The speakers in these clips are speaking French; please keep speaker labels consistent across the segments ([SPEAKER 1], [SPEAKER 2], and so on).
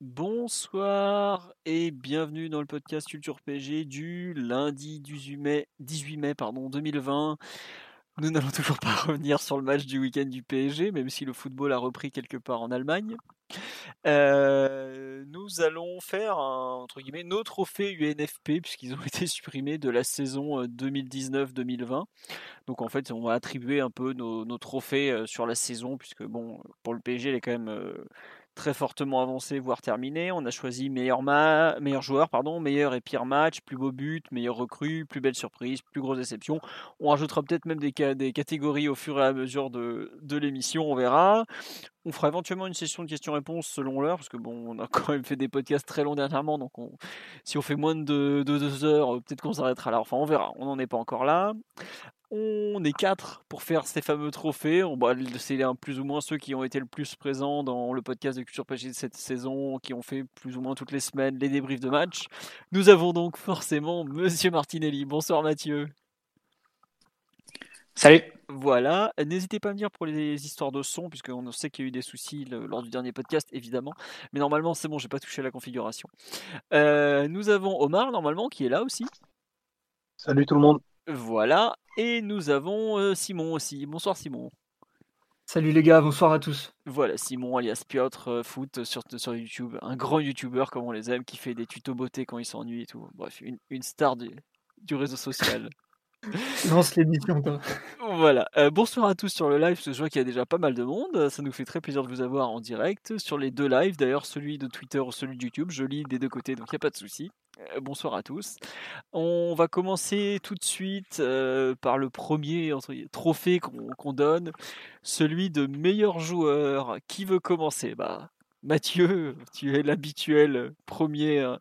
[SPEAKER 1] Bonsoir et bienvenue dans le podcast Culture PG du lundi 18 mai, 18 mai pardon, 2020. Nous n'allons toujours pas revenir sur le match du week-end du PSG, même si le football a repris quelque part en Allemagne. Euh, nous allons faire un, entre guillemets nos trophées UNFP puisqu'ils ont été supprimés de la saison 2019-2020. Euh, Donc en fait, on va attribuer un peu nos, nos trophées euh, sur la saison puisque bon, pour le PSG, elle est quand même très fortement avancé, voire terminé. On a choisi meilleur, meilleur joueur, pardon, meilleur et pire match, plus beau but, meilleur recrue, plus belle surprise, plus grosse déception. On rajoutera peut-être même des, catégories au fur et à mesure de, de l'émission, on verra. On fera éventuellement une session de questions-réponses selon l'heure, parce que bon, on a quand même fait des podcasts très longs dernièrement, donc si on fait moins de, de deux heures, peut-être qu'on s'arrêtera là. Enfin, on verra, on n'en est pas encore là. On est quatre pour faire ces fameux trophées. On, bah, c'est plus ou moins ceux qui ont été le plus présents dans le podcast de Culture PG de cette saison, qui ont fait plus ou moins toutes les semaines les débriefs de match. Nous avons donc forcément Monsieur Martinelli. Bonsoir Mathieu.
[SPEAKER 2] Salut.
[SPEAKER 1] Voilà, n'hésitez pas à me dire pour les histoires de son, puisqu'on sait qu'il y a eu des soucis lors du dernier podcast, évidemment. Mais normalement, c'est bon, j'ai pas touché à la configuration. Euh, nous avons Omar, normalement, qui est là aussi.
[SPEAKER 3] Salut tout le monde.
[SPEAKER 1] Voilà, et nous avons euh, Simon aussi. Bonsoir Simon.
[SPEAKER 4] Salut les gars, bonsoir à tous.
[SPEAKER 1] Voilà, Simon alias Piotr euh, Foot sur, sur YouTube, un grand youtubeur comme on les aime, qui fait des tutos beauté quand il s'ennuie et tout. Bref, une, star du, réseau social.
[SPEAKER 4] Lance l'émission toi.
[SPEAKER 1] Voilà, euh, bonsoir à tous sur le live, je vois qu'il y a déjà pas mal de monde. Ça nous fait très plaisir de vous avoir en direct sur les deux lives, d'ailleurs celui de Twitter ou celui de YouTube. Je lis des deux côtés, donc il n'y a pas de souci. Euh, bonsoir à tous. On va commencer tout de suite euh, par le premier trophée qu'on donne, celui de meilleur joueur. Qui veut commencer? Bah, Mathieu, tu es l'habituel premier euh,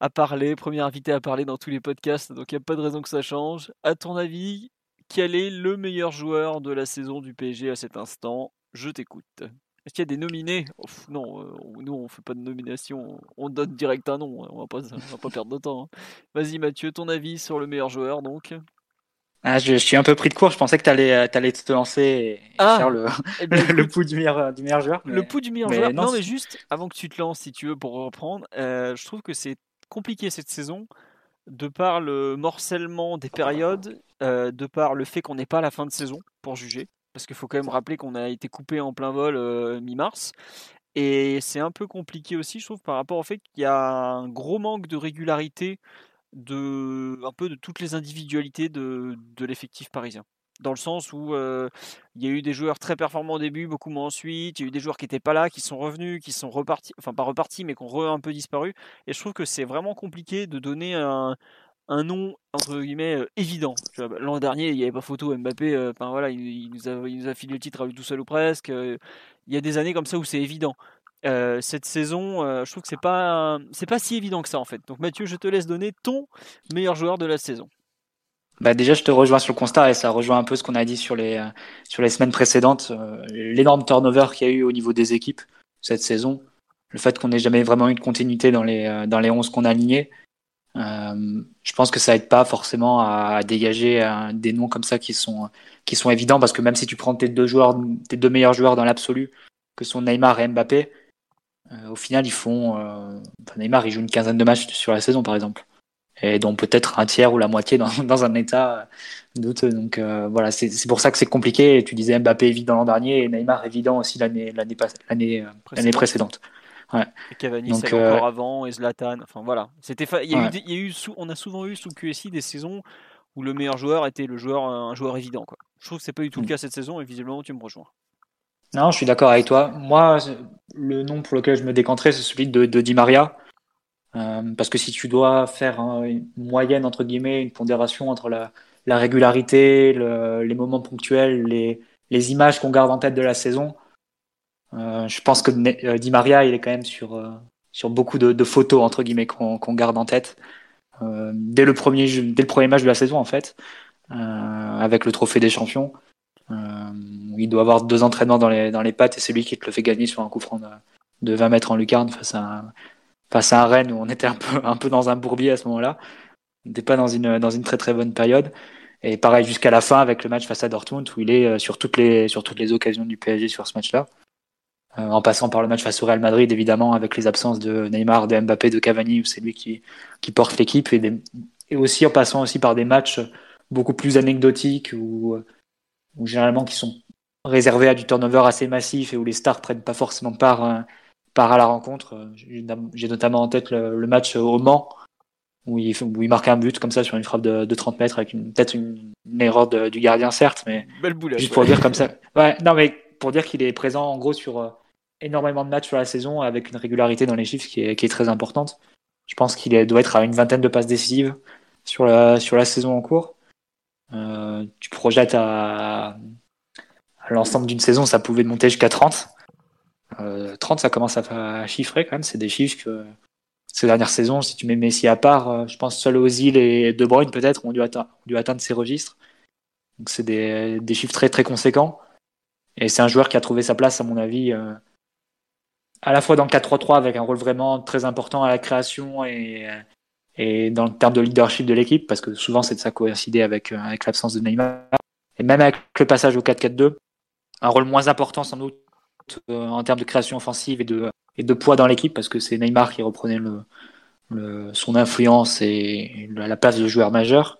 [SPEAKER 1] à parler, premier invité à parler dans tous les podcasts, donc il n'y a pas de raison que ça change. À ton avis, quel est le meilleur joueur de la saison du PSG à cet instant? Je t'écoute. Est-ce qu'il y a des nominés? Non, euh, nous on fait pas de nomination, on donne direct un nom, hein, on va pas, va pas perdre de temps. Hein. Vas-y Mathieu, ton avis sur le meilleur joueur donc?
[SPEAKER 2] Ah, je, suis un peu pris de court, je pensais que tu allais, euh, allais, te lancer et ah, faire le, eh ben, le, pouls du meilleur, du meilleur joueur.
[SPEAKER 1] Le pouls du meilleur joueur, non, mais juste avant que tu te lances si tu veux pour reprendre, euh, je trouve que c'est compliqué cette saison de par le morcellement des périodes, de par le fait qu'on n'est pas à la fin de saison pour juger parce qu'il faut quand même rappeler qu'on a été coupé en plein vol euh, mi-mars. Et c'est un peu compliqué aussi, je trouve, par rapport au fait qu'il y a un gros manque de régularité de un peu de toutes les individualités de, de l'effectif parisien. Dans le sens où euh, il y a eu des joueurs très performants au début, beaucoup moins ensuite. Il y a eu des joueurs qui n'étaient pas là, qui sont revenus, qui sont repartis, enfin pas repartis, mais qui ont un peu disparu. Et je trouve que c'est vraiment compliqué de donner un, un nom entre guillemets euh, évident. L'an dernier, il n'y avait pas photo Mbappé. Euh, voilà, il, nous a, il, nous a, filé le titre à lui tout seul ou presque. Euh, il y a des années comme ça où c'est évident. cette saison, je trouve que c'est pas c'est pas si évident que ça en fait. Donc Mathieu, je te laisse donner ton meilleur joueur de la saison.
[SPEAKER 2] Bah déjà, je te rejoins sur le constat et ça rejoint un peu ce qu'on a dit sur les sur les semaines précédentes. L'énorme turnover qu'il y a eu au niveau des équipes cette saison, le fait qu'on n'ait jamais vraiment eu de continuité dans les dans les 11 qu'on a alignés euh, je pense que ça aide pas forcément à, dégager euh, des noms comme ça qui sont qui sont évidents parce que même si tu prends tes deux joueurs, tes deux meilleurs joueurs dans l'absolu, que sont Neymar et Mbappé, euh, au final ils font Neymar il joue une quinzaine de matchs sur la saison par exemple et donc peut-être un tiers ou la moitié dans, dans un état douteux. Donc voilà, c'est pour ça que c'est compliqué. tu disais Mbappé évident l'an dernier et Neymar évident aussi l'année l'année l'année précédente. Ouais.
[SPEAKER 1] Et Cavani, c'est euh, encore avant, et Zlatan. Enfin voilà. C'était il y a eu, il y a eu on a souvent eu sous QSI des saisons où le meilleur joueur était le joueur, un joueur évident. Quoi. Je trouve que c'est pas du tout le mm. cas cette saison, et visiblement tu me rejoins.
[SPEAKER 2] Non, je suis d'accord avec toi. Moi, le nom pour lequel je me décanterais, c'est celui de, de Di Maria. Euh, parce que si tu dois faire une moyenne, entre guillemets, une pondération entre la, la régularité, le, les moments ponctuels, les, les images qu'on garde en tête de la saison, je pense que Di Maria, il est quand même sur, sur beaucoup de, photos, entre guillemets, qu'on garde en tête. dès, le premier, dès le premier match de la saison, en fait, avec le trophée des champions. il doit avoir deux entraînements dans les, dans les pattes et c'est lui qui te le fait gagner sur un coup franc de, 20 mètres en lucarne face à, face à un Rennes où on était un peu, un peu dans un bourbier à ce moment-là. On n'était pas dans une, dans une très très bonne période. Et pareil jusqu'à la fin avec le match face à Dortmund où il est euh, sur toutes les, sur toutes les occasions du PSG sur ce match-là. Euh, en passant par le match face au Real Madrid, évidemment, avec les absences de Neymar, de Mbappé, de Cavani, où c'est lui qui, qui porte l'équipe, et, et aussi en passant aussi par des matchs beaucoup plus anecdotiques ou, ou généralement qui sont réservés à du turnover assez massif et où les stars prennent pas forcément part, euh, part à la rencontre. J'ai notamment en tête le match au Mans où il, où il marque un but comme ça sur une frappe de, de 30 mètres avec peut-être une, erreur du gardien certes mais
[SPEAKER 1] Belle boulette,
[SPEAKER 2] juste pour dire comme ça. Ouais non mais pour dire qu'il est présent en gros sur euh, énormément de matchs sur la saison avec une régularité dans les chiffres qui est, très importante je pense qu'il doit être à une vingtaine de passes décisives sur la saison en cours euh, tu projettes à, l'ensemble d'une saison ça pouvait monter jusqu'à 30 euh, 30 ça commence à, chiffrer quand même c'est des chiffres que ces dernières saisons, si tu mets Messi à part, euh, je pense seul Ozil et De Bruyne peut-être ont dû, atteindre, ces registres. Donc c'est des, des, chiffres très très conséquents. Et c'est un joueur qui a trouvé sa place, à mon avis, euh, à la fois dans le 4-3-3 avec un rôle vraiment très important à la création et, dans le terme de leadership de l'équipe, parce que souvent c'est de ça coïncider avec, euh, avec l'absence de Neymar. Et même avec le passage au 4-4-2, un rôle moins important sans doute en termes de création offensive et de, de poids dans l'équipe parce que c'est Neymar qui reprenait son influence et la place de joueur majeur.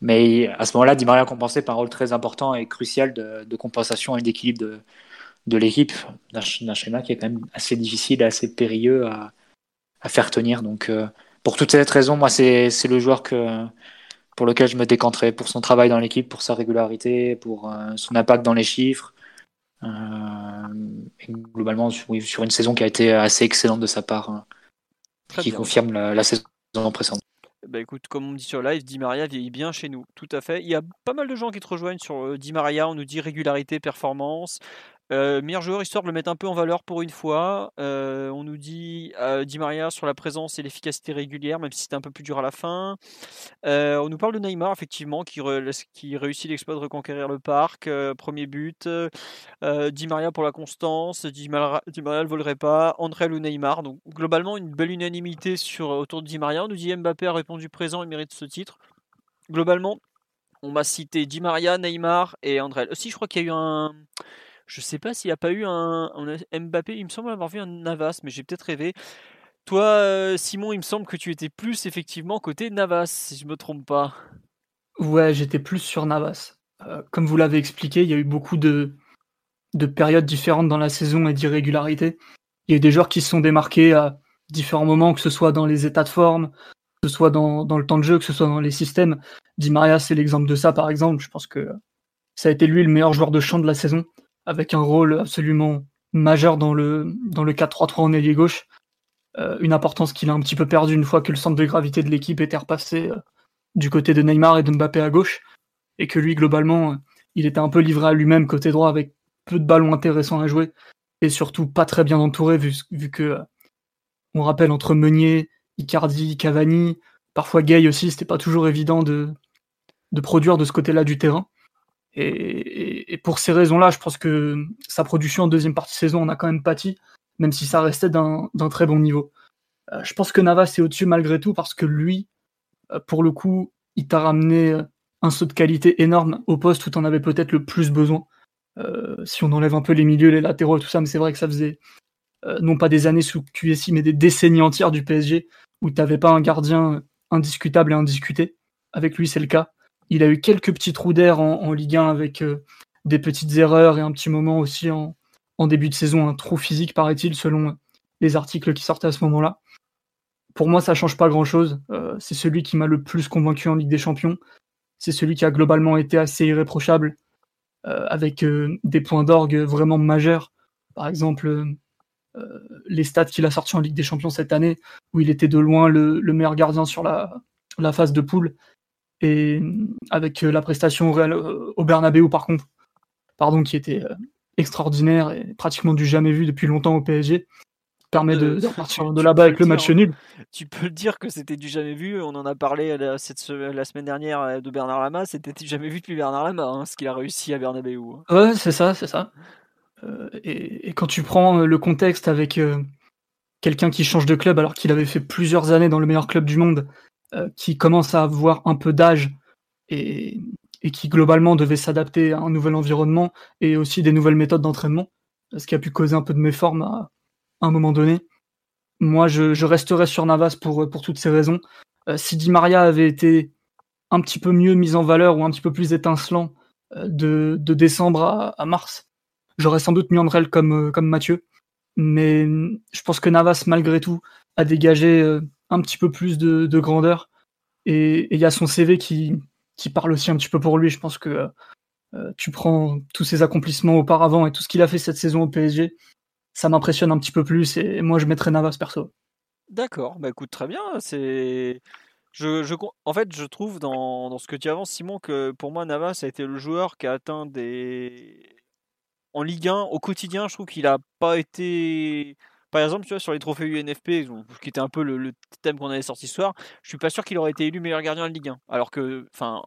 [SPEAKER 2] Mais à ce moment-là, Di Maria compensait par un rôle très important et crucial de, compensation et d'équilibre de, de l'équipe d'un schéma qui est quand même assez difficile, assez périlleux à, à faire tenir. Donc, euh, pour toutes ces raisons, moi, c'est le joueur que, pour lequel je me décanterai, pour son travail dans l'équipe, pour sa régularité, pour euh, son impact dans les chiffres, euh, globalement, sur, sur, une saison qui a été assez excellente de sa part, hein, qui confirme la, saison précédente.
[SPEAKER 1] Bah écoute, comme on dit sur live, Di Maria vieillit bien chez nous. Tout à fait. Il y a pas mal de gens qui te rejoignent sur Di Maria. On nous dit régularité, performance. Euh, meilleur joueur, histoire de le mettre un peu en valeur pour une fois. Euh, on nous dit euh, Di Maria sur la présence et l'efficacité régulière, même si c'était un peu plus dur à la fin. on nous parle de Neymar, effectivement, qui, réussit l'exploit de reconquérir le parc. premier but. Di Maria pour la constance. Di Maria, volerait pas. André ou Neymar. Donc, globalement, une belle unanimité sur, autour de Di Maria. On nous dit Mbappé a répondu présent, il mérite ce titre. Globalement, on m'a cité Di Maria, Neymar et André. Aussi, je crois qu'il y a eu un. Je sais pas s'il n'y a pas eu un, Mbappé. Il me semble avoir vu un Navas, mais j'ai peut-être rêvé. Toi, euh, Simon, il me semble que tu étais plus effectivement côté Navas, si je me trompe pas.
[SPEAKER 4] Ouais, j'étais plus sur Navas. Euh, comme vous l'avez expliqué, il y a eu beaucoup de, de périodes différentes dans la saison et d'irrégularités. Il y a eu des joueurs qui se sont démarqués à différents moments, que ce soit dans les états de forme, que ce soit dans, dans le temps de jeu, que ce soit dans les systèmes. Di Maria, c'est l'exemple de ça, par exemple. Je pense que ça a été lui le meilleur joueur de champ de la saison avec un rôle absolument majeur dans le, dans le 4-3-3 en ailier gauche. Euh, une importance qu'il a un petit peu perdue une fois que le centre de gravité de l'équipe était repassé euh, du côté de Neymar et de Mbappé à gauche, et que lui, globalement, euh, il était un peu livré à lui-même côté droit avec peu de ballons intéressants à jouer, et surtout pas très bien entouré, vu, vu que, on rappelle, entre Meunier, Icardi, Cavani, parfois Gay aussi, c'était pas toujours évident de, de produire de ce côté-là du terrain. Et, pour ces raisons-là, je pense que sa production en deuxième partie de saison, on a quand même pâti, même si ça restait d'un très bon niveau. Euh, je pense que Navas est au-dessus malgré tout parce que lui, euh, pour le coup, il t'a ramené euh, un saut de qualité énorme au poste où tu en avais peut-être le plus besoin. si on enlève un peu les milieux, les latéraux tout ça, mais c'est vrai que ça faisait non pas des années sous QSI, mais des décennies entières du PSG où tu n'avais pas un gardien indiscutable et indiscuté. Avec lui, c'est le cas. Il a eu quelques petits trous d'air en, Ligue 1 avec euh, des petites erreurs et un petit moment aussi en, début de saison, un trou physique, paraît-il, selon les articles qui sortaient à ce moment-là. Pour moi, ça change pas grand-chose. Euh, c'est celui qui m'a le plus convaincu en Ligue des Champions. C'est celui qui a globalement été assez irréprochable, euh, avec des points d'orgue vraiment majeurs. Par exemple, les stats qu'il a sortis en Ligue des Champions cette année, où il était de loin le, meilleur gardien sur la phase de poule, et avec euh, la prestation au, Real, euh, au Bernabeu par contre. pardon, qui était extraordinaire et pratiquement du jamais vu depuis longtemps au PSG permet de, de repartir de là-bas avec le match nul.
[SPEAKER 1] Tu peux le dire que c'était du jamais vu. On en a parlé la, cette, la semaine dernière de Bernard Lama. C'était du jamais vu depuis Bernard Lama, hein, ce qu'il a réussi à Bernabeu. Hein.
[SPEAKER 4] Ouais, c'est ça, c'est ça. Euh, et, et, quand tu prends le contexte avec euh, quelqu'un qui change de club alors qu'il avait fait plusieurs années dans le meilleur club du monde, euh, qui commence à avoir un peu d'âge et, qui globalement devait s'adapter à un nouvel environnement et aussi des nouvelles méthodes d'entraînement, ce qui a pu causer un peu de méforme à, un moment donné. Moi, je, je, resterai sur Navas pour, pour toutes ces raisons. Euh, si Di Maria avait été un petit peu mieux mis en valeur ou un petit peu plus étincelant euh, de, décembre à, mars, j'aurais sans doute mis Andrel comme, euh, comme Mathieu. Mais je pense que Navas, malgré tout, a dégagé euh, un petit peu plus de, de grandeur. Et il y a son CV qui, qui parle aussi un petit peu pour lui. Je pense que euh, tu prends tous ses accomplissements auparavant et tout ce qu'il a fait cette saison au PSG ça m'impressionne un petit peu plus et moi je mettrais Navas perso.
[SPEAKER 1] D'accord, bah écoute très bien, c'est je, je, en fait, je trouve dans, dans, ce que tu avances, Simon, que pour moi, Navas a été le joueur qui a atteint des. En Ligue 1, au quotidien, je trouve qu'il n'a pas été. Par exemple, tu vois, sur les trophées UNFP, qui était un peu le, thème qu'on avait sorti ce soir, je suis pas sûr qu'il aurait été élu meilleur gardien de Ligue 1. Alors que, enfin,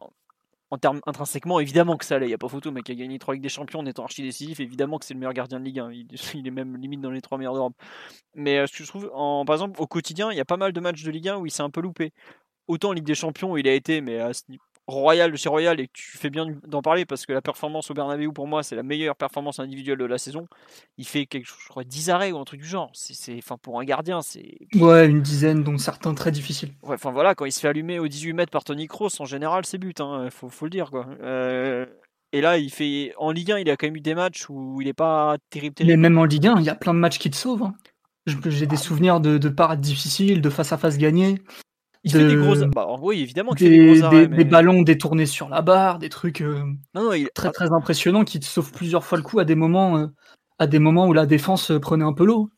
[SPEAKER 1] en termes intrinsèquement, évidemment que ça allait, il n'y a pas photo, mais qui a gagné 3 Ligues des Champions en étant archi décisif, évidemment que c'est le meilleur gardien de Ligue 1. Il, est même limite dans les 3 meilleurs d'Europe. Mais euh, ce que je trouve, par exemple, au quotidien, il y a pas mal de matchs de Ligue 1 où il s'est un peu loupé. Autant en Ligue des Champions, il a été, mais à ce royal de chez Royal et tu fais bien d'en parler parce que la performance au Bernabeu pour moi c'est la meilleure performance individuelle de la saison. Il fait quelque chose, je crois 10 arrêts ou un truc du genre. C'est enfin pour un gardien, c'est
[SPEAKER 4] Ouais, une dizaine dont certains très difficiles.
[SPEAKER 1] Ouais, enfin voilà, quand il se fait allumer au 18 mètres par Tony Kroos en général, c'est but hein, faut, faut le dire quoi. Euh... Et là, il fait en Ligue 1, il a quand même eu des matchs où il est pas terrible.
[SPEAKER 4] terrible. Mais même en Ligue 1, il y a plein de matchs qui te sauvent. Hein. J'ai des souvenirs de, de parades difficiles, de face à face gagnés.
[SPEAKER 1] Il de... fait des gros. Bah, oui, évidemment
[SPEAKER 4] des,
[SPEAKER 1] des, gros arrêts,
[SPEAKER 4] des, mais... des, ballons détournés sur la barre, des trucs euh,
[SPEAKER 1] non, non, il...
[SPEAKER 4] très très impressionnants qui te sauvent plusieurs fois le coup à des moments, euh, à des moments où la défense euh, prenait un peu l'eau.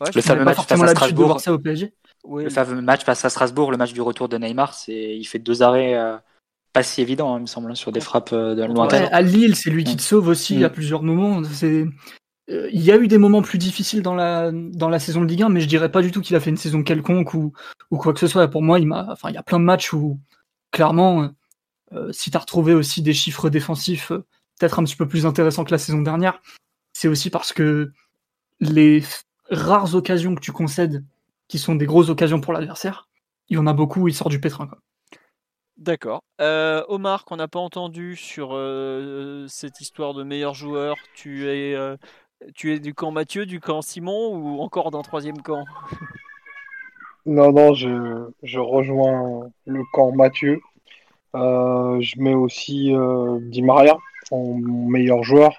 [SPEAKER 2] Ouais, le fameux match face à Strasbourg.
[SPEAKER 4] Ça au PSG.
[SPEAKER 2] Oui, le fameux match face à Strasbourg, le match du retour de Neymar, c'est il fait deux arrêts euh, pas si évidents, hein, il me semble, sur des frappes de lointaine.
[SPEAKER 4] Ouais, à Lille, c'est lui qui te sauve aussi mmh. à plusieurs moments. C'est il y a eu des moments plus difficiles dans la saison de Ligue 1, mais je dirais pas du tout qu'il a fait une saison quelconque ou quoi que ce soit. Pour moi, il y a plein de matchs où clairement, euh, si tu as retrouvé aussi des chiffres défensifs euh, peut-être un petit peu plus intéressants que la saison dernière, c'est aussi parce que les rares occasions que tu concèdes, qui sont des grosses occasions pour l'adversaire, il y en a beaucoup où il sort du pétrin. Quoi.
[SPEAKER 1] D'accord. Euh, Omar, qu'on n'a pas entendu sur euh, cette histoire de meilleur joueur, tu es euh, tu es du camp Mathieu, du camp Simon ou encore d'un troisième camp?
[SPEAKER 3] Non, non, je, rejoins le camp Mathieu. Euh, je mets aussi euh, Di Maria en meilleur joueur.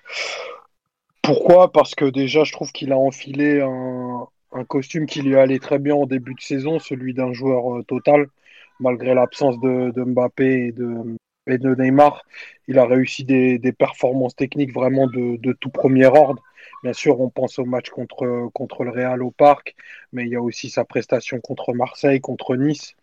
[SPEAKER 3] Pourquoi? Parce que déjà, je trouve qu'il a enfilé un, costume qui lui allait très bien au début de saison, celui d'un joueur euh, total, malgré l'absence de, Mbappé et de, Neymar. Il a réussi des, performances techniques vraiment de tout premier ordre. Bien sûr, on pense au match contre, contre le Real au Parc, mais il y a aussi sa prestation contre Marseille, contre Nice.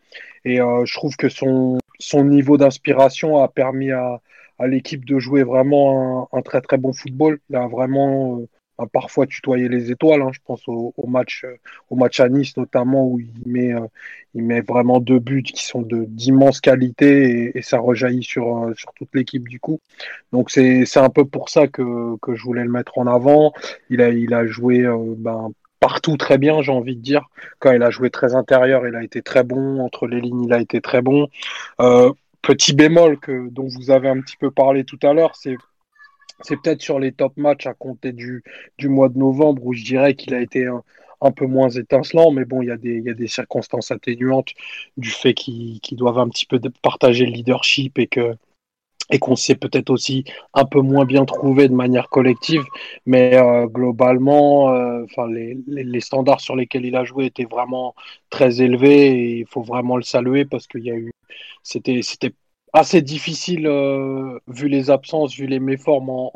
[SPEAKER 3] Et euh, je trouve que son, son niveau d'inspiration a permis à, à l'équipe de jouer vraiment un, un, très très bon football. Il a vraiment euh, a parfois tutoyé les étoiles. Hein. Je pense au, au, match, au match à Nice notamment où il met, euh, il met vraiment deux buts qui sont d'immense qualité et, et, ça rejaillit sur, euh, sur toute l'équipe du coup. Donc c'est un peu pour ça que, que je voulais le mettre en avant. Il a, il a joué euh, ben, partout très bien, j'ai envie de dire. Quand il a joué très intérieur, il a été très bon. Entre les lignes, il a été très bon. Euh, petit bémol que, dont vous avez un petit peu parlé tout à l'heure, c'est c'est peut-être sur les top matchs à compter du, du mois de novembre où je dirais qu'il a été un, un, peu moins étincelant, mais bon, il y a des, y a des circonstances atténuantes du fait qu'ils qu doivent un petit peu partager le leadership et et qu'on s'est peut-être aussi un peu moins bien trouvé de manière collective, mais euh, globalement, euh, enfin les, les, standards sur lesquels il a joué étaient vraiment très élevés et il faut vraiment le saluer parce qu'il y a eu, c'était assez difficile euh, vu les absences, vu les méformes en,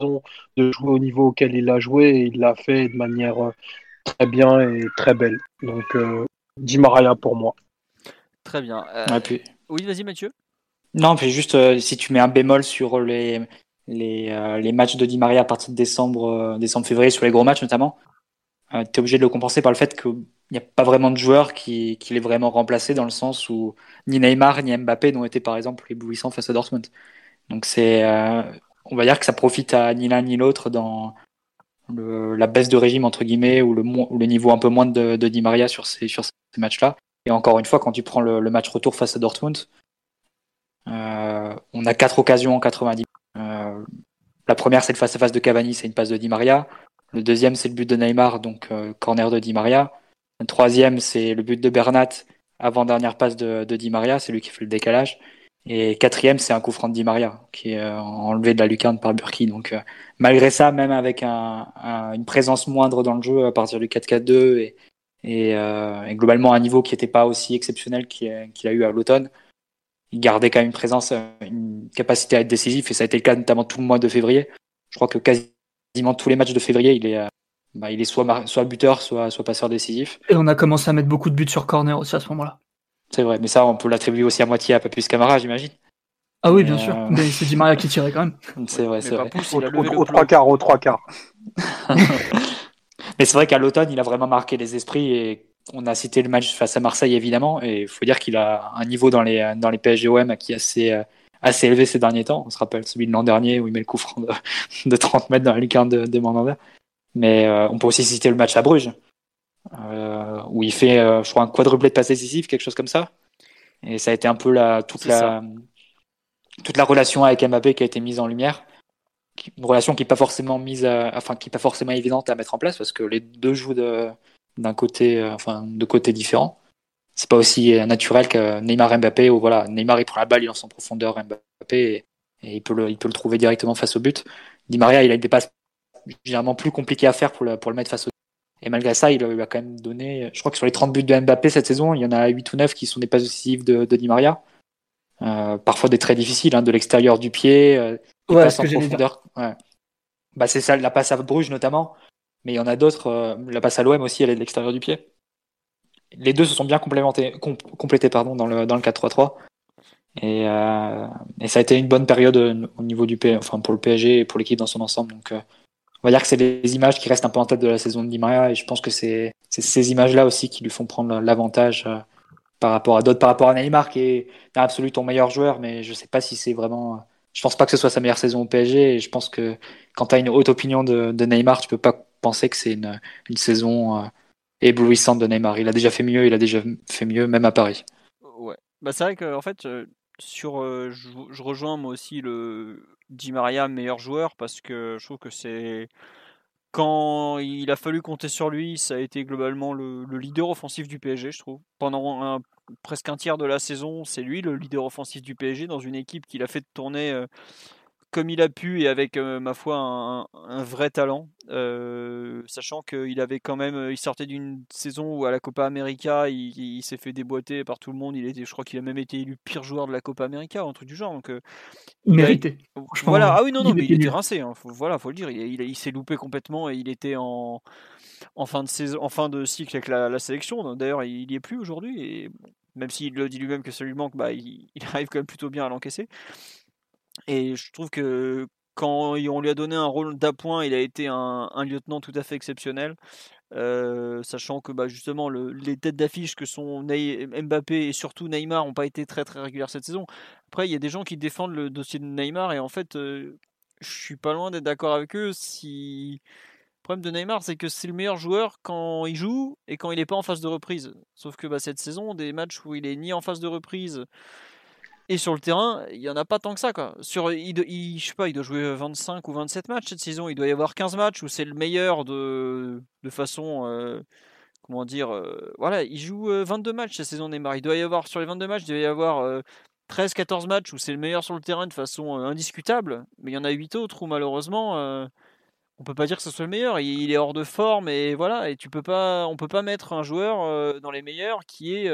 [SPEAKER 3] en, de jouer au niveau auquel il a joué et il l'a fait de manière euh, très bien et très belle. Donc, euh, Di Maria pour moi.
[SPEAKER 1] Très bien.
[SPEAKER 2] Puis...
[SPEAKER 1] Oui, vas-y Mathieu.
[SPEAKER 2] Non, puis juste si tu mets un bémol sur les les, les matchs de Di Maria à partir de décembre, décembre février sur les gros matchs notamment, tu es obligé de le compenser par le fait qu'il n'y a pas vraiment de joueur qui, qui l'ait vraiment remplacé dans le sens où ni Neymar ni Mbappé n'ont été par exemple éblouissants face à Dortmund. Donc c'est, on va dire que ça profite à ni l'un ni l'autre dans la baisse de régime entre guillemets ou le, le niveau un peu moins de, de Di Maria sur ces, sur ces matchs-là. Et encore une fois, quand tu prends le, le match retour face à Dortmund, euh, on a quatre occasions en 90. Euh, la première, c'est le face-à-face de Cavani, c'est une passe de Di Maria. Le deuxième, c'est le but de Neymar, donc euh, corner de Di Maria. Le troisième, c'est le but de Bernat, avant-dernière passe de, de Di Maria, c'est lui qui fait le décalage. Et quatrième, c'est un coup franc de Di Maria, qui est euh, enlevé de la lucarne par Burki. Donc, euh, malgré ça, même avec un, une présence moindre dans le jeu à partir du 4-4-2 et, et, euh, et, globalement un niveau qui n'était pas aussi exceptionnel qu'il a eu à l'automne, il gardait quand même une présence, une capacité à être décisif. Et ça a été le cas notamment tout le mois de février. Je crois que quasiment tous les matchs de février, il est, bah, il est soit, soit buteur, soit, soit passeur décisif.
[SPEAKER 4] Et on a commencé à mettre beaucoup de buts sur corner aussi à ce moment-là.
[SPEAKER 2] C'est vrai, mais ça, on peut l'attribuer aussi à moitié à Papus Camara, j'imagine.
[SPEAKER 4] Ah oui, bien sûr. Mais c'est Di Maria qui tirait quand même.
[SPEAKER 2] C'est vrai, c'est vrai.
[SPEAKER 3] Au, trois quarts, au trois quarts.
[SPEAKER 2] mais c'est vrai qu'à l'automne, il a vraiment marqué les esprits et on a cité le match face à Marseille évidemment et il faut dire qu'il a un niveau dans les dans les PSGOM qui est assez assez élevé ces derniers temps. On se rappelle celui de l'an dernier où il met le coup franc de, de 30 mètres dans la lucarne de, de Mandanda. Mais euh, on peut aussi citer le match à Bruges euh, où il fait, euh, je crois, un quadruplé de passes décisives, quelque chose comme ça. Et ça a été un peu la, toute, la, toute la relation avec Mbappé qui a été mise en lumière. Une relation qui n'est pas forcément mise, enfin, qui est pas forcément évidente à mettre en place parce que les deux jouent d'un côté, enfin, de côtés différents. C'est pas aussi naturel que Neymar Mbappé où voilà, Neymar il prend la balle, il lance en profondeur Mbappé et, il peut le, il peut le trouver directement face au but. Di Maria, il a des passes généralement plus compliquées à faire pour le, pour le mettre face au et malgré ça, il a quand même donné, je crois que sur les 30 buts de Mbappé cette saison, il y en a 8 ou 9 qui sont des passes décisives de, de Di Maria. Euh, parfois des très difficiles, hein, de l'extérieur du pied, euh, des
[SPEAKER 4] ouais, passes en profondeur.
[SPEAKER 2] Ouais. Bah, c'est ça, la passe à Bruges notamment, mais il y en a d'autres, euh, la passe à l'OM aussi, elle est de l'extérieur du pied. Les deux se sont bien complémentés, com complétés pardon, dans le, dans le 4-3-3. Et, euh, et, ça a été une bonne période au niveau du P, enfin pour le PSG et pour l'équipe dans son ensemble. Donc, on va dire que c'est les images qui restent un peu en tête de la saison de Di et je pense que c'est ces images-là aussi qui lui font prendre l'avantage euh, par rapport à d'autres, par rapport à Neymar qui est dans l'absolu ton meilleur joueur, mais je sais pas si c'est vraiment. Je pense pas que ce soit sa meilleure saison au PSG et je pense que quand tu as une haute opinion de, Neymar, tu peux pas penser que c'est une, saison euh, éblouissante de Neymar. Il a déjà fait mieux, il a déjà fait mieux, même à Paris.
[SPEAKER 1] Ouais, bah c'est vrai que en fait, euh, sur, je, je, rejoins moi aussi le, Di Maria meilleur joueur parce que je trouve que c'est quand il a fallu compter sur lui, ça a été globalement le, leader offensif du PSG, je trouve. Pendant presque un tiers de la saison, c'est lui le leader offensif du PSG dans une équipe qu'il a fait tourner euh, comme il a pu et avec, euh, ma foi, un, vrai talent. Euh, sachant qu'il avait quand même, il sortait d'une saison où à la Copa América, il, s'est fait déboîter par tout le monde. Il était, je crois qu'il a même été élu pire joueur de la Copa América un truc du genre. Donc, euh,
[SPEAKER 4] il mérité.
[SPEAKER 1] Voilà. Ah oui, non, non, il mais il était rincé. Hein. Faut, voilà, faut le dire. Il, il, s'est loupé complètement et il était en, en fin de saison, en fin de cycle avec la, sélection. D'ailleurs, il n'y est plus aujourd'hui. Et même s'il le dit lui-même que ça lui manque, bah, il, il arrive quand même plutôt bien à l'encaisser. Et je trouve que quand on lui a donné un rôle d'appoint, il a été un, lieutenant tout à fait exceptionnel. Sachant que bah, justement le, les têtes d'affiche que sont Mbappé et surtout Neymar n'ont pas été très très régulières cette saison. Après, il y a des gens qui défendent le dossier de Neymar et en fait, euh, je suis pas loin d'être d'accord avec eux. Si le problème de Neymar, c'est que c'est le meilleur joueur quand il joue et quand il n'est pas en phase de reprise. Sauf que bah, cette saison, des matchs où il est ni en phase de reprise et sur le terrain, il n'y en a pas tant que ça. Quoi. Sur, il, je sais pas, il doit jouer 25 ou 27 matchs cette saison. Il doit y avoir 15 matchs où c'est le meilleur de, de façon. Euh, comment dire euh, Voilà, il joue 22 euh, matchs cette saison Neymar. Il doit y avoir, sur les 22 matchs, il doit y avoir 13-14 matchs où c'est le meilleur sur le terrain de façon indiscutable. Mais il y en a 8 autres où malheureusement. on peut pas dire que ce soit le meilleur, il, est hors de forme et voilà, et tu peux pas, on peut pas mettre un joueur dans les meilleurs qui est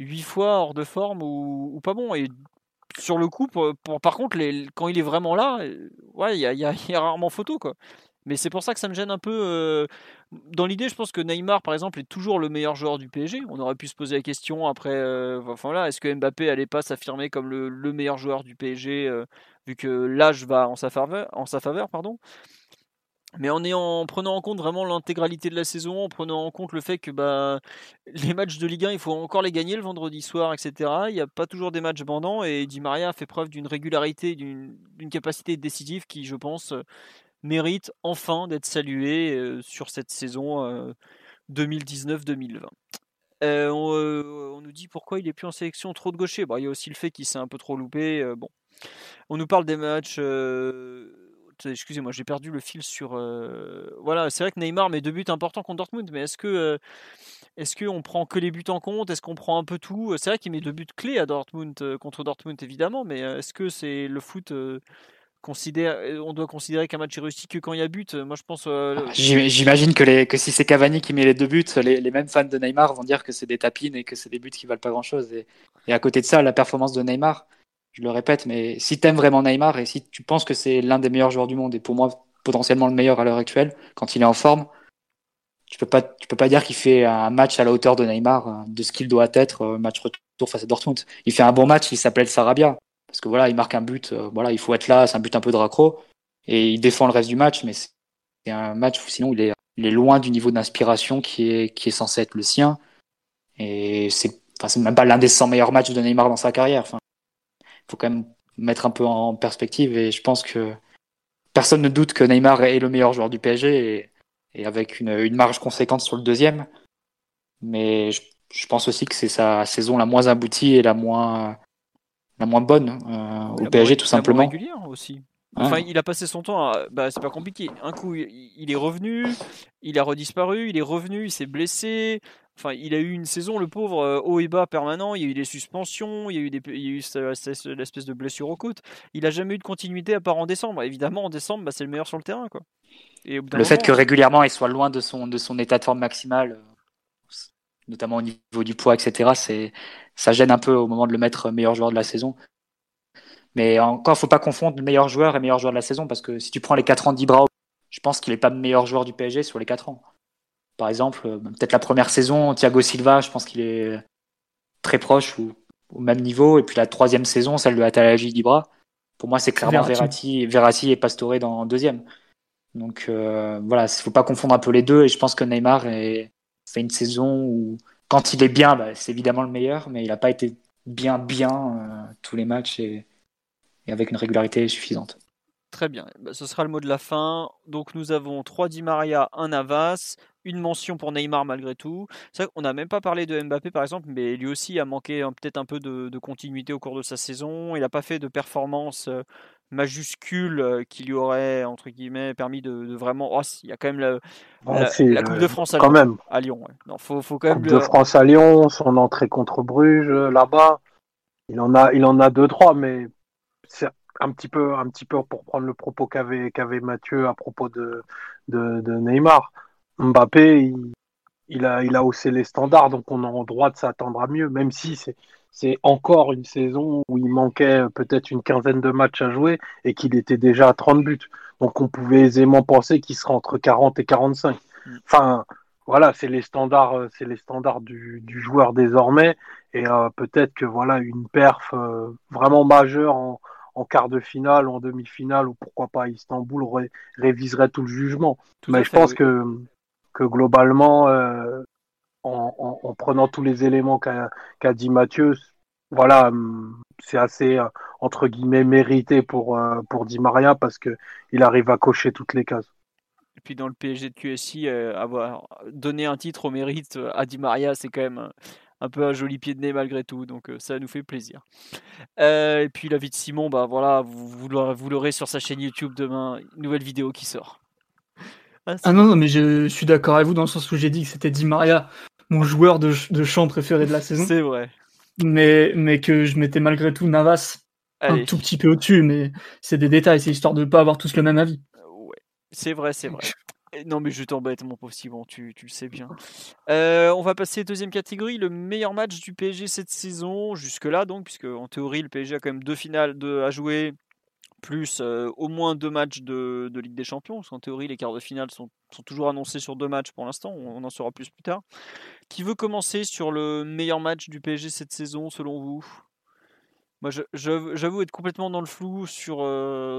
[SPEAKER 1] 8 fois hors de forme ou, pas bon. Et sur le coup, par contre, quand il est vraiment là, euh, ouais, il y a, rarement photo, quoi. Mais c'est pour ça que ça me gêne un peu. Euh, dans l'idée, je pense que Neymar, par exemple, est toujours le meilleur joueur du PSG. On aurait pu se poser la question après. Euh, est-ce que Mbappé allait pas s'affirmer comme le, le, meilleur joueur du PSG, vu que l'âge va en sa faveur, en sa faveur pardon? Mais en, en prenant en compte vraiment l'intégralité de la saison, en prenant en compte le fait que bah, les matchs de Ligue 1, il faut encore les gagner le vendredi soir, etc. Il n'y a pas toujours des matchs bandants et Di Maria fait preuve d'une régularité, d'une capacité décisive qui, je pense, mérite enfin d'être salué euh, sur cette saison 2019-2020. Euh, euh, on, nous dit pourquoi il est plus en sélection trop de gaucher. Bah, il y a aussi le fait qu'il s'est un peu trop loupé. bon. On nous parle des matchs excusez-moi, j'ai perdu le fil sur. Euh, voilà, c'est vrai que Neymar met deux buts importants contre Dortmund, mais est-ce que euh, est-ce qu'on prend que les buts en compte? Est-ce qu'on prend un peu tout? C'est vrai qu'il met deux buts clés à Dortmund euh, contre Dortmund évidemment, mais est-ce que c'est le foot considère, on doit considérer qu'un match est réussi que quand il y a but? Moi, je pense. Ah,
[SPEAKER 2] j'imagine que, les, que si c'est Cavani qui met les deux buts, les, les, mêmes fans de Neymar vont dire que c'est des tapines et que c'est des buts qui valent pas grand-chose. Et, et, à côté de ça, la performance de Neymar, je le répète, mais si tu aimes vraiment Neymar et si tu penses que c'est l'un des meilleurs joueurs du monde et pour moi potentiellement le meilleur à l'heure actuelle, quand il est en forme, tu peux pas, tu peux pas dire qu'il fait un match à la hauteur de Neymar, euh, de ce qu'il doit être, euh, match retour face à Dortmund. Il fait un bon match, il s'appelle Sarabia. Parce que voilà, il marque un but, euh, voilà, il faut être là, c'est un but un peu de raccro. Et il défend le reste du match, mais c'est un match où sinon il est, loin du niveau d'inspiration qui est, qui est censé être le sien. Et c'est, enfin, c'est même pas l'un des 100 meilleurs matchs de Neymar dans sa carrière. Faut quand même mettre un peu en perspective et je pense que personne ne doute que Neymar est le meilleur joueur du PSG et, avec une, marge conséquente sur le deuxième. Mais je, pense aussi que c'est sa saison la moins aboutie et la moins, la moins bonne euh, au PSG tout simplement.
[SPEAKER 1] régulière aussi. Enfin, il a passé son temps. À... Bah, c'est pas compliqué. Un coup, il est revenu, il a redisparu, il est revenu, il s'est blessé. Enfin, il a eu une saison, le pauvre, euh, haut et bas permanent. Il y a eu des suspensions, il y a eu, des, l'espèce de blessure aux côtes. Il a jamais eu de continuité à part en décembre. Évidemment, en décembre, bah, c'est le meilleur sur le terrain. Quoi.
[SPEAKER 2] Et le fait que régulièrement il soit loin de son, de son état de forme maximal, euh, notamment au niveau du poids, etc., c'est, ça gêne un peu au moment de le mettre meilleur joueur de la saison. Mais encore, faut pas confondre le meilleur joueur et meilleur joueur de la saison, parce que si tu prends les 4 ans d'Ibra, je pense qu'il n'est pas meilleur joueur du PSG sur les 4 ans. Par exemple, euh, peut-être la première saison, Thiago Silva, je pense qu'il est très proche ou au même niveau. Et puis la troisième saison, celle de Atalagi d'Ibra, pour moi, c'est clairement Verratti. Verratti, et Pastore dans deuxième. Donc euh, voilà, il faut pas confondre un peu les deux. Et je pense que Neymar est... fait une saison où, quand il est bien, bah, c'est évidemment le meilleur, mais il n'a pas été bien, bien euh, tous les matchs et, et, avec une régularité suffisante.
[SPEAKER 1] Très bien, bah, ce sera le mot de la fin. Donc nous avons 3 Di Maria, 1 Navas, une mention pour Neymar malgré tout. C'est vrai qu'on n'a même pas parlé de Mbappé par exemple, mais lui aussi a manqué peut-être un peu de, continuité au cours de sa saison. Il n'a pas fait de performance euh, majuscule euh, qui lui aurait entre guillemets permis de, vraiment. Oh, il y a quand même la, ah, Coupe de euh, France à Lyon. Même. À Lyon Non, faut, faut quand même
[SPEAKER 3] Coupe de France à Lyon, son entrée contre Bruges là-bas, il en a, il en a deux trois, mais c'est un petit peu, un petit peu pour prendre le propos qu'avait qu'avait Mathieu à propos de, de, de Neymar Mbappé, il, a, il a haussé les standards, donc on a le droit de s'attendre à mieux, même si c'est encore une saison où il manquait peut-être une quinzaine de matchs à jouer et qu'il était déjà à 30 buts. Donc on pouvait aisément penser qu'il serait entre 40 et 45. Mm. Enfin, voilà, c'est les standards, c'est les standards du, joueur désormais. Et euh, peut-être que voilà une perf euh, vraiment majeure en, en quart de finale, en demi-finale ou pourquoi pas à Istanbul réviserait tout le jugement. Mais je pense que que globalement, euh, en, prenant tous les éléments qu'a dit Mathieu, voilà, hum, c'est assez euh, entre guillemets mérité pour euh, pour Di Maria parce que il arrive à cocher toutes les cases.
[SPEAKER 1] Et puis dans le PSG de QSI, avoir donné un titre au mérite à Di Maria, c'est quand même un, peu un joli pied de nez malgré tout, donc ça nous fait plaisir. et puis la vie de Simon, bah voilà, vous, vous l'aurez sur sa chaîne YouTube demain, une nouvelle vidéo qui sort.
[SPEAKER 4] Ah, ah, non, non, mais je, suis d'accord avec vous dans le sens où j'ai dit que c'était Di Maria, mon joueur de, de chant préféré de la saison.
[SPEAKER 1] C'est vrai.
[SPEAKER 4] Mais, mais que je mettais malgré tout Navas un tout petit peu au-dessus, mais c'est des détails, c'est histoire de ne pas avoir tous le même avis.
[SPEAKER 1] Euh, ouais, c'est vrai, c'est vrai. Non, mais je t'embête, mon pauvre Simon, tu, tu le sais bien. Euh, on va passer deuxième catégorie, le meilleur match du PSG cette saison, jusque-là, donc, puisque en théorie, le PSG a quand même deux finales de, à jouer, plus au moins deux matchs de, Ligue des Champions, parce qu'en théorie les quarts de finale sont, toujours annoncés sur deux matchs pour l'instant, on, en saura plus plus tard. Qui veut commencer sur le meilleur match du PSG cette saison selon vous? Moi, j'avoue être complètement dans le flou sur,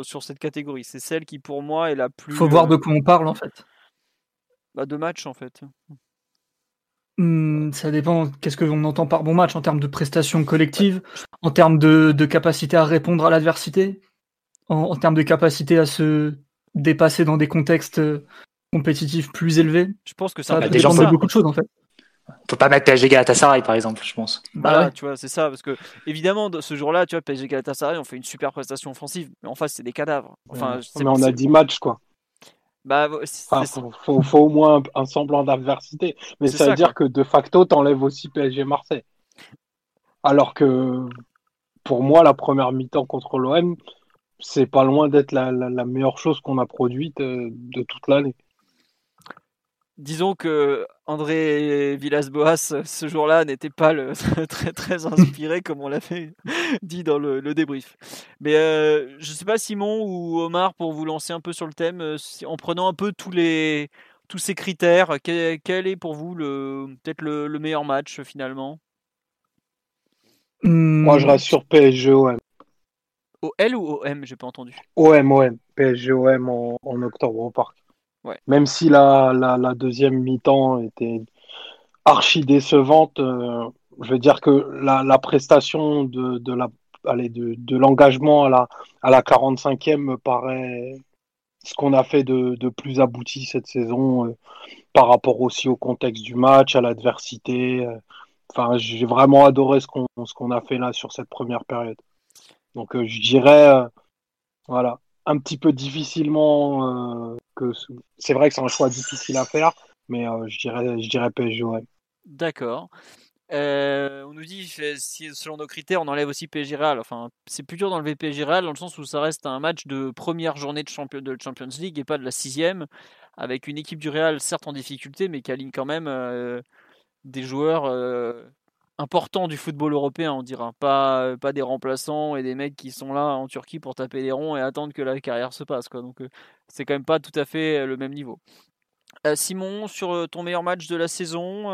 [SPEAKER 1] sur cette catégorie. C'est celle qui, pour moi, est la plus.
[SPEAKER 4] Faut voir de quoi on parle, en fait.
[SPEAKER 1] Bah, de match, en fait.
[SPEAKER 4] Mmh, ça dépend. Qu'est-ce qu'on entend par bon match en termes de prestations collectives, en termes de, de capacité à répondre à l'adversité, en, termes de capacité à se dépasser dans des contextes compétitifs plus élevés.
[SPEAKER 1] Je pense que ça,
[SPEAKER 4] va dépendre de beaucoup de choses en fait.
[SPEAKER 2] Faut pas mettre PSG Galatasaray par exemple, je pense.
[SPEAKER 1] Bah, tu vois, c'est ça, parce que évidemment, ce jour-là, tu vois, PSG Galatasaray, on fait une super prestation offensive, mais en face, c'est des cadavres. Enfin,
[SPEAKER 3] mais on a 10 matchs, quoi.
[SPEAKER 1] Bah,
[SPEAKER 3] faut, faut, au moins un, semblant d'adversité. Mais ça veut dire que de facto, t'enlèves aussi PSG Marseille. Alors que pour moi, la première mi-temps contre l'OM, c'est pas loin d'être la, meilleure chose qu'on a produite euh, de toute l'année
[SPEAKER 1] disons que André Villas-Boas, ce jour-là, n'était pas le, très très inspiré comme on l'avait dit dans le, débrief. Mais euh, je ne sais pas Simon ou Omar pour vous lancer un peu sur le thème, euh, en prenant un peu tous les tous ces critères, quel, est pour vous le peut-être le, meilleur match finalement?
[SPEAKER 3] Moi, je reste sur PSG.
[SPEAKER 1] OL ou OM J'ai pas entendu.
[SPEAKER 3] OM OM PSG OM en, en octobre au parc. Même si la, la, deuxième mi-temps était archi décevante, euh, je veux dire que la, la prestation de, de la allez, de, de l'engagement à la, à la 45e me paraît ce qu'on a fait de, de, plus abouti cette saison euh, par rapport aussi au contexte du match, à l'adversité. Euh. enfin, j'ai vraiment adoré ce qu'on ce qu'on a fait là sur cette première période. Donc, je dirais, voilà, un petit peu difficilement que c'est vrai que c'est un choix difficile à faire, mais euh, je dirais je dirais PSG
[SPEAKER 1] D'accord. Euh, on nous dit si selon nos critères on enlève aussi PSG Real. Enfin, c'est plus dur d'enlever PSG Real dans le sens où ça reste un match de première journée de, champion, de Champions League et pas de la sixième, avec une équipe du Real certes en difficulté, mais qui aligne quand même euh, des joueurs important du football européen, on dira. Pas, pas des remplaçants et des mecs qui sont là en Turquie pour taper les ronds et attendre que la carrière se passe. Quoi. Donc euh, c'est quand même pas tout à fait euh, le même niveau. Euh, Simon, sur ton meilleur match de la saison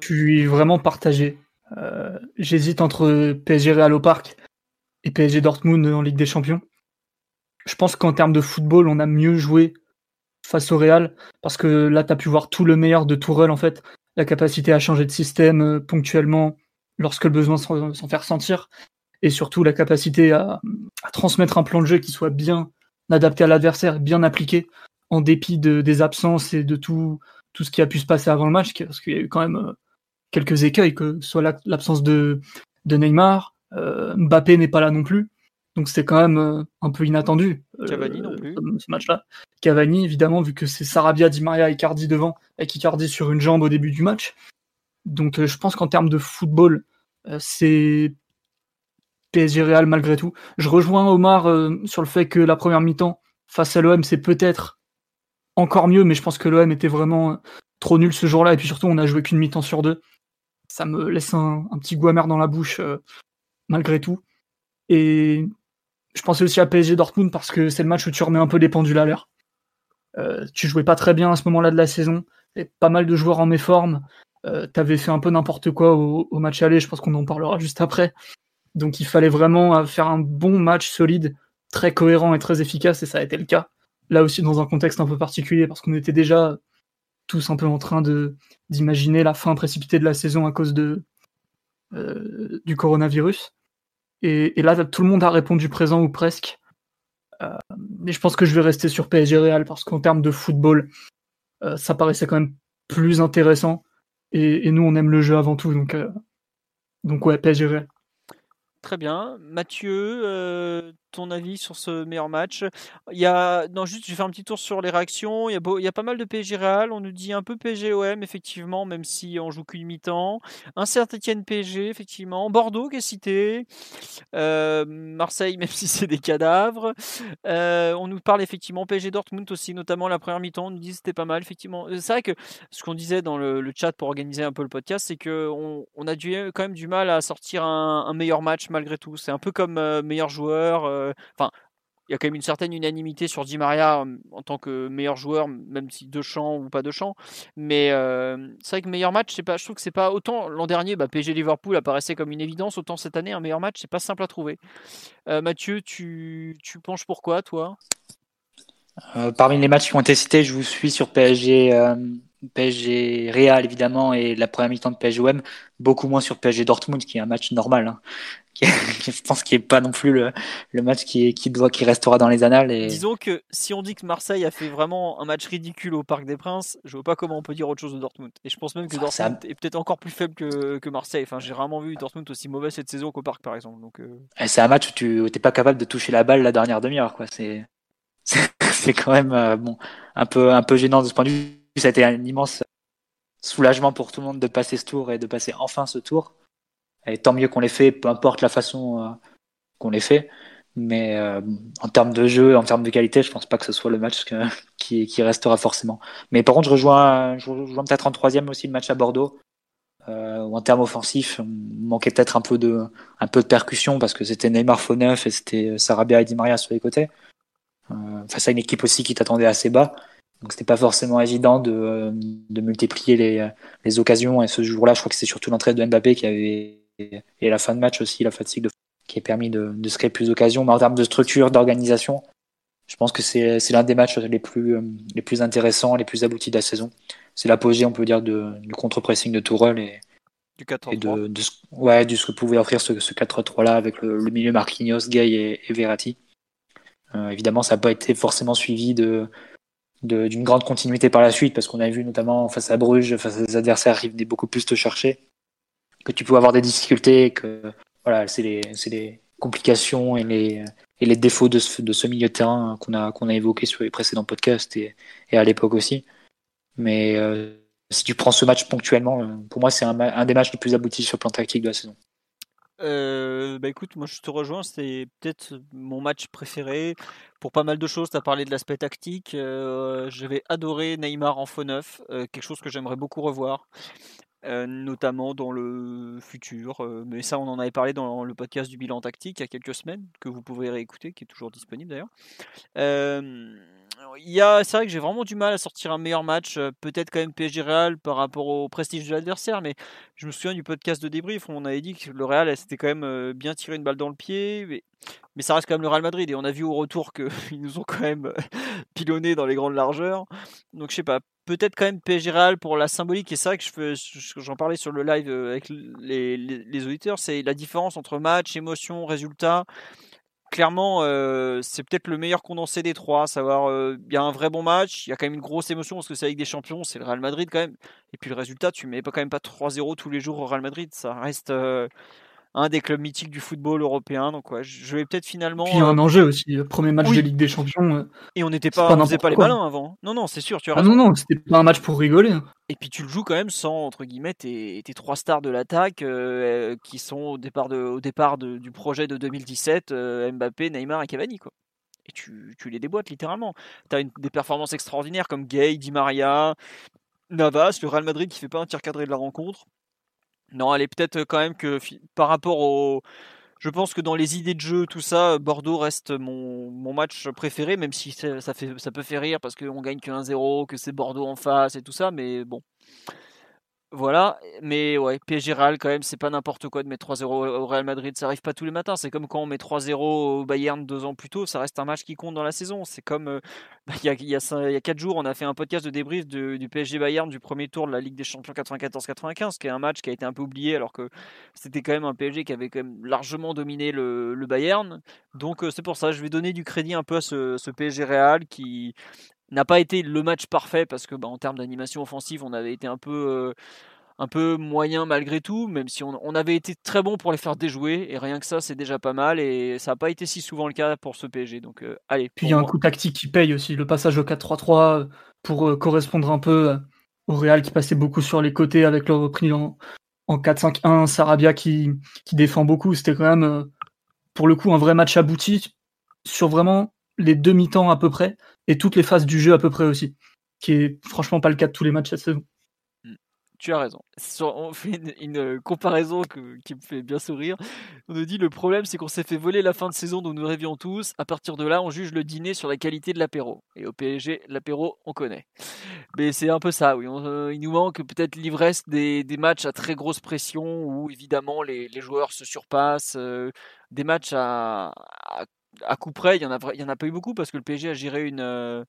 [SPEAKER 4] Je suis vraiment partagé. J'hésite entre PSG Real au Parc et PSG Dortmund en Ligue des Champions. Je pense qu'en termes de football, on a mieux joué face au Real parce que là, tu as pu voir tout le meilleur de Tourelle en fait. La capacité à changer de système ponctuellement, lorsque le besoin s'en faire sentir, et surtout la capacité à, transmettre un plan de jeu qui soit bien adapté à l'adversaire, bien appliqué, en dépit de, des absences et de tout, tout ce qui a pu se passer avant le match, parce qu'il y a eu quand même euh, quelques écueils, que ce soit l'absence de, de Neymar, euh, Mbappé n'est pas là non plus, donc c'est quand même euh, un peu inattendu.
[SPEAKER 1] Cavani non plus.
[SPEAKER 4] Ce match-là. Cavani, évidemment, vu que c'est Sarabia, Di Maria et Icardi devant, avec Icardi sur une jambe au début du match. Donc euh, je pense qu'en termes de football, euh, c'est PSG Real malgré tout. Je rejoins Omar euh, sur le fait que la première mi-temps face à l'OM, c'est peut-être encore mieux, mais je pense que l'OM était vraiment trop nul ce jour-là. Et puis surtout, on a joué qu'une mi-temps sur deux. Ça me laisse un, petit goût amer dans la bouche malgré tout. Et je pensais aussi à PSG Dortmund parce que c'est le match où tu remets un peu des pendules à l'heure. tu jouais pas très bien à ce moment-là de la saison. Et pas mal de joueurs en méforme. Euh, t'avais fait un peu n'importe quoi au, match aller, je pense qu'on en parlera juste après. Donc il fallait vraiment euh, faire un bon match solide, très cohérent et très efficace, et ça a été le cas. Là aussi dans un contexte un peu particulier, parce qu'on était déjà tous un peu en train d'imaginer la fin précipitée de la saison à cause de euh, du coronavirus. Et, là, tout le monde a répondu présent ou presque. mais je pense que je vais rester sur PSG Real parce qu'en termes de football, ça paraissait quand même plus intéressant. Et, nous, on aime le jeu avant tout. Donc, euh, donc ouais, PSG
[SPEAKER 1] Très bien. Mathieu, euh, ton avis sur ce meilleur match? Il y a, non, juste, je vais faire un petit tour sur les réactions. Il y a, il y a pas mal de PSG Real. On nous dit un peu PSG OM, effectivement, même si on joue qu'une mi-temps. Un certain Etienne PSG, effectivement. Bordeaux qui est cité. Euh, Marseille, même si c'est des cadavres. Euh, on nous parle effectivement PSG Dortmund aussi, notamment la première mi-temps. On nous dit que c'était pas mal, effectivement. C'est vrai que ce qu'on disait dans le, chat pour organiser un peu le podcast, c'est qu'on on a dû, quand même du mal à sortir un, un meilleur match malgré tout. C'est un peu comme euh, meilleur joueur. Euh, enfin, il y a quand même une certaine unanimité sur Di Maria en tant que meilleur joueur, même si de champ ou pas de champ. Mais c'est vrai que meilleur match, pas, je trouve que c'est pas autant l'an dernier, bah, PSG Liverpool apparaissait comme une évidence, autant cette année un meilleur match, c'est pas simple à trouver. Mathieu, tu, tu penches pourquoi, toi?
[SPEAKER 2] Parmi les matchs qui ont été cités, je vous suis sur PSG PSG Real évidemment et la première mi-temps de PSG OM, beaucoup moins sur PSG Dortmund qui est un match normal. Hein. je pense qu'il n'est pas non plus le, le match qui, qui, doit, qui restera dans les annales. Et...
[SPEAKER 1] Disons que si on dit que Marseille a fait vraiment un match ridicule au Parc des Princes, je ne vois pas comment on peut dire autre chose de Dortmund. Et je pense même que Dortmund est peut-être encore plus faible que, que Marseille. Enfin, j'ai rarement vu Dortmund aussi mauvais cette saison qu'au Parc par exemple. Donc, euh.
[SPEAKER 2] C'est un match où tu n'es pas capable de toucher la balle la dernière demi-heure. C'est c'est quand même euh, bon, un, peu, un peu gênant de ce point de vue ça a été un immense soulagement pour tout le monde de passer ce tour et de passer enfin ce tour. Et tant mieux qu'on l'ait fait, peu importe la façon euh, qu'on l'ait fait. Mais euh, en termes de jeu, en termes de qualité, je pense pas que ce soit le match qui, qui, restera forcément. Mais par contre, je rejoins, je rejoins peut-être en troisième aussi le match à Bordeaux. Euh, en termes offensifs, on manquait peut-être un peu de, un peu de percussion parce que c'était Neymar faux neuf et c'était Sarabia et Di Maria sur les côtés. Euh, face à une équipe aussi qui t'attendait assez bas. Donc c'était pas forcément évident de, de multiplier les, les, occasions. Et ce jour-là, je crois que c'est surtout l'entrée de Mbappé qui avait et la fin de match aussi, la fatigue de, qui a permis de, de se créer plus d'occasions. Mais en termes de structure, d'organisation, je pense que c'est l'un des matchs les plus, les plus intéressants, les plus aboutis de la saison. C'est l'apogée, on peut dire, de, du contre-pressing de Tourelle et,
[SPEAKER 1] du 4
[SPEAKER 2] et de, de, ouais, de ce que pouvait offrir ce, ce 4-3 là avec le, milieu Marquinhos, Gay et, et Verratti. Euh, évidemment, ça n'a pas été forcément suivi de, d'une grande continuité par la suite, parce qu'on a vu notamment face à Bruges, face à des adversaires qui venaient beaucoup plus te chercher, que tu pouvais avoir des difficultés, que voilà, c'est les, les, complications et les, et les défauts de ce, de ce milieu de terrain qu'on a, qu'on a évoqué sur les précédents podcasts et, et à l'époque aussi. Mais euh, si tu prends ce match ponctuellement, euh, pour moi, c'est un, un, des matchs les plus aboutis sur le plan tactique de la saison.
[SPEAKER 1] Euh, bah écoute, moi je te rejoins, c'est peut-être mon match préféré pour pas mal de choses. Tu as parlé de l'aspect tactique. Euh, J'avais adoré Neymar en faux neuf, euh, quelque chose que j'aimerais beaucoup revoir, euh, notamment dans le futur. Euh, mais ça, on en avait parlé dans le podcast du bilan tactique il y a quelques semaines, que vous pouvez réécouter, qui est toujours disponible d'ailleurs. Euh, c'est vrai que j'ai vraiment du mal à sortir un meilleur match. Euh, peut-être quand même PSG Real par rapport au prestige de l'adversaire, mais je me souviens du podcast de débrief où on avait dit que le Real c'était quand même bien tiré une balle dans le pied, mais, mais, ça reste quand même le Real Madrid et on a vu au retour qu'ils nous ont quand même pilonné dans les grandes largeurs. Donc je sais pas, peut-être quand même PSG pour la symbolique et ça que je j'en parlais sur le live avec les, auditeurs, c'est la différence entre match, émotion, résultat clairement, euh, c'est peut-être le meilleur condensé des trois. Savoir, euh, il y a un vrai bon match, il y a quand même une grosse émotion parce que c'est avec des champions, c'est le Real Madrid quand même. Et puis le résultat, tu mets pas quand même pas 3-0 tous les jours au Real Madrid. Ça reste euh, un des clubs mythiques du football européen. Donc ouais, je vais peut-être finalement.
[SPEAKER 4] Puis il y a un enjeu aussi, le premier match de Ligue des Champions. Euh,
[SPEAKER 1] et on n'était pas, on faisait pas les malins avant. Non non, c'est sûr, tu as
[SPEAKER 4] ah non non, c'était pas un match pour rigoler. Hein.
[SPEAKER 1] Et puis tu le joues quand même sans entre guillemets tes, tes trois stars de l'attaque euh, qui sont au départ de, au départ de, du projet de 2017, euh, Mbappé, Neymar et Cavani quoi. Et tu, tu les déboîtes littéralement. Tu as des performances extraordinaires comme Gay, Di Maria, Navas, le Real Madrid qui fait pas un tir cadré de la rencontre. Non, elle est peut-être quand même que par rapport au. Je pense que dans les idées de jeu, tout ça, Bordeaux reste mon, mon match préféré, même si ça, fait, ça peut faire rire parce qu'on gagne que 1-0, que c'est Bordeaux en face et tout ça, mais bon. Voilà, mais ouais, PSG Real quand même, c'est pas n'importe quoi de mettre 3-0 au Real Madrid, ça arrive pas tous les matins. C'est comme quand on met 3-0 au Bayern deux ans plus tôt, ça reste un match qui compte dans la saison. C'est comme euh, bah, il, y a, y a, 4 jours, on a fait un podcast de débrief du PSG Bayern du premier tour de la Ligue des Champions 94-95, qui est un match qui a été un peu oublié alors que c'était quand même un PSG qui avait quand même largement dominé le, le Bayern. Donc euh, c'est pour ça, je vais donner du crédit un peu à ce, ce PSG Real qui n'a pas été le match parfait parce que bah, en termes d'animation offensive, on avait été un peu euh, un peu moyen malgré tout, même si on, on, avait été très bon pour les faire déjouer et rien que ça, c'est déjà pas mal et ça n'a pas été si souvent le cas pour ce PSG. Donc euh, allez.
[SPEAKER 4] Puis il y a un coup tactique qui paye aussi, le passage au 4-3-3 pour euh, correspondre un peu au Real qui passait beaucoup sur les côtés avec le repris en, en 4-5-1, Sarabia qui, qui défend beaucoup. C'était quand même pour le coup un vrai match abouti sur vraiment les demi-temps à peu près et toutes les phases du jeu à peu près aussi, qui est franchement pas le cas de tous les matchs cette saison.
[SPEAKER 1] tu as raison. On fait une, comparaison qui me fait bien sourire. On nous dit le problème, c'est qu'on s'est fait voler la fin de saison dont nous rêvions tous. À partir de là, on juge le dîner sur la qualité de l'apéro. Et au PSG, l'apéro, on connaît. Mais c'est un peu ça, oui. Euh, il nous manque peut-être l'ivresse des, matchs à très grosse pression où évidemment les, joueurs se surpassent. Euh, des matchs à, coup près, il n'y en, a, pas eu beaucoup parce que le PSG a géré. Euh,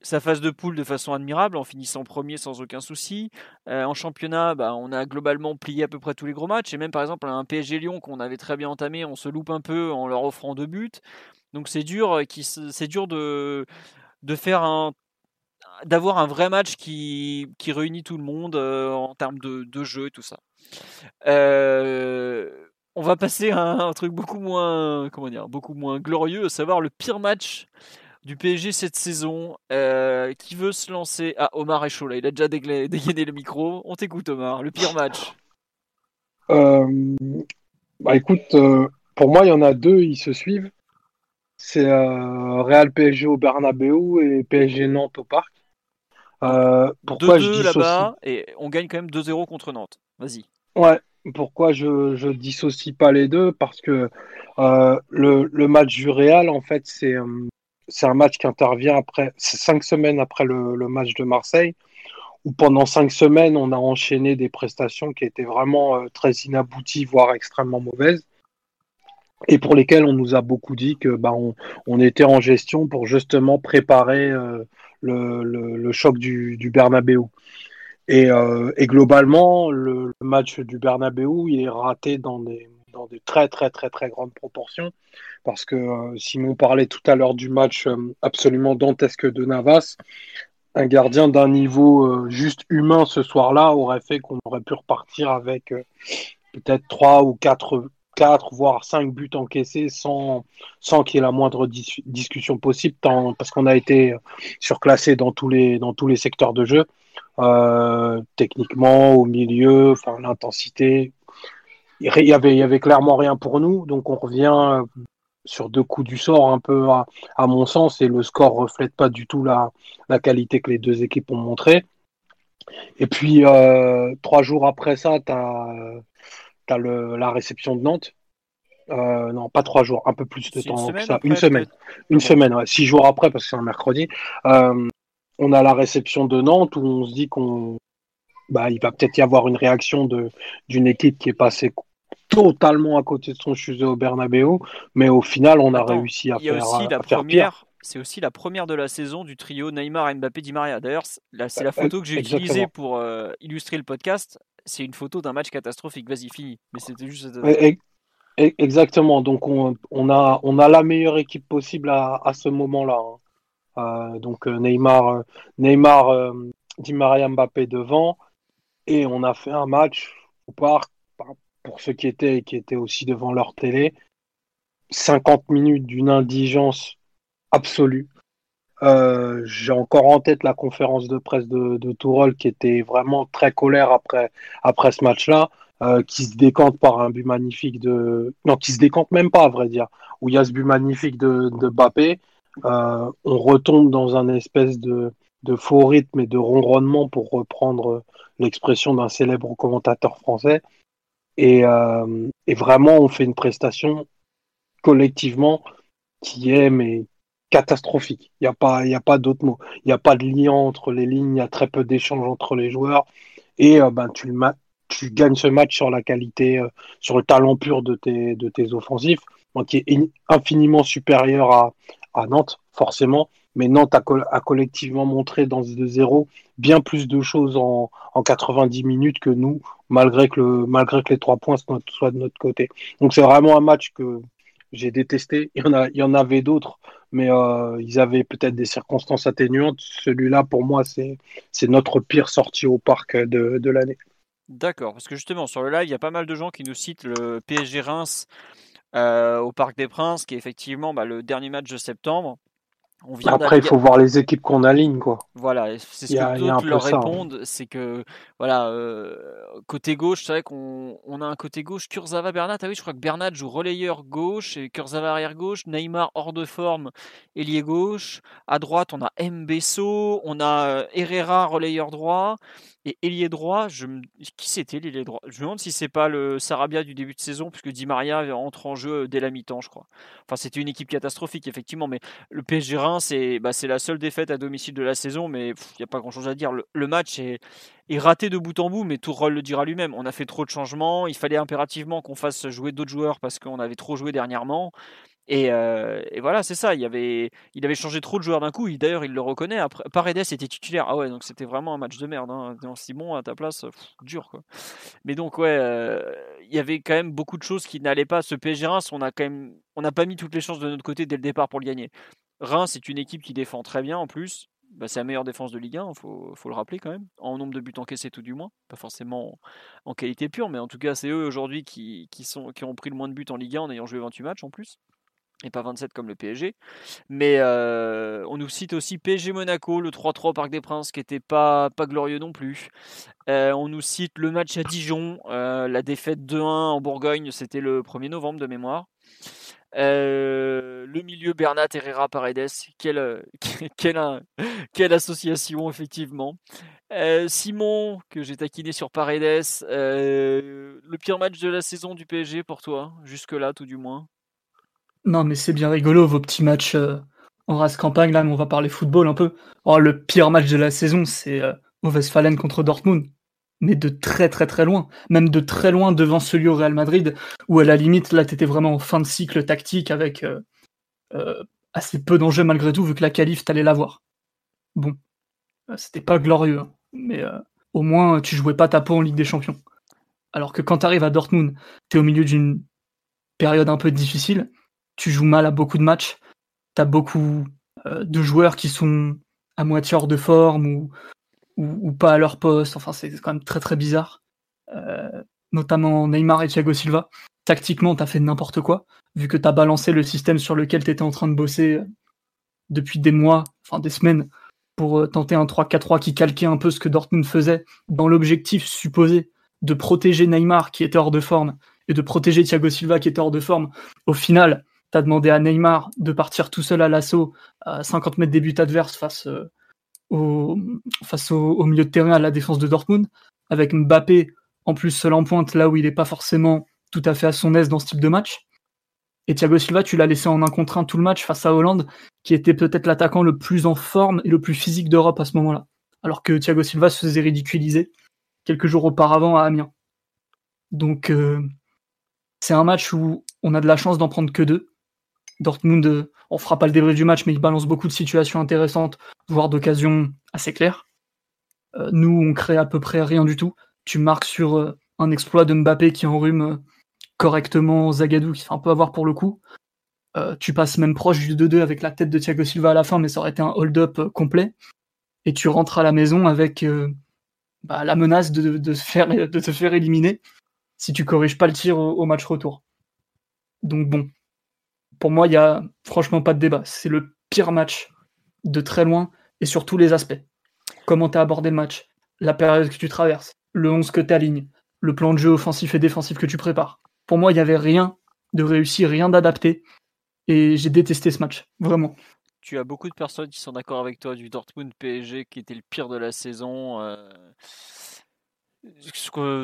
[SPEAKER 1] sa phase de poule de façon admirable en finissant premier sans aucun souci. Euh, en championnat, bah, on a globalement plié à peu près tous les gros matchs. Et même par exemple un PSG Lyon qu'on avait très bien entamé, on se loupe un peu en leur offrant deux buts. Donc c'est dur, euh, c'est dur de, faire d'avoir un vrai match qui, réunit tout le monde en termes de, jeu et tout ça. On va passer à un, truc beaucoup moins comment dire beaucoup moins glorieux, à savoir le pire match du PSG cette saison. Euh, qui veut se lancer à ah, Omar est Il a déjà dégainé le micro. On t'écoute, Omar. Le pire match
[SPEAKER 3] euh, Bah écoute, euh, pour moi, il y en a deux, ils se suivent. C'est Real PSG au Bernabeu et PSG Nantes au Parc.
[SPEAKER 1] pourquoi 2 -2 là-bas et on gagne quand même 2-0 contre Nantes. Vas-y.
[SPEAKER 3] Ouais, pourquoi je, je dissocie pas les deux Parce que le, le, match du Real, en fait, c'est c'est un match qui intervient après, cinq semaines après le, match de Marseille, où pendant cinq semaines, on a enchaîné des prestations qui étaient vraiment euh, très inabouties, voire extrêmement mauvaises, et pour lesquelles on nous a beaucoup dit que bah, on, était en gestion pour justement préparer euh, le, choc du, du Bernabeu. Et, euh, et globalement, le, match du Bernabeu, il est raté dans des, très très très très grandes proportions. Parce que euh, Simon parlait tout à l'heure du match euh, absolument dantesque de Navas. Un gardien d'un niveau euh, juste humain ce soir-là aurait fait qu'on aurait pu repartir avec peut-être 3 ou 4, 4, voire 5 buts encaissés sans, sans qu'il y ait la moindre discussion possible, parce qu'on a été surclassé dans tous les, dans tous les secteurs de jeu. techniquement, au milieu, l'intensité, il y avait, il y avait clairement rien pour nous, donc on revient euh, sur deux coups du sort un peu à, mon sens et le score reflète pas du tout la, la qualité que les deux équipes ont montré. Et puis euh, trois jours après ça, tu as, as le, la réception de Nantes. Euh, non, pas trois jours, un peu plus de temps que ça. Une semaine. Une semaine, ouais. six jours après, parce que c'est un mercredi. on a la réception de Nantes où on se dit qu'on bah, il va peut-être y avoir une réaction d'une équipe qui est passée totalement à côté de son fuseau au Bernabeu, mais au final, on a réussi à faire, aussi la première,
[SPEAKER 1] C'est aussi la première de la saison du trio Neymar, Mbappé, Di Maria. D'ailleurs, c'est la photo que j'ai utilisée pour euh, illustrer le podcast. C'est une photo d'un match catastrophique. Vas-y, fini. Mais c'était juste.
[SPEAKER 3] Exactement. Donc, on, on, a, on a la meilleure équipe possible à, à ce moment-là. Hein. Euh, donc, euh, Neymar, Neymar Di Maria, Mbappé devant. Et on a fait un match au parc, pour ceux qui étaient, qui étaient aussi devant leur télé, 50 minutes d'une indigence absolue. Euh, j'ai encore en tête la conférence de presse de, de qui était vraiment très colère après, après ce match-là, euh, qui se décante par un but magnifique de. Non, qui se décante même pas, à vrai dire, où il y a ce but magnifique de, de Bappé. Euh, on retombe dans un espèce de, faux rythme et de ronronnement pour reprendre l'expression d'un célèbre commentateur français. Et, et, vraiment, on fait une prestation collectivement qui est mais catastrophique. Il n'y a pas, a pas d'autre mot. Il n'y a pas de lien entre les lignes, il y a très peu d'échanges entre les joueurs. Et euh, ben, tu, tu gagnes ce match sur la qualité, euh, sur le talent pur de tes, de tes offensifs, qui est infiniment supérieur à, à Nantes, forcément mais Nantes a, collectivement montré dans ce 2-0 bien plus de choses en, 90 minutes que nous, malgré que, le, malgré que les trois points soient de notre côté. Donc c'est vraiment un match que j'ai détesté. Il y en, a, il y en avait d'autres, mais euh, ils avaient peut-être des circonstances atténuantes. Celui-là, pour moi, c'est notre pire sortie au parc de, l'année.
[SPEAKER 1] D'accord, parce que justement, sur le live, il y a pas mal de gens qui nous citent le PSG Reims euh, au Parc des Princes, qui est effectivement bah, le dernier match de septembre.
[SPEAKER 3] Après, il faut voir les équipes qu'on aligne, quoi.
[SPEAKER 1] Voilà, c'est ce que d'autres leur répondent, c'est que voilà, euh, côté gauche, c'est vrai qu'on on a un côté gauche, Kurzawa, Bernat. Ah oui, je crois que Bernat joue relayeur gauche et Kurzawa arrière gauche, Neymar hors de forme, ailier gauche. À droite, on a Mbesso, on a euh, Herrera relayeur droit. Et ailier droit, qui c'était l'ailier droit? Je me demande si c'est pas le Sarabia du début de saison, puisque Di Maria entre en jeu dès la mi-temps, je crois. Enfin, c'était une équipe catastrophique, effectivement, mais le PSG Reims, c'est bah, la seule défaite à domicile de la saison, mais il n'y a pas grand-chose à dire. Le, match est, raté de bout en bout, mais Tourelle le dira lui-même. On a fait trop de changements, il fallait impérativement qu'on fasse jouer d'autres joueurs parce qu'on avait trop joué dernièrement. Euh, et, voilà, c'est ça. Il avait, changé trop de joueurs d'un coup. D'ailleurs, il le reconnaît. Après, Paredes était titulaire. Ah ouais, donc c'était vraiment un match de merde. Hein. Simon à ta place, dur quoi. Mais donc ouais, euh, il y avait quand même beaucoup de choses qui n'allaient pas. Ce PSG Reims, on n'a pas mis toutes les chances de notre côté dès le départ pour le gagner. Reims, c'est une équipe qui défend très bien en plus. Bah, c'est la meilleure défense de Ligue 1, il faut, le rappeler quand même, en nombre de buts encaissés tout du moins, pas forcément en qualité pure, mais en tout cas c'est eux aujourd'hui qui, qui ont pris le moins de buts en Ligue 1 en ayant joué 28 matchs en plus et pas 27 comme le PSG. Mais euh, on nous cite aussi PSG Monaco, le 3-3 au Parc des Princes, qui n'était pas, pas glorieux non plus. Euh, on nous cite le match à Dijon, euh, la défaite 2-1 en Bourgogne, c'était le 1er novembre de mémoire. le milieu Bernat Herrera Paredes, quelle, association effectivement. Simon, que j'ai taquiné sur Paredes, le pire match de la saison du PSG pour toi, jusque-là tout du moins?
[SPEAKER 4] Non, mais c'est bien rigolo, vos petits matchs euh, en race campagne, là, mais on va parler football un peu. Oh, le pire match de la saison, c'est euh, Westfalen contre Dortmund. Mais de très très très loin. Même de très loin devant celui au Real Madrid, où à la limite, là, t'étais vraiment en fin de cycle tactique avec euh, euh, assez peu d'enjeux malgré tout, vu que la qualif, t'allais l'avoir. Bon, c'était pas glorieux, hein. mais au moins, tu jouais pas ta peau en Ligue des Champions. Alors que quand t'arrives à Dortmund, t'es au milieu d'une période un peu difficile, tu joues mal à beaucoup de matchs, tu as beaucoup euh, de joueurs qui sont à moitié hors de forme ou, ou, pas à leur poste. Enfin, c'est quand même très très bizarre. Euh, notamment Neymar et Thiago Silva. Tactiquement, tu as fait n'importe quoi, vu que tu as balancé le système sur lequel tu étais en train de bosser euh, depuis des mois, enfin des semaines, pour tenter un 3-4-3 qui calquait un peu ce que Dortmund faisait, dans l'objectif supposé de protéger Neymar qui était hors de forme et de protéger Thiago Silva qui était hors de forme. Au final, tu demandé à Neymar de partir tout seul à l'assaut à 50 mètres des buts adverses face, euh, au, face au, milieu de terrain à la défense de Dortmund, avec Mbappé en plus seul en pointe là où il n'est pas forcément tout à fait à son aise dans ce type de match. Et Thiago Silva, tu l'as laissé en un contre un tout le match face à Hollande, qui était peut-être l'attaquant le plus en forme et le plus physique d'Europe à ce moment-là. Alors que Thiago Silva se faisait ridiculiser quelques jours auparavant à Amiens. Donc euh, c'est un match où on a de la chance d'en prendre que deux. Dortmund, euh, on fera pas le débrief du match, mais il balance beaucoup de situations intéressantes, voire d'occasions assez claires. Euh, nous, on crée à peu près rien du tout. Tu marques sur euh, un exploit de Mbappé qui enrhume correctement Zagadou, qui fait un peu avoir pour le coup. tu passes même proche du 2-2 avec la tête de Thiago Silva à la fin, mais ça aurait été un hold-up complet. Et tu rentres à la maison avec bah, la menace de, de, faire, de, te faire éliminer si tu corriges pas le tir au match retour. Donc bon, pour moi, il y a franchement pas de débat. C'est le pire match de très loin et sur tous les aspects. Comment tu as abordé le match, la période que tu traverses, le 11 que tu alignes, le plan de jeu offensif et défensif que tu prépares. Pour moi, il n'y avait rien de réussi, rien d'adapté. Et j'ai détesté ce match, vraiment.
[SPEAKER 1] Tu as beaucoup de personnes qui sont d'accord avec toi du Dortmund PSG qui était le pire de la saison. Euh,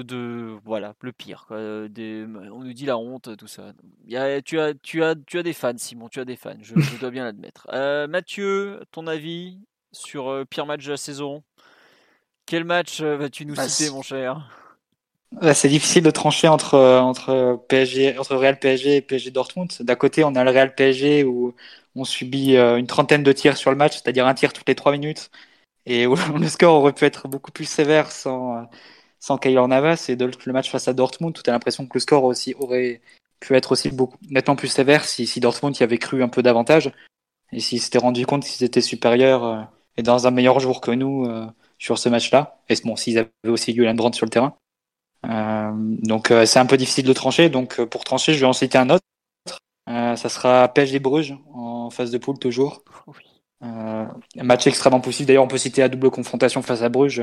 [SPEAKER 1] de voilà le pire Des, on nous dit la honte tout ça. Tu as tu as tu as des fans Simon tu as des fans je, dois bien l'admettre. Euh, Mathieu ton avis sur euh, pire match de la saison? Quel match euh, vas-tu nous bah, citer mon cher?
[SPEAKER 2] Bah, c'est difficile de trancher entre entre PSG entre Real PSG et PSG Dortmund. D'un côté on a le Real PSG où on subit une trentaine de tirs sur le match c'est-à-dire un tir toutes les trois minutes et où le score aurait pu être beaucoup plus sévère sans sans Kyler Navas et le match face à Dortmund, tu as l'impression que le score aussi aurait pu être aussi beaucoup nettement plus sévère si, si Dortmund y avait cru un peu davantage et s'ils s'étaient rendu compte qu'ils étaient supérieurs euh, et dans un meilleur jour que nous euh, sur ce match-là. Et bon, s'ils avaient aussi Julian Brandt sur le terrain. Euh, donc c'est un peu difficile de trancher. Donc pour trancher, je vais en citer un autre. ça sera PSG Bruges en phase de poule toujours. un match extrêmement possible. D'ailleurs, on peut citer la double confrontation face à Bruges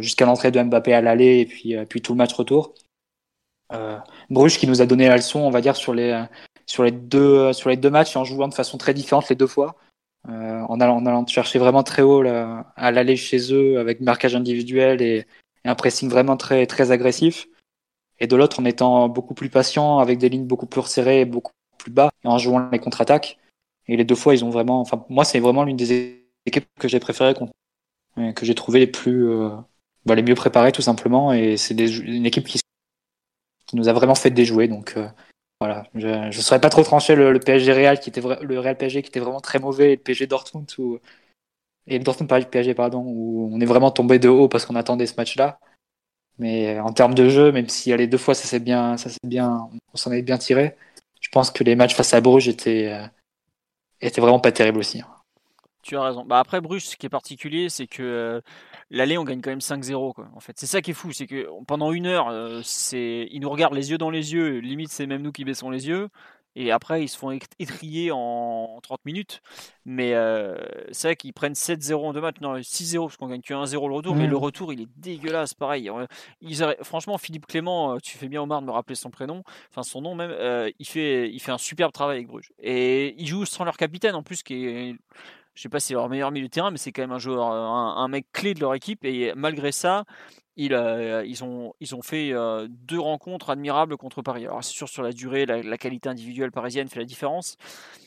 [SPEAKER 2] jusqu'à l'entrée de Mbappé à l'aller et puis, euh, puis tout le match retour. Euh, Bruges qui nous a donné la leçon, on va dire, sur les, sur les, deux, sur les deux matchs en jouant de façon très différente les deux fois. en, allant, en allant chercher vraiment très haut là, à l'aller chez eux avec marquage individuel et, un pressing vraiment très, très agressif. Et de l'autre, en étant beaucoup plus patient, avec des lignes beaucoup plus resserrées et beaucoup plus bas, et en jouant les contre-attaques. Et les deux fois, ils ont vraiment. Enfin, moi, c'est vraiment l'une des équipes que j'ai préférées, que j'ai trouvé les plus. Bah, les mieux préparées, tout simplement. Et c'est une équipe qui, qui nous a vraiment fait déjouer. Donc, voilà, je ne saurais pas trop trancher le, PSG Real qui était le Real PSG qui était vraiment très mauvais et le PSG Dortmund ou et le Dortmund PSG pardon où on est vraiment tombé de haut parce qu'on attendait ce match-là. Mais en termes de jeu, même a les deux fois ça s'est bien ça bien on s'en est bien tiré, je pense que les matchs face à Bruges étaient euh, étaient vraiment pas terribles aussi.
[SPEAKER 1] Tu as raison. Bah après Bruges, ce qui est particulier, c'est que euh, l'aller, on gagne quand même 5-0. En fait, c'est ça qui est fou, c'est que pendant une heure, euh, c'est, ils nous regardent les yeux dans les yeux. Limite, c'est même nous qui baissons les yeux. Et après, ils se font étrier en 30 minutes. Mais euh, c'est vrai qu'ils prennent 7-0 en deux matchs. Non, 6-0, parce qu'on gagne que 1-0 le retour. Mais le mmh. retour, il est dégueulasse, pareil. Ils Franchement, Philippe Clément, tu fais bien Omar de me rappeler son prénom, enfin son nom même, il, fait, il fait un superbe travail avec Bruges. Et ils jouent sans leur capitaine en plus, qui est je sais pas si c'est leur meilleur milieu de terrain, mais c'est quand même un joueur, un, mec clé de leur équipe. Et malgré ça, ils, euh, ils, ont, ils ont fait euh, deux rencontres admirables contre Paris. Alors c'est sûr sur la durée, la, qualité individuelle parisienne fait la différence,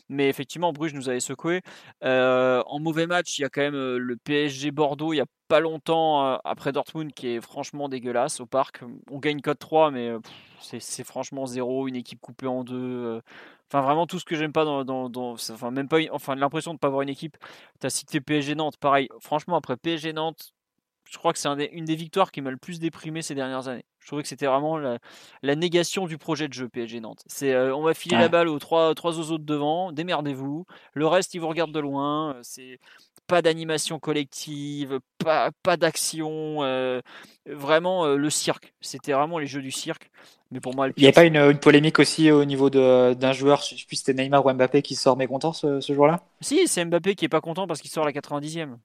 [SPEAKER 1] mais effectivement Bruges nous avait secoué. Euh, en mauvais match, il y a quand même le PSG Bordeaux il y a pas longtemps après Dortmund qui est franchement dégueulasse au parc. On gagne code 3, mais c'est franchement zéro, une équipe coupée en deux. Enfin, vraiment tout ce que j'aime pas dans, dans, enfin même pas, enfin l'impression de pas avoir une équipe. tu as cité PSG Nantes, pareil. Franchement, après PSG Nantes, je crois que c'est une des victoires qui m'a le plus déprimé ces dernières années. Je trouvais que c'était vraiment la, négation du projet de jeu PSG Nantes. C'est euh, on va filer la balle aux trois, trois autres devant, démerdez-vous. Le reste, ils vous regardent de loin. C'est pas d'animation collective, pas, pas d'action. Euh, vraiment euh, le cirque. C'était vraiment les jeux du cirque. Mais pour moi,
[SPEAKER 2] il n'y a pas une, polémique aussi au niveau d'un joueur, je sais plus si c'était Neymar ou Mbappé qui sort mécontent ce, ce jour-là
[SPEAKER 1] Si, c'est Mbappé qui est pas content parce qu'il sort à la 90e.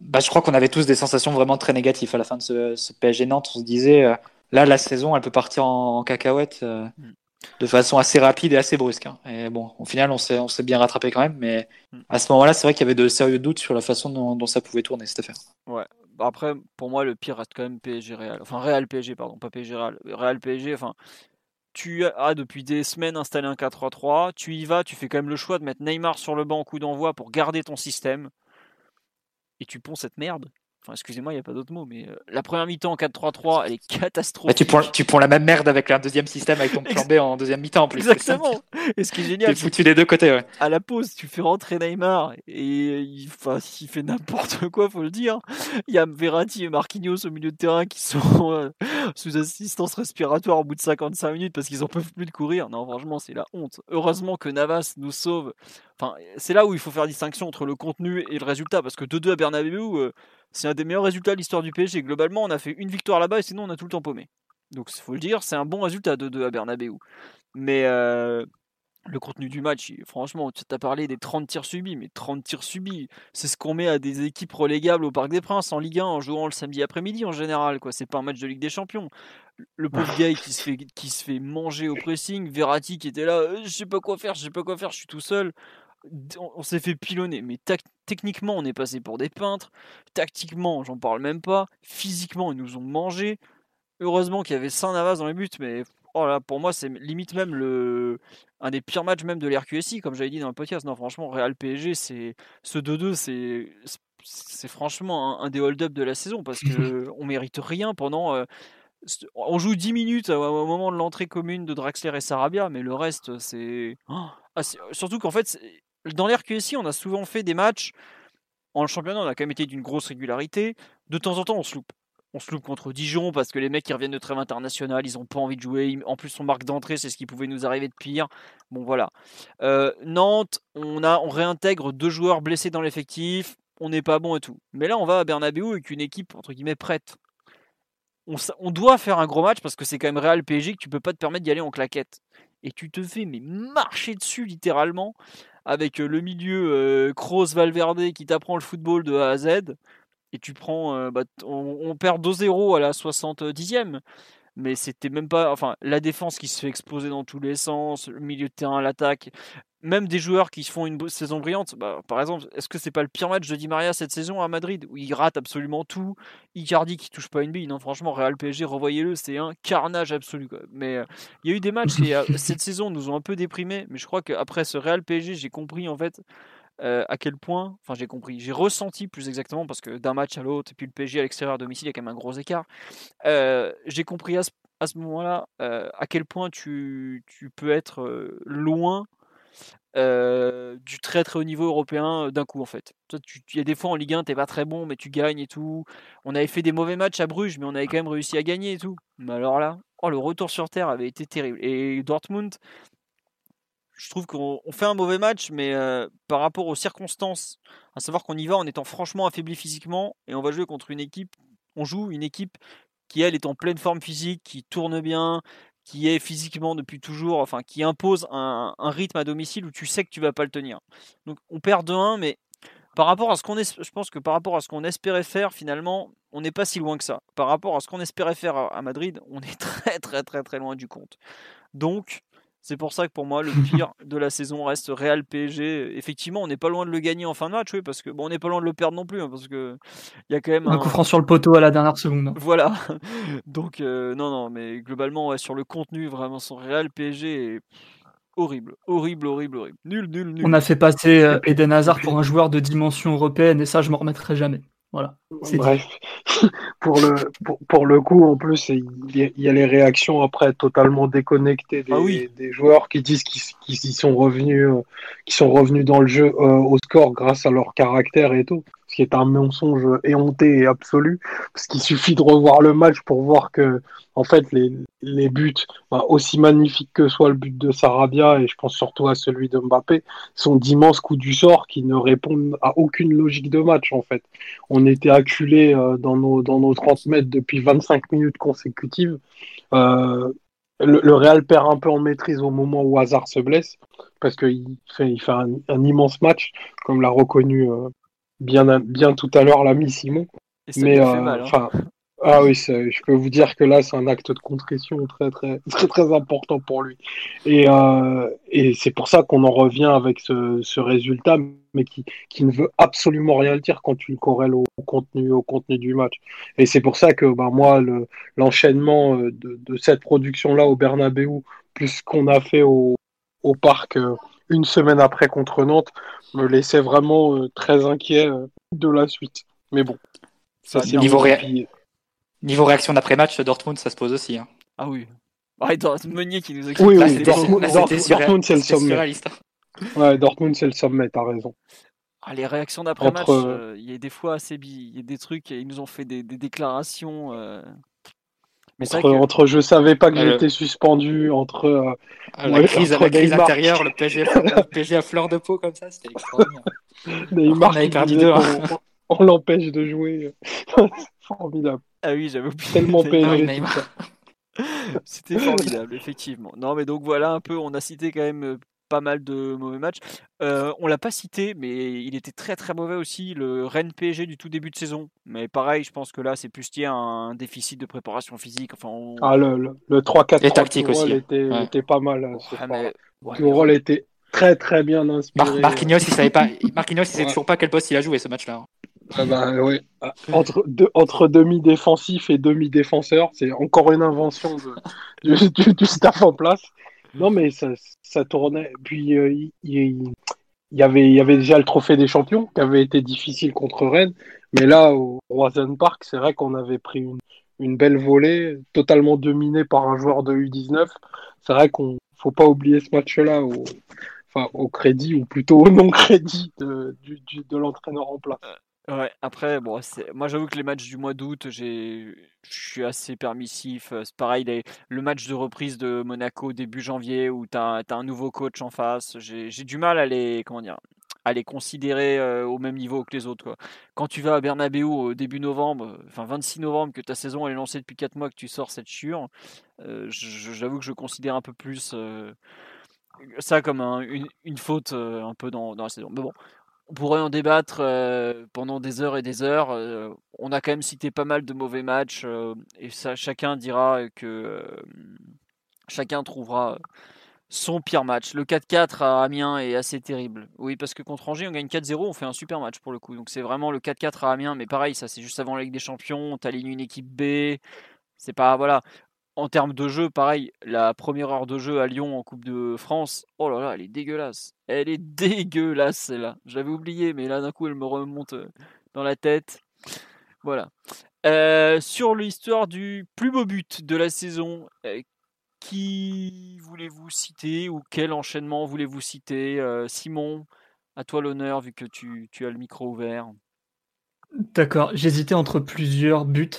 [SPEAKER 2] Bah, je crois qu'on avait tous des sensations vraiment très négatives à la fin de ce, ce PSG Nantes. On se disait, euh, là, la saison, elle peut partir en, cacahuète euh, mm. De façon assez rapide et assez brusque. Hein. Et bon, au final, on s'est bien rattrapé quand même. Mais mm. à ce moment-là, c'est vrai qu'il y avait de sérieux doutes sur la façon dont, dont ça pouvait tourner cette affaire.
[SPEAKER 1] Ouais, bah, après, pour moi, le pire reste quand même PSG Real. Enfin, Real PSG, pardon, pas PSG Real. Real PSG, enfin, tu as depuis des semaines installé un 4-3-3. Tu y vas, tu fais quand même le choix de mettre Neymar sur le banc coup d'envoi pour garder ton système. Et tu ponds cette merde. Enfin, excusez-moi, il n'y a pas d'autre mot, mais euh, la première mi-temps en 4-3-3, elle est catastrophique. Bah,
[SPEAKER 2] tu, prends, tu prends la même merde avec un deuxième système avec ton plan B en deuxième mi-temps en plus.
[SPEAKER 1] Exactement. Et ce qui est génial.
[SPEAKER 2] Tu foutu des deux côtés, ouais.
[SPEAKER 1] À la pause, tu fais rentrer Neymar et il, enfin, il fait n'importe quoi, faut le dire. Il y a Verratti et Marquinhos au milieu de terrain qui sont euh, sous assistance respiratoire au bout de 55 minutes parce qu'ils n'en peuvent plus de courir. Non, franchement, c'est la honte. Heureusement que Navas nous sauve. Enfin, c'est là où il faut faire distinction entre le contenu et le résultat parce que 2-2 à Bernabeu. Euh, c'est un des meilleurs résultats de l'histoire du PSG. Globalement, on a fait une victoire là-bas et sinon on a tout le temps paumé. Donc il faut le dire, c'est un bon résultat de 2 à Bernabeu. Mais euh, le contenu du match, franchement, tu as parlé des 30 tirs subis, mais 30 tirs subis, c'est ce qu'on met à des équipes relégables au Parc des Princes en Ligue 1 en jouant le samedi après-midi en général. quoi. C'est pas un match de Ligue des Champions. Le pauvre gars qui se fait, qui se fait manger au pressing, Verratti qui était là, euh, je sais pas quoi faire, je sais pas quoi faire, je suis tout seul on s'est fait pilonner, mais techniquement, on est passé pour des peintres. Tactiquement, j'en parle même pas. Physiquement, ils nous ont mangé. Heureusement qu'il y avait Saint Navas dans les buts, mais oh là, pour moi, c'est limite même le un des pires matchs même de l'RQSI, comme j'avais dit dans le podcast. Non, franchement, Real PSG, c'est ce 2-2, c'est c'est franchement un, des hold-up de la saison parce que on mérite rien pendant. Euh, on joue 10 minutes au moment de l'entrée commune de Draxler et Sarabia, mais le reste, c'est. Oh, ah, surtout qu'en fait, dans l'RQSI, on a souvent fait des matchs. En championnat, on a quand même été d'une grosse régularité. De temps en temps, on se loupe. On se loupe contre Dijon parce que les mecs qui reviennent de trêve international, ils n'ont pas envie de jouer. En plus, on marque d'entrée, c'est ce qui pouvait nous arriver de pire. Bon, voilà. Euh, Nantes, on, a, on réintègre deux joueurs blessés dans l'effectif. On n'est pas bon et tout. Mais là, on va à Bernabeu avec une équipe, entre guillemets, prête. On, doit faire un gros match parce que c'est quand même Real PSG que tu peux pas te permettre d'y aller en claquette. Et tu te fais mais marcher dessus littéralement avec le milieu Kroos Valverde qui t'apprend le football de A à Z. Et tu prends, bah, on, perd 2-0 à la 70e. Mais c'était même pas. Enfin, la défense qui se fait exploser dans tous les sens, le milieu de terrain, l'attaque. Même des joueurs qui font une saison brillante, bah, par exemple, est-ce que c'est pas le pire match de Di Maria cette saison à Madrid où il rate absolument tout Icardi qui touche pas une bille, non franchement Real PSG, revoyez-le, c'est un carnage absolu. Mais euh, il y a eu des matchs qui euh, cette saison nous ont un peu déprimés, mais je crois qu'après ce Real PSG, j'ai compris en fait euh, à quel point, enfin j'ai compris, j'ai ressenti plus exactement parce que d'un match à l'autre et puis le PSG à l'extérieur à domicile, il y a quand même un gros écart. j'ai compris à ce, moment-là à quel point tu, tu peux être loin du très très haut niveau européen d'un coup en fait. Il y a des fois en Ligue 1 t'es pas très bon mais tu gagnes et tout. On avait fait des mauvais matchs à Bruges mais on avait quand même réussi à gagner et tout. Mais alors là, oh, le retour sur terre avait été terrible. Et Dortmund, je trouve qu'on fait un mauvais match mais par rapport aux circonstances, à savoir qu'on y va en étant franchement affaibli physiquement et on va jouer contre une équipe, on joue une équipe qui elle est en pleine forme physique, qui tourne bien, qui est physiquement depuis toujours, enfin qui impose un, rythme à domicile où tu sais que tu vas pas le tenir. Donc on perd 2-1, mais par rapport à ce qu'on je pense que par rapport à ce qu'on espérait faire, finalement, on n'est pas si loin que ça. Par rapport à ce qu'on espérait faire à Madrid, on est très très très très loin du compte. Donc c'est pour ça que pour moi, le pire de la saison reste Real PSG. Effectivement, on n'est pas loin de le gagner en fin de match, oui, parce que bon, on n'est pas loin de le perdre non plus, hein, parce que il y a quand même
[SPEAKER 4] un, coup franc sur le poteau à la dernière seconde.
[SPEAKER 1] Voilà. Donc euh, non, non, mais globalement, sur le contenu, vraiment, son Real PSG est horrible, horrible, horrible, horrible. Nul, nul, nul.
[SPEAKER 4] On a fait passer euh, Eden Hazard pour un joueur de dimension européenne, et ça, je m'en remettrai jamais. Voilà.
[SPEAKER 3] Bref, pour le pour, le coup, en plus, il y, a les réactions après totalement déconnectées des, ah des joueurs qui disent qu'ils sont revenus, euh, qui sont revenus dans le jeu euh, au score grâce à leur caractère et tout qui est un mensonge éhonté et absolu, parce qu'il suffit de revoir le match pour voir que, en fait, les, buts, bah, aussi magnifiques que soit le but de Sarabia, et je pense surtout à celui de Mbappé, sont d'immenses coups du sort qui ne répondent à aucune logique de match, en fait. On était acculés euh, dans, nos, dans nos 30 mètres depuis 25 minutes consécutives. Euh, le, Real perd un peu en maîtrise au moment où Hazard se blesse, parce qu'il fait, il fait un, immense match, comme l'a reconnu euh, bien, bien tout à l'heure l'ami Simon.
[SPEAKER 1] mais euh, hein. enfin,
[SPEAKER 3] ah oui, je peux vous dire que là, c'est un acte de contrition très, très, très, très important pour lui. Et, euh, et c'est pour ça qu'on en revient avec ce, ce résultat, mais qui, qui, ne veut absolument rien dire quand tu le corrèles au, contenu, au contenu du match. Et c'est pour ça que bah, moi, l'enchaînement euh, de, de, cette production-là au Bernabeu, plus ce qu'on a fait au, au parc une semaine après contre Nantes, me laissait vraiment euh, très inquiet euh, de la suite. Mais bon,
[SPEAKER 2] ça c'est niveau, niveau réaction d'après-match, Dortmund, ça se pose aussi. Hein.
[SPEAKER 1] Ah oui. Ouais, Meunier qui nous explique.
[SPEAKER 3] Oui, oui, Dortmund, c'est le sommet. Ouais, Dortmund, c'est le sommet, t'as raison.
[SPEAKER 1] Ah, les réactions d'après-match, euh, il y a des fois assez il y a des trucs, ils nous ont fait des, des déclarations.
[SPEAKER 3] Entre, je savais pas que j'étais suspendu, entre euh,
[SPEAKER 2] la crise, la crise intérieure, le PSG, à fleur de peau comme ça, c'était extraordinaire.
[SPEAKER 3] Neymar on, perdu deux, on, l'empêche de jouer. formidable.
[SPEAKER 1] Ah oui, j'avais oublié.
[SPEAKER 3] Tellement PSG.
[SPEAKER 1] C'était formidable, effectivement. Non, mais donc voilà un peu, on a cité quand même euh, pas mal de mauvais matchs. Euh, on l'a pas cité, mais il était très très mauvais aussi, le Rennes PSG du tout début de saison. Mais pareil, je pense que là, c'est plus lié à un déficit de préparation physique. Enfin,
[SPEAKER 3] Ah, le, le, 3-4 tactique aussi. Était, était, pas mal. Hein, le rôle était très très bien inspiré.
[SPEAKER 2] Marquinhos, il savait pas. Marquinhos, il sait toujours pas quel poste il a joué ce match-là. Hein.
[SPEAKER 3] Ah bah, oui. Ah, entre, entre demi-défensif et demi-défenseur, c'est encore une invention de, du, du, staff en place. Non, mais ça, tournait. Puis euh, il, y avait, déjà le trophée des champions qui avait été difficile contre Rennes. Mais là, au Roison Park, c'est vrai qu'on avait pris une, belle volée, totalement dominée par un joueur de U19. C'est vrai qu'on faut pas oublier ce match-là au, crédit, ou plutôt au non-crédit de, l'entraîneur en place.
[SPEAKER 1] Ouais, après, bon, moi j'avoue que les matchs du mois d'août, je suis assez permissif. C'est pareil, le match de reprise de Monaco début janvier où tu as, un nouveau coach en face, j'ai du mal à les, comment dire, à les considérer au même niveau que les autres. Quand tu vas à Bernabeu au début novembre, enfin 26 novembre, que ta saison elle est lancée depuis 4 mois, que tu sors cette chure, j'avoue que je considère un peu plus ça comme une, une, faute un peu dans, dans la saison. Mais bon, on pourrait en débattre euh, pendant des heures et des heures. Euh, on a quand même cité pas mal de mauvais matchs euh, et ça, chacun dira que chacun trouvera son pire match. Le 4-4 à Amiens est assez terrible. Oui, parce que contre Angers, on gagne 4-0, on fait un super match pour le coup. Donc c'est vraiment le 4-4 à Amiens, mais pareil, ça c'est juste avant la Ligue des Champions, t'alignes une équipe B. C'est pas voilà. En termes de jeu, pareil, la première heure de jeu à Lyon en Coupe de France, oh là là, elle est dégueulasse. Elle est dégueulasse celle-là. J'avais oublié, mais là d'un coup elle me remonte euh, dans la tête. Voilà. Euh, sur l'histoire du plus beau but de la saison, euh, qui voulez-vous citer ou quel enchaînement voulez-vous citer Simon, à toi l'honneur vu que tu, as le micro ouvert.
[SPEAKER 4] D'accord, j'hésitais entre plusieurs buts.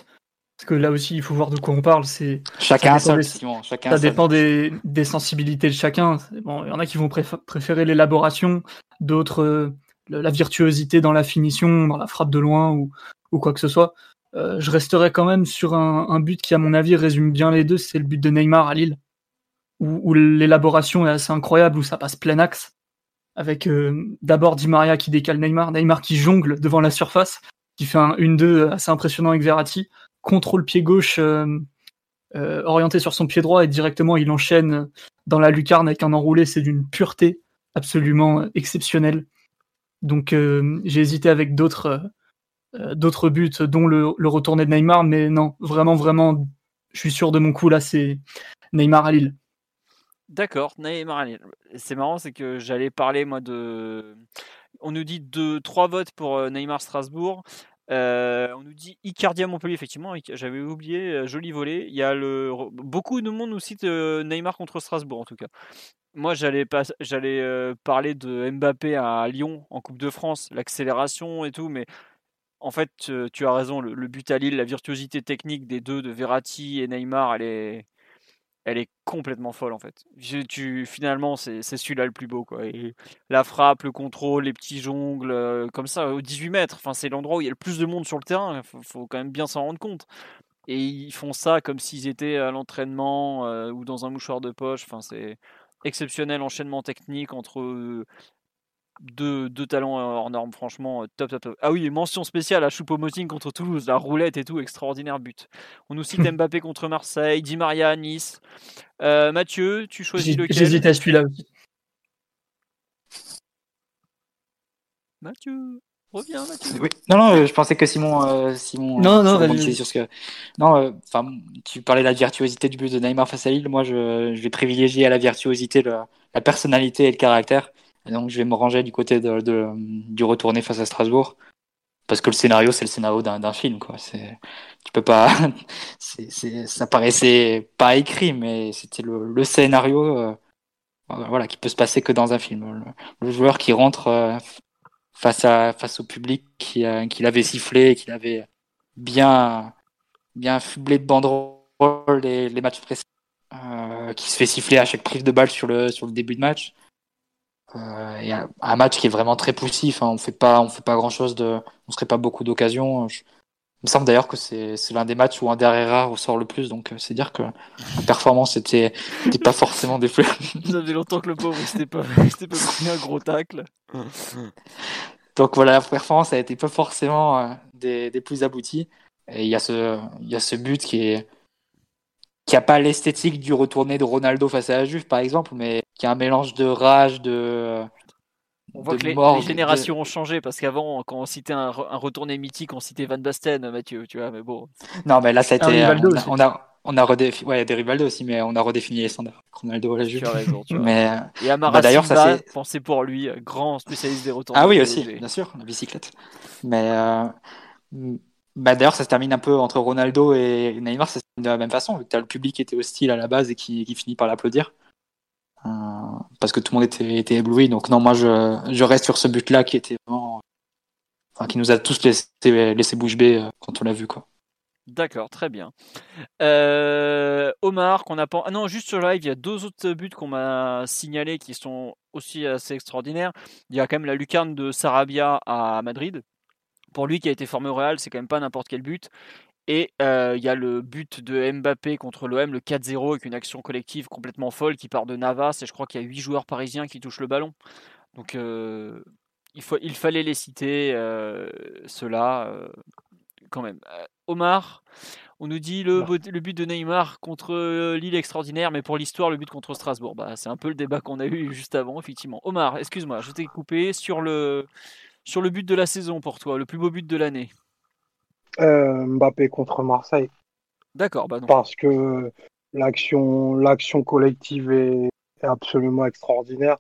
[SPEAKER 4] Parce que là aussi, il faut voir de quoi on parle. C'est
[SPEAKER 2] chacun
[SPEAKER 4] ça
[SPEAKER 2] seul, Simon, chacun
[SPEAKER 4] ça dépend des, des, sensibilités de chacun. Bon, il y en a qui vont préférer l'élaboration, d'autres la virtuosité dans la finition, dans la frappe de loin ou, ou quoi que ce soit. Euh, je resterai quand même sur un, un, but qui, à mon avis, résume bien les deux. C'est le but de Neymar à Lille, où, où l'élaboration est assez incroyable, où ça passe plein axe, avec euh, d'abord Di Maria qui décale Neymar, Neymar qui jongle devant la surface, qui fait un 1-2 assez impressionnant avec Verratti, contrôle pied gauche euh, euh, orienté sur son pied droit et directement il enchaîne dans la lucarne avec un enroulé. C'est d'une pureté absolument exceptionnelle. Donc euh, j'ai hésité avec d'autres d'autres buts, dont le, le, retourné de Neymar, mais non, vraiment, vraiment, je suis sûr de mon coup là, c'est Neymar à Lille.
[SPEAKER 1] D'accord, Neymar à Lille. C'est marrant, c'est que j'allais parler moi de. On nous dit deux, trois votes pour Neymar Strasbourg. Euh, on nous dit Icardia Montpellier, effectivement, j'avais oublié, joli volet. Il y a le beaucoup de monde nous cite Neymar contre Strasbourg en tout cas. Moi, j'allais pas, j'allais euh, parler de Mbappé à Lyon en Coupe de France, l'accélération et tout, mais en fait, tu as raison, le, but à Lille, la virtuosité technique des deux, de Verratti et Neymar, elle est, elle est complètement folle en fait. Tu, finalement, c'est celui-là le plus beau. Quoi. La frappe, le contrôle, les petits jongles, euh, comme ça, au 18 mètres, enfin, c'est l'endroit où il y a le plus de monde sur le terrain, il faut, quand même bien s'en rendre compte. Et ils font ça comme s'ils étaient à l'entraînement euh, ou dans un mouchoir de poche. Enfin, c'est exceptionnel enchaînement technique entre deux, deux talents hors normes, franchement, top, top, top. Ah oui, mention spéciale à Choupo-Moting contre Toulouse, la roulette et tout, extraordinaire but. On nous cite Mbappé contre Marseille, Di Maria à Nice. Euh, Mathieu, tu choisis lequel?
[SPEAKER 4] J'hésite à celui-là aussi.
[SPEAKER 1] Mathieu Reviens, Mathieu.
[SPEAKER 2] Oui. Non, non, je pensais que Simon, euh, Simon,
[SPEAKER 4] non, non,
[SPEAKER 2] sur ce que. Non, enfin, tu parlais de la virtuosité du but de Neymar face à Lille. Moi, je, je vais privilégier à la virtuosité la personnalité et le caractère. Donc, je vais me ranger du côté du retourné face à Strasbourg. Parce que le scénario, c'est le scénario d'un film, quoi. Tu peux pas, ça paraissait pas écrit, mais c'était le, scénario, euh, voilà, qui peut se passer que dans un film. Le, joueur qui rentre euh, face à face au public qui, qui l'avait sifflé, qui l'avait bien bien fublé de banderoles les, les matchs précédents, euh, qui se fait siffler à chaque prise de balle sur le sur le début de match. Euh, et un, un, match qui est vraiment très poussif. Hein. On fait pas on fait pas grand chose de, on serait pas beaucoup d'occasions. Je... Il me semble d'ailleurs que c'est c'est l'un des matchs où un Herrera ressort le plus, donc euh, c'est dire que la performance était, était pas forcément des fleurs.
[SPEAKER 1] Ça fait longtemps que le pauvre c'était pas c'était pas pris un gros tacle.
[SPEAKER 2] Donc voilà, la performance a été pas forcément euh, des, des, plus abouties. Et il y a ce, il y a ce but qui est, qui a pas l'esthétique du retourné de Ronaldo face à la Juve, par exemple, mais qui a un mélange de rage, de.
[SPEAKER 1] On voit que les, les générations de... ont changé parce qu'avant, quand on citait un, un, retourné mythique, on citait Van Basten, Mathieu, tu vois, mais bon.
[SPEAKER 2] Non, mais là, ça a été. On a, on a, on a redéfini, ouais, il y a des Rivaldo aussi, mais on a redéfini les standards. Ronaldo la Juve.
[SPEAKER 1] Tu tu
[SPEAKER 2] mais
[SPEAKER 1] et Amara bah, d'ailleurs, ça c'est pensé pour lui, grand spécialiste des retours.
[SPEAKER 2] Ah oui aussi, bien sûr, la bicyclette. Mais euh, bah d'ailleurs, ça se termine un peu entre Ronaldo et Neymar, ça se termine de la même façon, vu que as le public qui était hostile à la base et qui, qui finit par l'applaudir. Euh, parce que tout le monde était, ébloui. Donc non, moi je, reste sur ce but-là qui était vraiment, qui nous a tous laissé, laissé bouche bée euh, quand on l'a vu quoi.
[SPEAKER 1] D'accord, très bien. Euh, Omar, qu'on a pas. Ah non, juste sur live, il y a deux autres buts qu'on m'a signalés qui sont aussi assez extraordinaires. Il y a quand même la lucarne de Sarabia à Madrid. Pour lui qui a été formé au Real, c'est quand même pas n'importe quel but. Et euh, il y a le but de Mbappé contre l'OM, le 4-0, avec une action collective complètement folle qui part de Navas. Et je crois qu'il y a 8 joueurs parisiens qui touchent le ballon. Donc euh, il, faut, il fallait les citer, euh, ceux-là quand même. Omar, On nous dit le, le but de Neymar contre Lille extraordinaire, mais pour l'histoire, le but contre Strasbourg. Bah, c'est un peu le débat qu'on a eu juste avant, effectivement. Omar, excuse-moi, je t'ai coupé sur le, sur le but de la saison pour toi, le plus beau but de l'année.
[SPEAKER 3] Euh, Mbappé contre Marseille.
[SPEAKER 1] D'accord, bah non.
[SPEAKER 3] Parce que l'action, l'action collective est, absolument extraordinaire.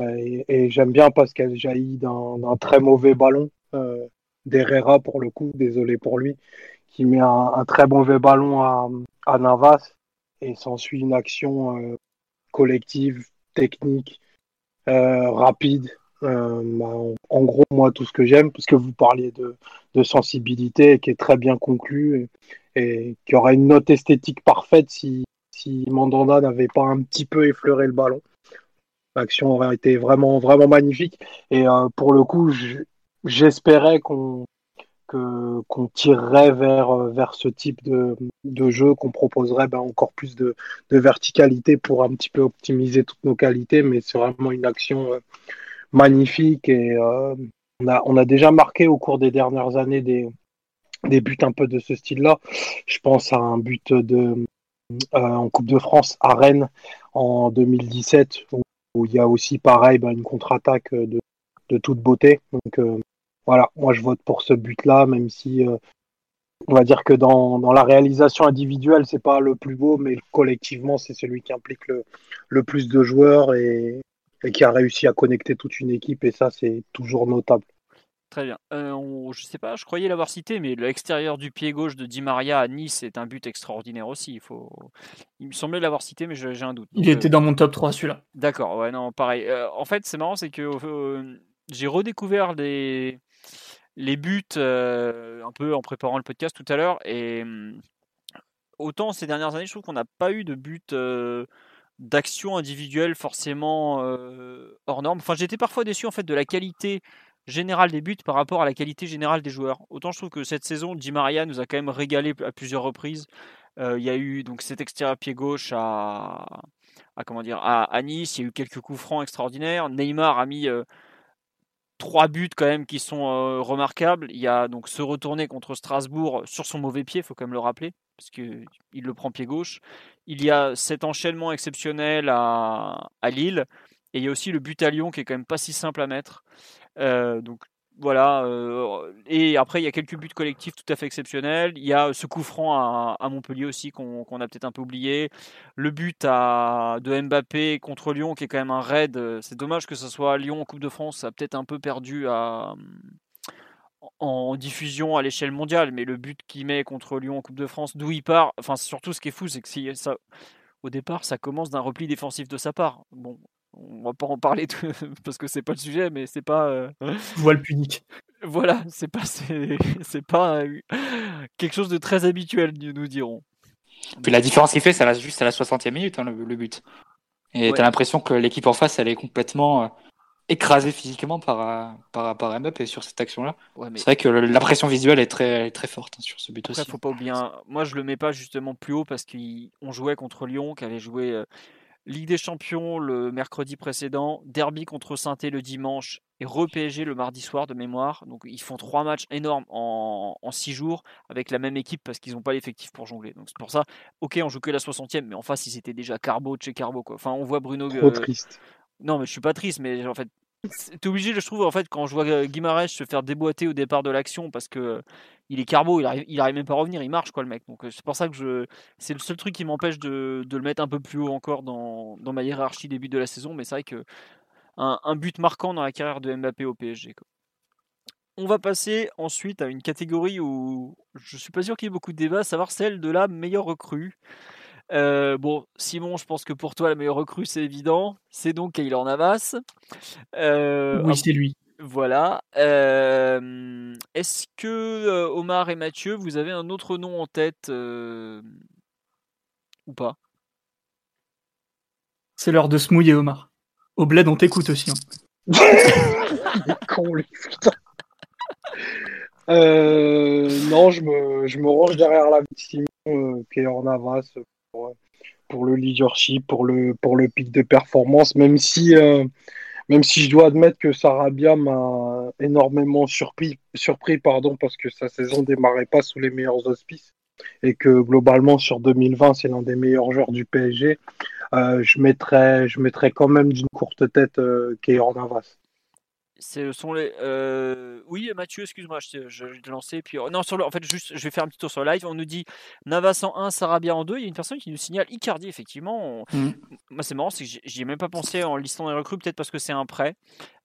[SPEAKER 3] Et, j'aime bien parce qu'elle jaillit d'un, très mauvais ballon. Euh, d'Herrera pour le coup, désolé pour lui, qui met un, très mauvais ballon à, à Navas et s'ensuit une action euh, collective, technique, euh, rapide. Euh, bah, en, gros, moi, tout ce que j'aime, puisque vous parliez de, de, sensibilité, qui est très bien conclu et, qui aurait une note esthétique parfaite si, Mandanda n'avait pas un petit peu effleuré le ballon. L'action aurait été vraiment, vraiment magnifique. Et pour le coup, j'espérais qu'on que qu'on tirerait vers vers ce type de, jeu, qu'on proposerait ben, encore plus de, verticalité pour un petit peu optimiser toutes nos qualités, mais c'est vraiment une action euh, magnifique et euh, on, a, on a déjà marqué au cours des dernières années des, des buts un peu de ce style-là. Je pense à un but de euh, en Coupe de France à Rennes en 2017 où, où il y a aussi pareil ben, une contre-attaque de, de toute beauté. Donc voilà, moi je vote pour ce but-là, même si euh, on va dire que dans, la réalisation individuelle, c'est pas le plus beau, mais collectivement, c'est celui qui implique le, plus de joueurs et, qui a réussi à connecter toute une équipe, et ça, c'est toujours notable.
[SPEAKER 1] Très bien. Euh, je sais pas, je croyais l'avoir cité, mais l'extérieur du pied gauche de Di Maria à Nice est un but extraordinaire aussi. Il, faut... il me semblait l'avoir cité, mais j'ai un doute.
[SPEAKER 4] il était dans mon top 3 celui-là.
[SPEAKER 1] D'accord, ouais, non, pareil. Euh, en fait, c'est marrant, c'est que j'ai redécouvert des les buts euh, un peu en préparant le podcast tout à l'heure. Et mmh, autant ces dernières années, je trouve qu'on n'a pas eu de but euh, d'action individuelle forcément euh, hors norme. Enfin, j'étais parfois déçu en fait de la qualité générale des buts par rapport à la qualité générale des joueurs. Autant je trouve que cette saison, Di Maria nous a quand même régalé à plusieurs reprises. Il y a eu donc cet extérieur pied gauche à, comment dire à, Nice. Il y a eu quelques coups francs extraordinaires. Neymar a mis trois buts quand même qui sont euh, remarquables. Il y a donc se retourner contre Strasbourg sur son mauvais pied, il faut quand même le rappeler, parce qu'il le prend pied gauche. Il y a cet enchaînement exceptionnel à, à, Lille, et il y a aussi le but à Lyon qui est quand même pas si simple à mettre. Euh, donc voilà. Euh, et après, il y a quelques buts collectifs tout à fait exceptionnels. Il y a ce coup franc à, Montpellier aussi qu'on a peut-être un peu oublié. Le but à, de Mbappé contre Lyon qui est quand même un raid. C'est dommage que ce soit Lyon en Coupe de France. Ça a peut-être un peu perdu à, en diffusion à l'échelle mondiale. Mais le but qu'il met contre Lyon en Coupe de France, d'où il part, enfin surtout ce qui est fou, c'est que si ça, au départ, ça commence d'un repli défensif de sa part. Bon, on va pas en parler parce que c'est pas le sujet, mais c'est pas. Euh...
[SPEAKER 4] Voile punique.
[SPEAKER 1] Voilà, c'est pas c'est pas quelque chose de très habituel, nous dirons.
[SPEAKER 2] Puis la différence qu'il fait, ça reste juste à la 60e minute, hein, le, but. Et tu as l'impression que l'équipe en face, elle est complètement euh, écrasée physiquement par, euh, par, par Mbappé sur cette action-là. C'est vrai que la pression visuelle est très, très forte hein, sur ce but aussi.
[SPEAKER 1] Faut pas oublier. Moi, je le mets pas justement plus haut parce qu'on jouait contre Lyon, qui avait joué euh, Ligue des Champions le mercredi précédent, Derby contre saint le dimanche et re-PSG le mardi soir de mémoire. Donc ils font trois matchs énormes en, six jours avec la même équipe parce qu'ils n'ont pas l'effectif pour jongler. Donc c'est pour ça, ok, on joue que la 60e, mais en face ils étaient déjà Carbo, chez Carbo. Quoi. Enfin, on voit Bruno.
[SPEAKER 3] Trop triste.
[SPEAKER 1] Non, mais je suis pas triste, mais en fait, T'es obligé, je trouve, en fait, quand je vois Guimarães se faire déboîter au départ de l'action parce que il est carbo, il arrive, il arrive même pas à revenir, il marche quoi le mec. Donc c'est pour ça que je, c'est le seul truc qui m'empêche de, le mettre un peu plus haut encore dans, ma hiérarchie début de la saison. Mais c'est vrai que un, but marquant dans la carrière de Mbappé au PSG. On va passer ensuite à une catégorie où je suis pas sûr qu'il y ait beaucoup de débats, à savoir celle de la meilleure recrue. Euh, bon, Simon, je pense que pour toi, la meilleure recrue, c'est évident. C'est donc Kaylor Navas.
[SPEAKER 4] Euh, oui, c'est lui.
[SPEAKER 1] Voilà. Euh, est-ce que Omar et Mathieu, vous avez un autre nom en tête ou pas?
[SPEAKER 4] C'est l'heure de se mouiller, Omar. Au bled, on t'écoute aussi. Hein.
[SPEAKER 3] non, je me, je me range derrière la victime, Kaylor Navas pour, le leadership, pour le, pour le pic de performance, même si, euh, même si je dois admettre que Sarabia m'a énormément surpris, surpris pardon, parce que sa saison démarrait pas sous les meilleurs auspices. et que globalement sur 2020 c'est l'un des meilleurs joueurs du PSG, euh, je mettrais je quand même d'une courte tête euh, Keylor Navas.
[SPEAKER 1] Ce sont les. Euh... Oui, Mathieu, excuse-moi, je, je, je lancé. Puis... Non, sur le... en fait, juste, je vais faire un petit tour sur le live. On nous dit Navas en 1, Sarabia en 2. Il y a une personne qui nous signale Icardi, effectivement. Mm. Moi, c'est marrant, c'est que j'y ai même pas pensé en listant les recrues, peut-être parce que c'est un prêt.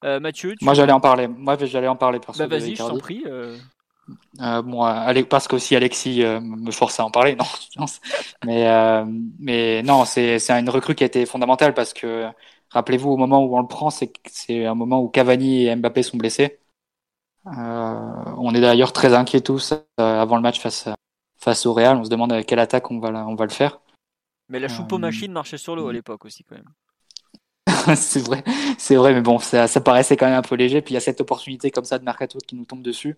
[SPEAKER 1] Euh, Mathieu
[SPEAKER 2] tu... Moi, j'allais en parler. Moi, j'allais en parler.
[SPEAKER 1] Bah, vas-y, je t'en prie. Euh...
[SPEAKER 2] Bon, parce qu'aussi Alexis euh, me forçait à en parler, non, mais, euh, mais non, c'est une recrue qui a été fondamentale parce que Rappelez-vous, au moment où on le prend, c'est un moment où Cavani et Mbappé sont blessés. Euh, on est d'ailleurs très inquiets tous euh, avant le match face, face au Real. On se demande à quelle attaque on va, on va le faire.
[SPEAKER 1] Mais la choupeau machine marchait sur l'eau à l'époque aussi quand
[SPEAKER 2] même. c'est vrai, c'est vrai, mais bon, ça, ça, paraissait quand même un peu léger. Puis il y a cette opportunité comme ça de mercato qui nous tombe dessus.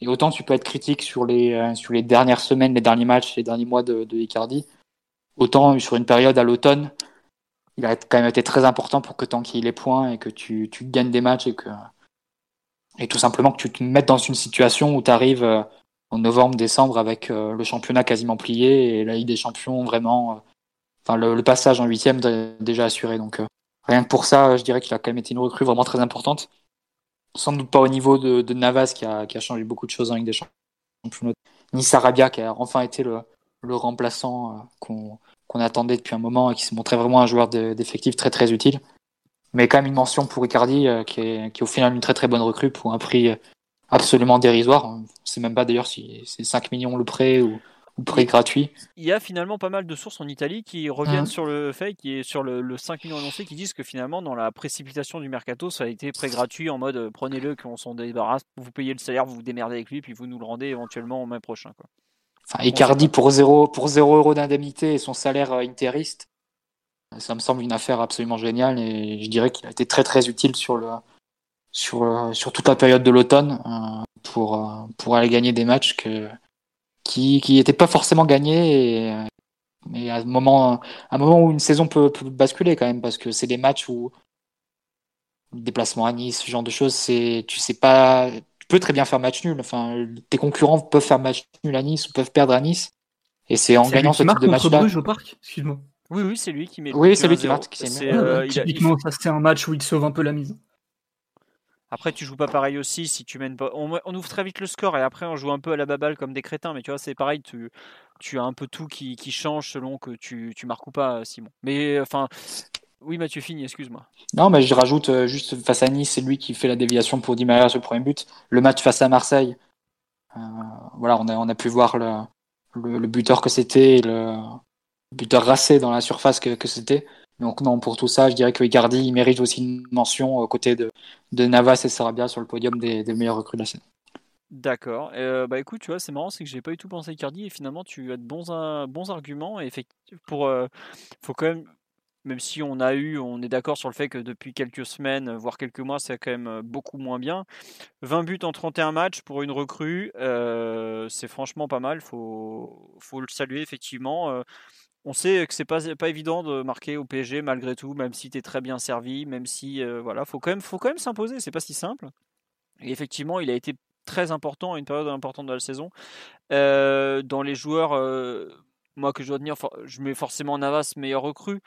[SPEAKER 2] Et autant tu peux être critique sur les, euh, sur les dernières semaines, les derniers matchs, les derniers mois de, de Icardi, autant sur une période à l'automne il a quand même été très important pour que tu enquilles les points et que tu, gagnes des matchs et que et tout simplement que tu te mettes dans une situation où tu arrives euh, en novembre, décembre avec euh, le championnat quasiment plié et la Ligue des Champions vraiment, euh, enfin le, passage en huitième déjà assuré. Donc rien que pour ça, je dirais qu'il a quand même été une recrue vraiment très importante. Sans doute pas au niveau de, de Navas qui a, qui a, changé beaucoup de choses en Ligue des Champions, ni Sarabia qui a enfin été le, le remplaçant qu'on qu'on attendait depuis un moment et qui se montrait vraiment un joueur d'effectif très très utile. Mais quand même une mention pour Icardi, euh, qui, est, qui au final une très très bonne recrue pour un prix euh, absolument dérisoire. On ne sait même pas d'ailleurs si c'est 5 millions le prêt ou, ou prêt gratuit.
[SPEAKER 1] Il y a finalement pas mal de sources en Italie qui reviennent mmh. sur le fait, qui est sur le, 5 millions annoncé, qui disent que finalement dans la précipitation du mercato, ça a été prêt gratuit en mode euh, prenez-le, qu'on s'en débarrasse, vous payez le salaire, vous vous démerdez avec lui, puis vous nous le rendez éventuellement au mai prochain. Quoi.
[SPEAKER 2] Enfin, Icardi pour 0 pour zéro euros d'indemnité et son salaire euh, interiste, ça me semble une affaire absolument géniale et je dirais qu'il a été très très utile sur le sur euh, sur toute la période de l'automne euh, pour pour aller gagner des matchs que qui qui n'étaient pas forcément gagnés et mais à un moment un moment où une saison peut, peut basculer quand même parce que c'est des matchs où déplacement à Nice, ce genre de choses, c'est tu sais pas peux très bien faire match nul. Enfin, tes concurrents peuvent faire match nul à Nice ou peuvent perdre à Nice. Et c'est en gagnant ce type de match-là.
[SPEAKER 4] au parc, excuse-moi.
[SPEAKER 1] Oui, oui, c'est lui qui met.
[SPEAKER 2] Oui, c'est lui qui marque.
[SPEAKER 4] Euh, typiquement, ça c'est un match où il sauve un peu la mise.
[SPEAKER 1] Après, tu joues pas pareil aussi si tu mènes pas. On, on, ouvre très vite le score et après on joue un peu à la baballe comme des crétins. Mais tu vois, c'est pareil. Tu, tu as un peu tout qui, qui change selon que tu, tu marques ou pas, Simon. Mais enfin, oui, Mathieu Fini, excuse-moi.
[SPEAKER 2] Non, mais je rajoute euh, juste face à Nice, c'est lui qui fait la déviation pour Di Maria sur le premier but. Le match face à Marseille, euh, voilà, on a, on a pu voir le, le, buteur que c'était, le buteur racé dans la surface que, que c'était. Donc non, pour tout ça, je dirais que Icardi il mérite aussi une mention aux côtés de, de Navas et Sarabia sur le podium des, des meilleurs recrues de la scène.
[SPEAKER 1] D'accord. Euh, bah écoute, tu vois, c'est marrant, c'est que j'ai pas eu tout pensé à Icardi et finalement tu as de bons, bons arguments. Et effectivement, pour, faut quand même même si on a eu, on est d'accord sur le fait que depuis quelques semaines, voire quelques mois, c'est quand même beaucoup moins bien. 20 buts en 31 matchs pour une recrue, c'est franchement pas mal, faut, faut le saluer effectivement. On sait que c'est pas, pas évident de marquer au PSG malgré tout, même si tu es très bien servi, même si voilà, faut quand même, faut quand même s'imposer, c'est pas si simple. Et effectivement, il a été très important à une période importante de la saison. dans les joueurs moi que je dois tenir, je mets forcément Navas meilleur recrue,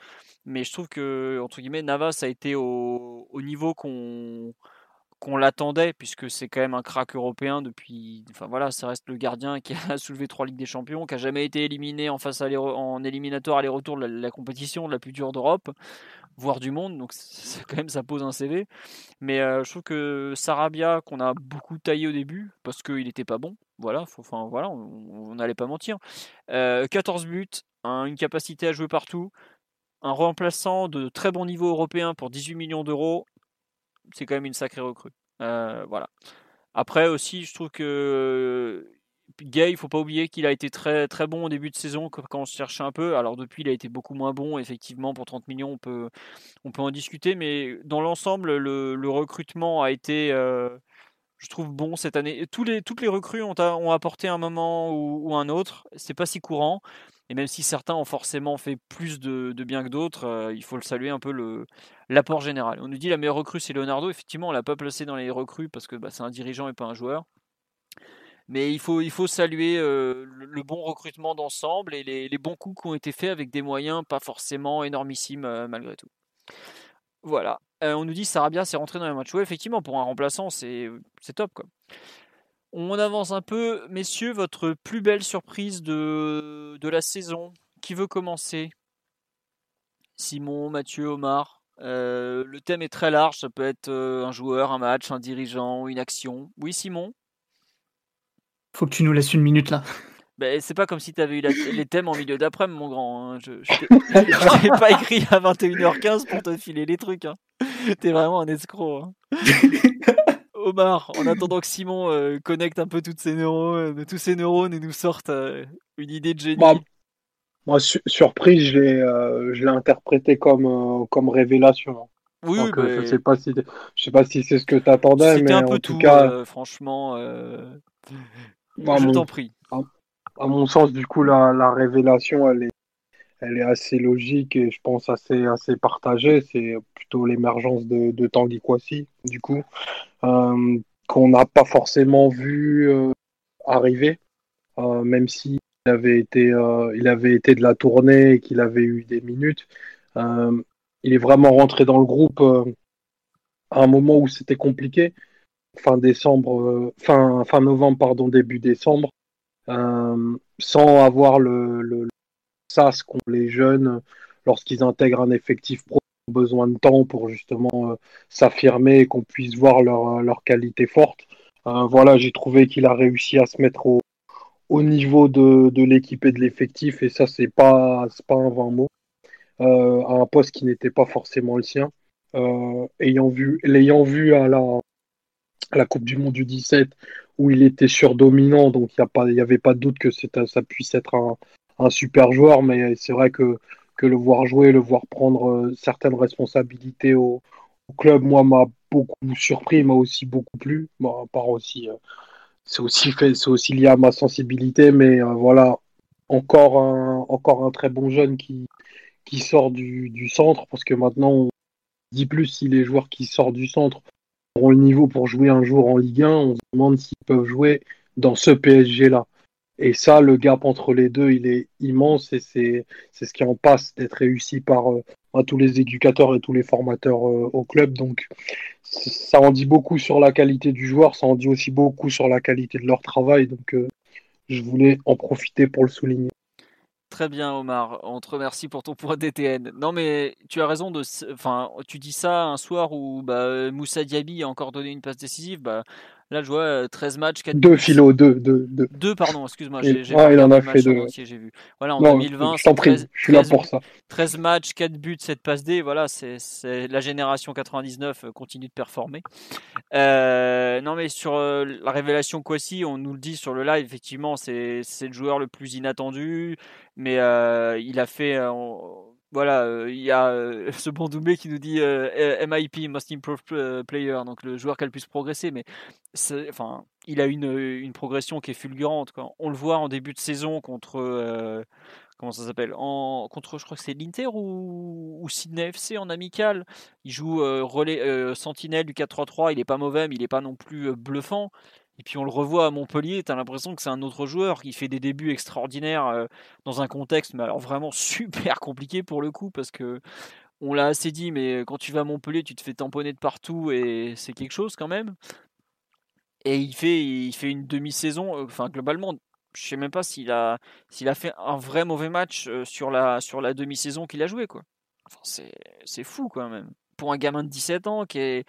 [SPEAKER 1] mais je trouve que entre guillemets Navas a été au, niveau qu'on qu'on l'attendait puisque c'est quand même un crack européen depuis enfin voilà ça reste le gardien qui a soulevé trois ligues des champions qui a jamais été éliminé en face à en éliminatoire aller-retour de la, compétition la plus dure d'Europe voire du monde donc quand même ça pose un CV mais euh, je trouve que Sarabia qu'on a beaucoup taillé au début parce qu'il n'était pas bon voilà, voilà on n'allait pas mentir. 14 euh, buts, une capacité à jouer partout, un remplaçant de très bon niveau européen pour 18 millions d'euros, c'est quand même une sacrée recrue. Euh, voilà. Après aussi, je trouve que Gay, il faut pas oublier qu'il a été très bon au début de saison quand on se cherchait un peu. Alors depuis, il a été beaucoup moins bon. Effectivement, pour 30 millions, on peut on peut en discuter, mais dans l'ensemble, le, recrutement a été euh, je trouve bon cette année. Toutes les recrues ont, apporté un moment ou, un autre. C'est pas si courant. Et même si certains ont forcément fait plus de, bien que d'autres, euh, il faut le saluer un peu l'apport général. On nous dit la meilleure recrue c'est Leonardo. Effectivement, on l'a pas placé dans les recrues parce que bah, c'est un dirigeant et pas un joueur. Mais il faut, saluer le, le, bon recrutement d'ensemble et les, les, bons coups qui ont été faits avec des moyens pas forcément énormissimes malgré tout. Voilà. On nous dit Sarabia s'est rentré dans les matchs. Oui, effectivement, pour un remplaçant, c'est top. Quoi. On avance un peu. Messieurs, votre plus belle surprise de, de la saison Qui veut commencer? Simon, Mathieu, Omar euh, Le thème est très large. Ça peut être euh, un joueur, un match, un dirigeant, une action. Oui, Simon?
[SPEAKER 4] Faut que tu nous laisses une minute là.
[SPEAKER 1] Ben, c'est pas comme si tu avais eu les thèmes en milieu d'après, mon grand. Hein. Je, je t'ai pas écrit à 21h15 pour te filer les trucs. Hein. T'es vraiment un escroc. Hein. Omar, en attendant que Simon euh, connecte un peu toutes ses neurones, tous ses neurones et nous sorte euh, une idée de génie.
[SPEAKER 3] Bah, moi, surprise, je l'ai, euh, interprété comme, comme révélation.
[SPEAKER 1] Oui, oui bah,
[SPEAKER 3] je sais pas si, je sais pas si c'est ce que tu attendais, mais
[SPEAKER 1] un peu
[SPEAKER 3] en
[SPEAKER 1] tout,
[SPEAKER 3] tout cas,
[SPEAKER 1] franchement, bah, je t'en prie
[SPEAKER 3] à mon sens, du coup, la, la, révélation, elle est, elle est assez logique et je pense assez, assez partagée. C'est plutôt l'émergence de, Tanguy Kwasi, du coup, euh, qu'on n'a pas forcément vu euh, arriver, euh, même s'il avait été, euh, il avait été de la tournée et qu'il avait eu des minutes. Il est vraiment rentré dans le groupe à un moment où c'était compliqué, fin décembre, fin, fin novembre, pardon, début décembre. Sans avoir le, sas qu'ont les jeunes lorsqu'ils intègrent un effectif pro besoin de temps pour justement euh, s'affirmer et qu'on puisse voir leur, leur qualité forte. Euh, voilà, j'ai trouvé qu'il a réussi à se mettre au, au niveau de, de l'équipe et de l'effectif, et ça, c'est pas, pas un vain mot, euh, à un poste qui n'était pas forcément le sien. Euh, ayant vu, l'ayant vu à la, à la Coupe du Monde du 17, où il était surdominant, donc il n'y avait pas de doute que ça puisse être un, un super joueur, mais c'est vrai que, que le voir jouer, le voir prendre euh, certaines responsabilités au, club, moi, m'a beaucoup surpris, m'a aussi beaucoup plu. Bon, part aussi, euh, c'est aussi, fait, aussi lié à ma sensibilité, mais euh, voilà, encore un, encore un très bon jeune qui, qui sort du, du centre, parce que maintenant, on dit plus si les joueurs qui sortent du centre auront le niveau pour jouer un jour en Ligue 1, on se demande s'ils peuvent jouer dans ce PSG-là. Et ça, le gap entre les deux, il est immense et c'est ce qui en passe d'être réussi par euh, tous les éducateurs et tous les formateurs euh, au club. Donc, ça en dit beaucoup sur la qualité du joueur, ça en dit aussi beaucoup sur la qualité de leur travail. Donc, euh, je voulais en profiter pour le souligner.
[SPEAKER 1] Très bien, Omar. On te remercie pour ton point DTN. Non, mais tu as raison de. Enfin, tu dis ça un soir où bah, Moussa Diaby a encore donné une passe décisive. Bah, Là, je vois 13 matchs, 4
[SPEAKER 3] Deux philo, deux, deux, deux.
[SPEAKER 1] Deux, pardon, excuse-moi.
[SPEAKER 3] J'ai, ouais, il en a fait deux.
[SPEAKER 1] j'ai vu. Voilà, en non, 2020,
[SPEAKER 3] je t'en prie, je suis là pour ça.
[SPEAKER 1] 13 matchs, 4 buts, 7 passes D. Voilà, c'est, c'est la génération 99 euh, continue de performer. Euh, non, mais sur euh, la révélation Kwasi, on nous le dit sur le live, effectivement, c'est, c'est le joueur le plus inattendu, mais euh, il a fait. Euh, voilà, euh, il y a euh, ce bon Doumbé qui nous dit euh, MIP, Most Improved Player, donc le joueur qui a le plus progressé, mais il a une, progression qui est fulgurante. On le voit en début de saison contre. comment ça s'appelle Contre, je crois que c'est l'Inter ou, Sydney FC en amical. Il joue relais, sentinelle du 4-3-3, il est pas mauvais, mais il est pas non plus bluffant. Et puis on le revoit à Montpellier, tu as l'impression que c'est un autre joueur qui fait des débuts extraordinaires euh, dans un contexte, mais alors vraiment super compliqué pour le coup, parce que on l'a assez dit, mais quand tu vas à Montpellier, tu te fais tamponner de partout et c'est quelque chose quand même. Et il fait, il fait une demi-saison, euh, enfin globalement, je sais même pas s'il a, s'il a fait un vrai mauvais match euh, sur la, sur la demi-saison qu'il a joué quoi. C'est, c'est fou quand même. Pour un gamin de 17 ans qui est,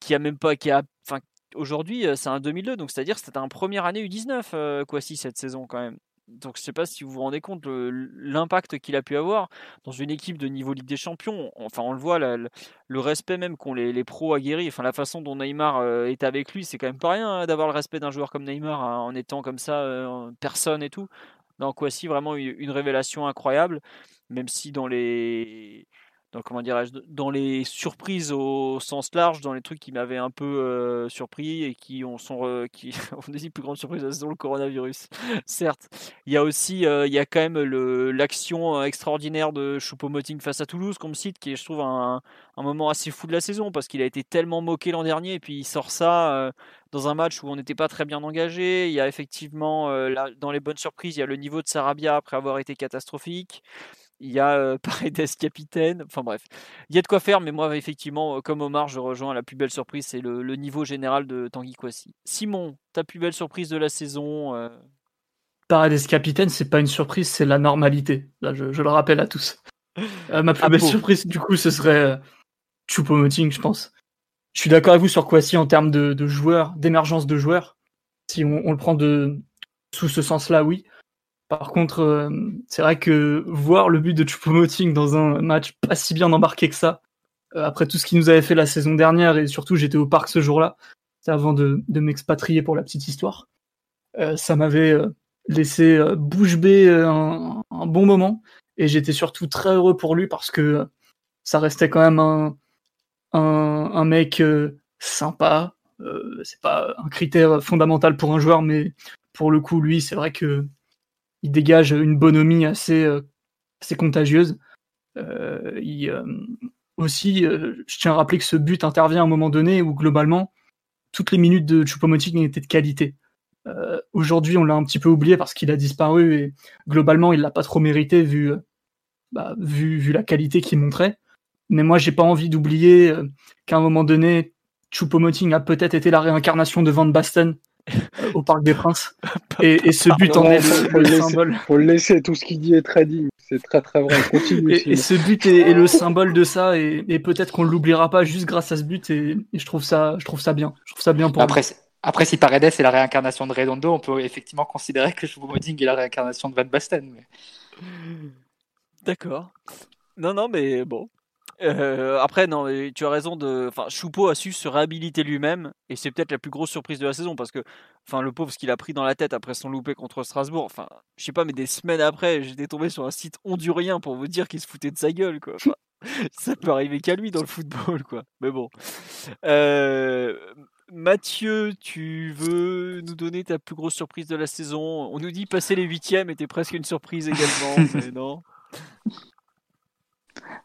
[SPEAKER 1] qui a même pas, qui a, enfin, aujourd'hui, euh, c'est un 2002, donc c'est-à-dire c'était un première année U19, euh, quoi, si, cette saison quand même. Donc je sais pas si vous vous rendez compte l'impact qu'il a pu avoir dans une équipe de niveau Ligue des Champions. Enfin, on le voit, le respect même qu'ont les, pros aguerris, enfin la façon dont Neymar euh, est avec lui, c'est quand même pas rien hein, d'avoir le respect d'un joueur comme Neymar hein, en étant comme ça, personne et tout. Donc si vraiment une révélation incroyable, même si dans les comment dirais-je, dans les surprises au sens large, dans les trucs qui m'avaient un peu euh, surpris et qui ont sont qui on dit plus grande surprise de la saison le coronavirus. Certes, il y a aussi il y a quand même l'action extraordinaire de Choupo-Moting face à Toulouse qu'on me cite qui est je trouve un, un moment assez fou de la saison parce qu'il a été tellement moqué l'an dernier et puis il sort ça dans un match où on n'était pas très bien engagé. Il y a effectivement, dans les bonnes surprises, il y a le niveau de Sarabia après avoir été catastrophique. Il y a Paredes capitaine. Enfin bref, il y a de quoi faire, mais moi, effectivement, comme Omar, je rejoins la plus belle surprise, c'est le, niveau général de Tanguy Kouassi. Simon, ta plus belle surprise de la saison
[SPEAKER 4] Paredes capitaine, c'est pas une surprise, c'est la normalité. Là, je, le rappelle à tous. ma plus belle surprise, du coup, ce serait Choupo-Moting, je pense. Je suis d'accord avec vous sur Kwasi en termes de, joueurs, d'émergence de joueurs. Si on, le prend de sous ce sens-là, oui. Par contre, euh, c'est vrai que voir le but de Choupo-Moting dans un match pas si bien embarqué que ça, euh, après tout ce qu'il nous avait fait la saison dernière, et surtout j'étais au parc ce jour-là, c'est avant de, m'expatrier pour la petite histoire, euh, ça m'avait laissé bouche bée un, un, bon moment, et j'étais surtout très heureux pour lui parce que ça restait quand même un, un, mec euh, sympa. C'est pas un critère fondamental pour un joueur, mais pour le coup, lui, c'est vrai que il dégage une bonhomie assez, euh, assez contagieuse. il, aussi, je tiens à rappeler que ce but intervient à un moment donné où globalement, toutes les minutes de Choupo-Moting étaient de qualité. Aujourd'hui, on l'a un petit peu oublié parce qu'il a disparu et globalement, il l'a pas trop mérité vu, bah, la qualité qu'il montrait. Mais moi, j'ai pas envie d'oublier euh, qu'à un moment donné, Choupo-Moting a peut-être été la réincarnation de Van Basten euh, au Parc des Princes. Et, ce but en est le, symbole.
[SPEAKER 3] Faut le laisser, tout ce qu'il dit est très digne. C'est très très vrai. Continue.
[SPEAKER 4] et, ce but est, le symbole de ça, et, peut-être qu'on l'oubliera pas juste grâce à ce but. Et, je trouve ça, je trouve ça bien. Je trouve ça bien pour
[SPEAKER 2] après. Après, si Paredes est la réincarnation de Redondo, on peut effectivement considérer que Choupo-Moting est la réincarnation de Van Basten.
[SPEAKER 1] D'accord. Non, non, mais bon, euh, après, non, tu as raison de. Enfin, Choupo a su se réhabiliter lui-même, et c'est peut-être la plus grosse surprise de la saison parce que, enfin, le pauvre, ce qu'il a pris dans la tête après son loupé contre Strasbourg. Enfin, je sais pas, mais des semaines après, j'étais tombé sur un site hondurien pour vous dire qu'il se foutait de sa gueule, quoi. ça peut arriver qu'à lui dans le football, quoi. Mais bon. Euh, Mathieu, tu veux nous donner ta plus grosse surprise de la saison? On nous dit passer les huitièmes était presque une surprise également, mais non.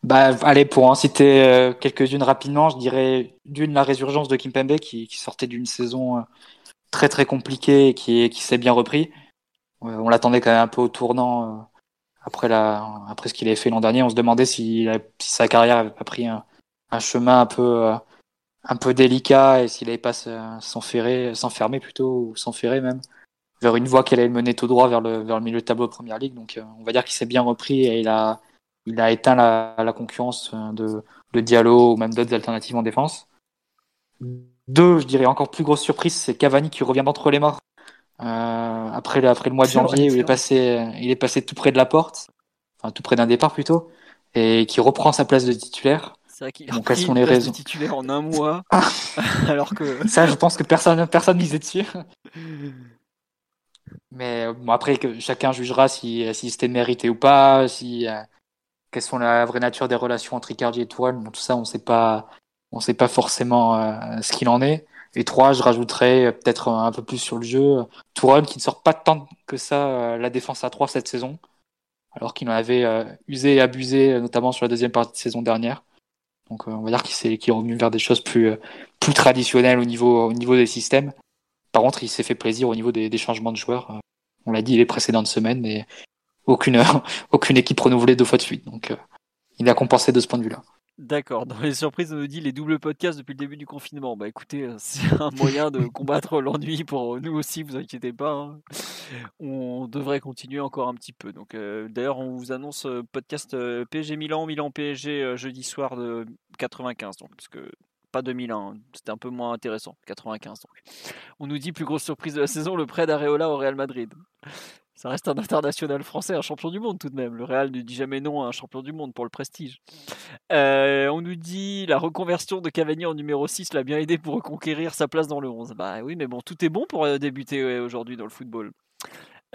[SPEAKER 2] Bah, allez, pour en citer euh, quelques-unes rapidement, je dirais d'une la résurgence de Kimpembe qui, qui sortait d'une saison euh, très très compliquée et qui, qui s'est bien repris. on l'attendait quand même un peu au tournant euh, après, la, après ce qu'il avait fait l'an dernier. On se demandait si, sa carrière avait pas pris un, chemin un peu, un peu délicat et s'il avait pas s'enfermer, s'enfermer plutôt, ou s'enferrer même, vers une voie qui allait mener tout droit vers le, vers le milieu de tableau de première ligue. Donc on va dire qu'il s'est bien repris et il a il a éteint la, la concurrence euh, de, de Diallo ou même d'autres alternatives en défense. Deux, je dirais encore plus grosse surprise, c'est Cavani qui revient d'entre les morts euh, après, après le mois de janvier où il est, passé, il est passé tout près de la porte, enfin tout près d'un départ plutôt, et qui reprend sa place de titulaire.
[SPEAKER 1] C'est vrai qu'il a pris titulaire en un mois, alors que
[SPEAKER 2] ça, je pense que personne personne misait dessus. Mais bon, après, que chacun jugera si, si c'était mérité ou pas, si, euh, quelles sont la vraie nature des relations entre Icardi et Tourelle. tout ça, on sait pas, on sait pas forcément euh, ce qu'il en est. Et trois, je rajouterais euh, peut-être un peu plus sur le jeu. Tourelle qui ne sort pas tant que ça euh, la défense à 3 cette saison, alors qu'il en avait usé et abusé, notamment sur la deuxième partie de saison dernière. Donc on va dire qu'il est, revenu vers des choses plus, plus traditionnelles au niveau, au niveau des systèmes. Par contre, il s'est fait plaisir au niveau des, des changements de joueurs. On l'a dit les précédentes semaines, et aucune, aucune équipe renouvelée deux fois de suite. Donc, euh, il a compensé de ce point de vue-là.
[SPEAKER 1] D'accord. Dans les surprises, on nous dit les doubles podcasts depuis le début du confinement. Bah écoutez, euh, c'est un moyen de combattre l'ennui pour nous aussi, vous inquiétez pas. Hein. On devrait continuer encore un petit peu. Donc euh, d'ailleurs, on vous annonce podcast PSG Milan, Milan PSG jeudi soir de 95. Donc parce que pas 2001, hein. c'était un peu moins intéressant. 95 donc. On nous dit plus grosse surprise de la saison, le prêt d'Areola au Real Madrid. Ça reste un international français, un champion du monde tout de même. Le Real ne dit jamais non à un champion du monde pour le prestige. Euh, on nous dit la reconversion de Cavani en numéro 6 l'a bien aidé pour reconquérir sa place dans le 11. Bah oui, mais bon, tout est bon pour euh, débuter aujourd'hui dans le football.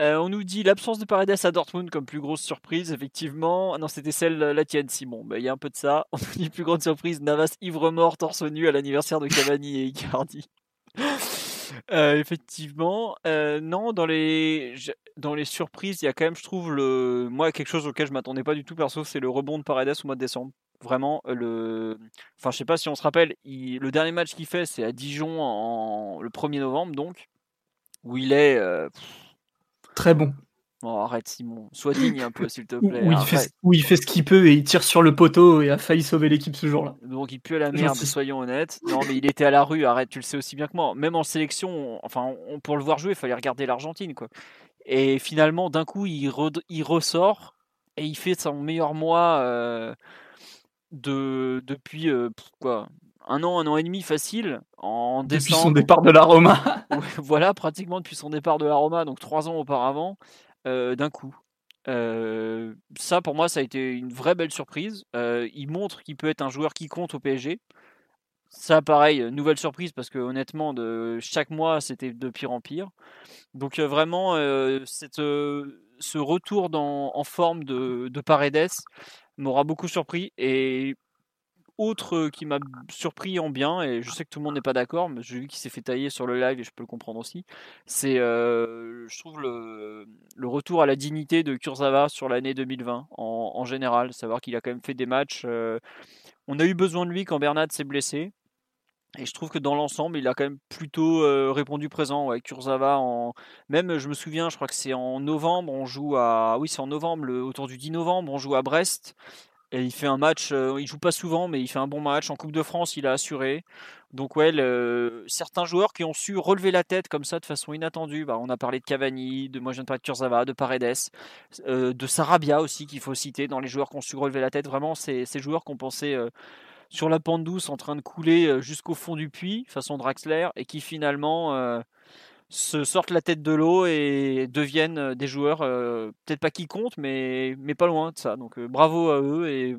[SPEAKER 1] Euh, on nous dit l'absence de Paredes à Dortmund comme plus grosse surprise, effectivement. Ah non, c'était celle, la tienne, Simon. Bah, il y a un peu de ça. On nous dit plus grande surprise Navas ivre-mort, torse nu à l'anniversaire de Cavani et Icardi. Effectivement, non, dans les, dans les surprises, il y a quand même, je trouve, le, moi, quelque chose auquel je m'attendais pas du tout perso, c'est le rebond de Paredes au mois de décembre. Vraiment, le, enfin, je sais pas si on se rappelle, le dernier match qu'il fait, c'est à Dijon en... le 1er novembre, donc, où il est.
[SPEAKER 4] Très bon.
[SPEAKER 1] Oh, arrête Simon, sois digne un peu s'il te plaît.
[SPEAKER 4] Où il, fait, il, fait, ce qu'il peut et il tire sur le poteau et a failli sauver l'équipe ce jour-là.
[SPEAKER 1] Donc il pue à la merde, soyons honnêtes. Non mais il était à la rue, arrête, tu le sais aussi bien que moi. Même en sélection, enfin pour le voir jouer, il fallait regarder l'Argentine quoi. Et finalement d'un coup il, il, ressort et il fait son meilleur mois euh, de depuis euh, quoi un an, un an et demi facile. En
[SPEAKER 4] depuis son départ de la Roma.
[SPEAKER 1] voilà, pratiquement depuis son départ de la Roma, donc trois ans auparavant, d'un coup. Ça, pour moi, ça a été une vraie belle surprise. Il montre qu'il peut être un joueur qui compte au PSG. Ça, pareil, nouvelle surprise parce que honnêtement, de chaque mois, c'était de pire en pire. Donc vraiment, cette, ce retour en forme de, de Paredes m'aura beaucoup surpris et autre qui m'a surpris en bien, et je sais que tout le monde n'est pas d'accord, mais j'ai vu qu'il s'est fait tailler sur le live et je peux le comprendre aussi, c'est, je trouve, le, retour à la dignité de Kurzawa sur l'année 2020 en, général, savoir qu'il a quand même fait des matchs. on a eu besoin de lui quand Bernard s'est blessé. Et je trouve que dans l'ensemble, il a quand même plutôt répondu présent. Ouais, Kurzawa, en... même je me souviens, je crois que c'est en novembre, on joue à. Oui, c'est en novembre, autour du 10 novembre, on joue à Brest. Il fait un match, euh, il joue pas souvent, mais il fait un bon match. En Coupe de France, il a assuré. Donc ouais, certains joueurs qui ont su relever la tête comme ça de façon inattendue. Bah, on a parlé de Cavani, de moi je viens de parler de Kurzawa, de Paredes, euh, de Sarabia aussi qu'il faut citer dans les joueurs qui ont su relever la tête. Vraiment, c'est ces joueurs qu'on pensait euh, sur la pente douce en train de couler jusqu'au fond du puits, façon Draxler, et qui finalement se sortent la tête de l'eau et deviennent euh, des joueurs, euh, peut-être pas qui comptent, mais, mais pas loin de ça. Donc euh, bravo à eux et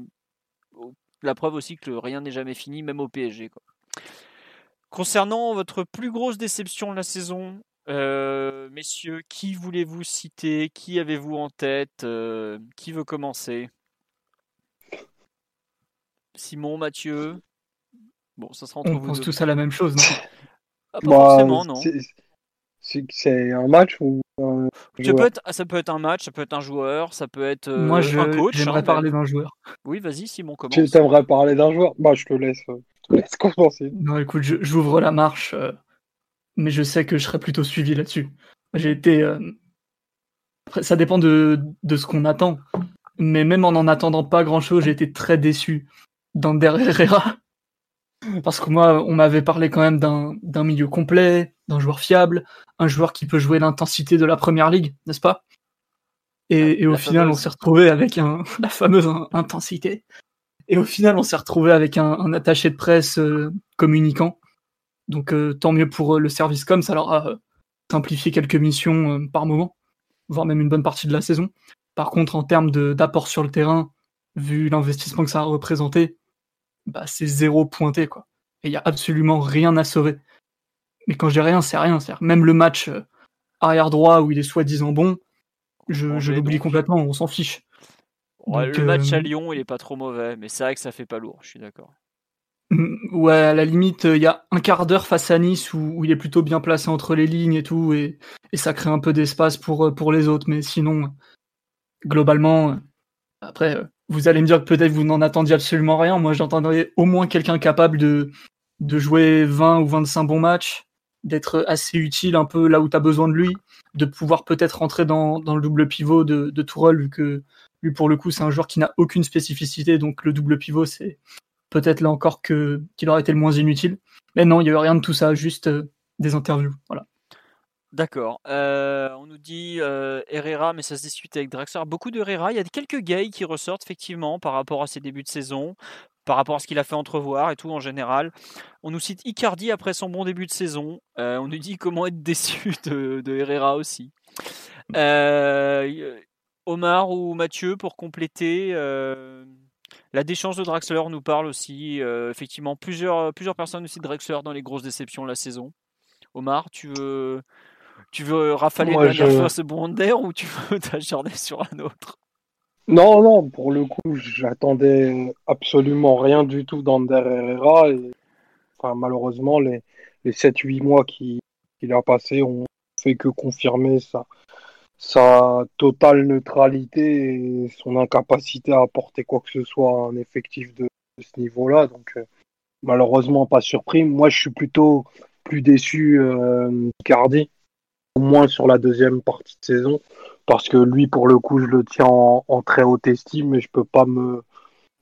[SPEAKER 1] la preuve aussi que rien n'est jamais fini, même au PSG. Quoi. Concernant votre plus grosse déception de la saison, messieurs, qui voulez-vous citer? Qui avez-vous en tête? Qui veut commencer? Simon, Mathieu?
[SPEAKER 4] Bon, ça sera entre On pense tous à la même chose, non?
[SPEAKER 1] Ah, Pas forcément, non
[SPEAKER 3] c'est un match ou
[SPEAKER 1] ça peut, être, ça peut être un match, ça peut être un joueur, ça peut être euh,
[SPEAKER 4] Moi, je,
[SPEAKER 1] un coach.
[SPEAKER 4] J'aimerais hein, parler d'un joueur.
[SPEAKER 1] Oui, vas-y, Simon, commence.
[SPEAKER 3] Tu aimerais parler d'un joueur? Bah, je te laisse, euh, je te laisse commencer.
[SPEAKER 4] Non, écoute, j'ouvre la marche, euh, mais je sais que je serai plutôt suivi là-dessus. J'ai été. Après, ça dépend de, de ce qu'on attend, mais même en n'en attendant pas grand-chose, j'ai été très déçu d'Ander Herrera. Parce que moi, on m'avait parlé quand même d'un milieu complet, d'un joueur fiable, un joueur qui peut jouer l'intensité de la première ligue, n'est-ce pas? Et, au final, on s'est retrouvé avec un, la fameuse intensité. Et au final, on s'est retrouvé avec un, attaché de presse euh, communicant. Donc euh, tant mieux pour euh, le service com, ça leur a simplifié quelques missions par moment, voire même une bonne partie de la saison. Par contre, en termes d'apport sur le terrain, vu l'investissement que ça a représenté, bah, c'est zéro pointé, quoi. Et il n'y a absolument rien à sauver. Mais quand je dis rien, c'est rien. Même le match euh, arrière droit où il est soi-disant bon, je, l'oublie complètement, on s'en fiche.
[SPEAKER 1] le match à euh, Lyon, il est pas trop mauvais, mais c'est vrai que ça fait pas lourd, je suis d'accord.
[SPEAKER 4] Ouais, à la limite, il y a un quart d'heure face à Nice où, il est plutôt bien placé entre les lignes et tout, et, et ça crée un peu d'espace pour, euh, pour les autres. Mais sinon, globalement, après, vous allez me dire que peut-être vous n'en attendiez absolument rien. Moi, j'entendrais au moins quelqu'un capable de, de jouer 20 ou 25 bons matchs, d'être assez utile un peu là où tu as besoin de lui, de pouvoir peut-être rentrer dans, le double pivot de, de Tourelle, vu que lui, pour le coup, c'est un joueur qui n'a aucune spécificité. Donc, le double pivot, c'est peut-être là encore qu'il aurait été le moins inutile. Mais non, il n'y a eu rien de tout ça, juste euh, des interviews. Voilà.
[SPEAKER 1] D'accord. Euh, on nous dit euh, Herrera, mais ça se discute avec Draxler. Beaucoup de Herrera. Il y a quelques gays qui ressortent effectivement par rapport à ses débuts de saison, par rapport à ce qu'il a fait entrevoir et tout en général. On nous cite Icardi après son bon début de saison. Euh, on nous dit comment être déçu de, Herrera aussi. Omar ou Mathieu pour compléter. La déchange de Draxler nous parle aussi. effectivement, plusieurs, plusieurs personnes aussi de Draxler dans les grosses déceptions de la saison. Omar, tu veux Tu veux rafaler
[SPEAKER 3] Moi,
[SPEAKER 1] dernière
[SPEAKER 3] je-
[SPEAKER 1] fois ce Bonder ou tu veux t'acharner sur un autre?
[SPEAKER 3] Non, non, pour le coup, j'attendais absolument rien du tout d'Ander Herrera. Enfin, malheureusement, les, les 7-8 mois qui- qu'il a passé ont fait que confirmer sa, sa totale neutralité et son incapacité à apporter quoi que ce soit à un effectif de, ce niveau-là. Donc, euh, malheureusement, pas surpris. Moi, je suis plutôt plus déçu euh, Icardi, au moins sur la deuxième partie de saison parce que lui, pour le coup, je le tiens en, très haute estime, mais je peux pas me,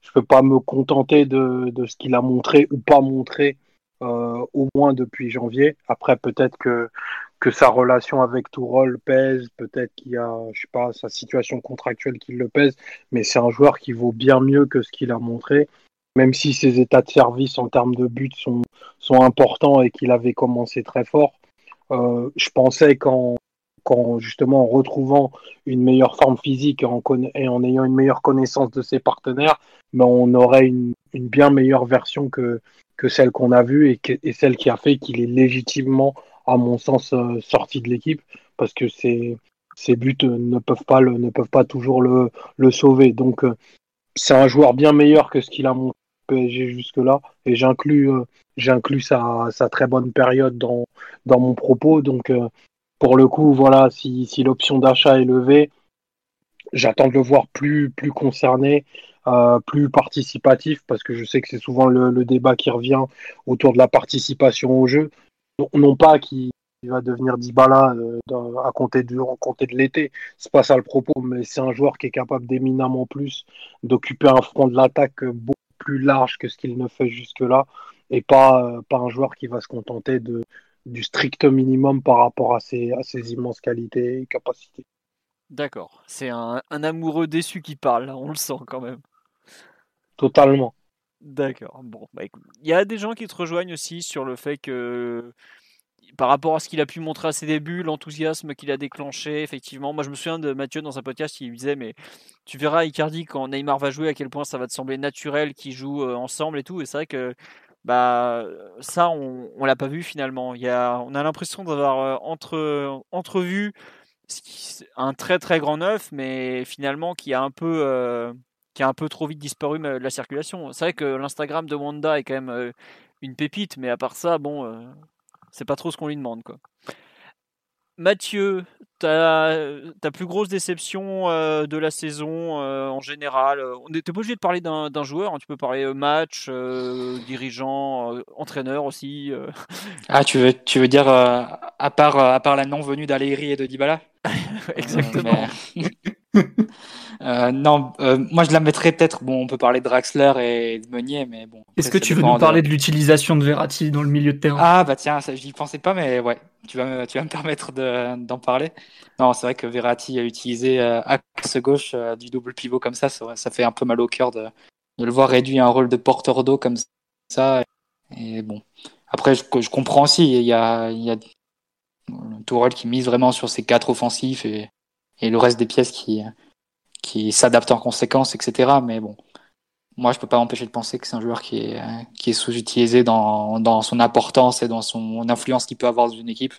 [SPEAKER 3] je peux pas me contenter de, de ce qu'il a montré ou pas montré, euh, au moins depuis janvier. Après, peut-être que que sa relation avec Tourol pèse, peut-être qu'il y a, je sais pas, sa situation contractuelle qui le pèse, mais c'est un joueur qui vaut bien mieux que ce qu'il a montré, même si ses états de service en termes de buts sont sont importants et qu'il avait commencé très fort. Euh, je pensais qu'en qu'en justement en retrouvant une meilleure forme physique et en, ayant une meilleure connaissance de ses partenaires, ben on aurait une, bien meilleure version que, celle qu'on a vue et, celle qui a fait qu'il est légitimement, à mon sens, euh, sorti de l'équipe parce que ses, buts ne peuvent pas, toujours le, sauver. Donc, euh, c'est un joueur bien meilleur que ce qu'il a montré PSG jusque-là et j'inclus euh, sa, très bonne période dans, mon propos. Donc, pour le coup, voilà, si, l'option d'achat est levée, j'attends de le voir plus, plus concerné, euh, plus participatif, parce que je sais que c'est souvent le, débat qui revient autour de la participation au jeu. Non, pas qu'il va devenir Dybala euh, à compter de, à compter de l'été, c'est pas ça le propos, mais c'est un joueur qui est capable d'éminemment plus d'occuper un front de l'attaque beaucoup plus large que ce qu'il ne fait jusque-là, et pas, euh, pas un joueur qui va se contenter de, du strict minimum par rapport à ses, à ses immenses qualités et capacités.
[SPEAKER 1] D'accord. C'est un, un amoureux déçu qui parle, on le sent quand même.
[SPEAKER 3] Totalement.
[SPEAKER 1] D'accord. Bon, bah écoute, il y a des gens qui te rejoignent aussi sur le fait que par rapport à ce qu'il a pu montrer à ses débuts, l'enthousiasme qu'il a déclenché, effectivement. Moi, je me souviens de Mathieu dans un podcast qui disait, mais tu verras Icardi quand Neymar va jouer, à quel point ça va te sembler naturel qu'ils jouent euh, ensemble et tout. Et c'est vrai que bah ça, on, on l'a pas vu finalement. Il y a, on a l'impression d'avoir euh, entre, entrevu un très très grand neuf, mais finalement qui a un peu euh, qui a un peu trop vite disparu euh, de la circulation. C'est vrai que l'Instagram de Wanda est quand même euh, une pépite, mais à part ça, bon, euh, c'est pas trop ce qu'on lui demande, quoi. Mathieu, ta, ta plus grosse déception euh, de la saison euh, en général euh, On n'était pas obligé de parler d'un joueur, hein, tu peux parler match, euh, dirigeant, entraîneur aussi.
[SPEAKER 2] Ah, tu veux, tu veux dire, à part, à part la non-venue d'Alegri et de Dybala?
[SPEAKER 1] Exactement.
[SPEAKER 2] Mais- Euh, non, euh, moi je la mettrais peut-être. Bon, on peut parler de Draxler et de Meunier, mais bon.
[SPEAKER 4] Est-ce que tu veux nous parler de l'utilisation de Verratti dans le milieu de terrain?
[SPEAKER 2] Ah bah tiens, j'y pensais pas, mais ouais, tu vas me, tu vas me permettre de- d'en parler. Non, c'est vrai que Verratti a utilisé euh, axe gauche euh, du double pivot comme ça, ça, ça fait un peu mal au cœur de, de le voir réduit à un rôle de porteur d'eau comme ça. Et bon, après je, je comprends aussi, il y a, il y a Tourelle qui mise vraiment sur ses quatre offensifs et, et le reste des pièces qui, qui s'adaptent en conséquence, etc. Mais bon, moi, je peux pas m'empêcher de penser que c'est un joueur qui est, qui est sous-utilisé dans, dans son importance et dans son influence qu'il peut avoir dans une équipe.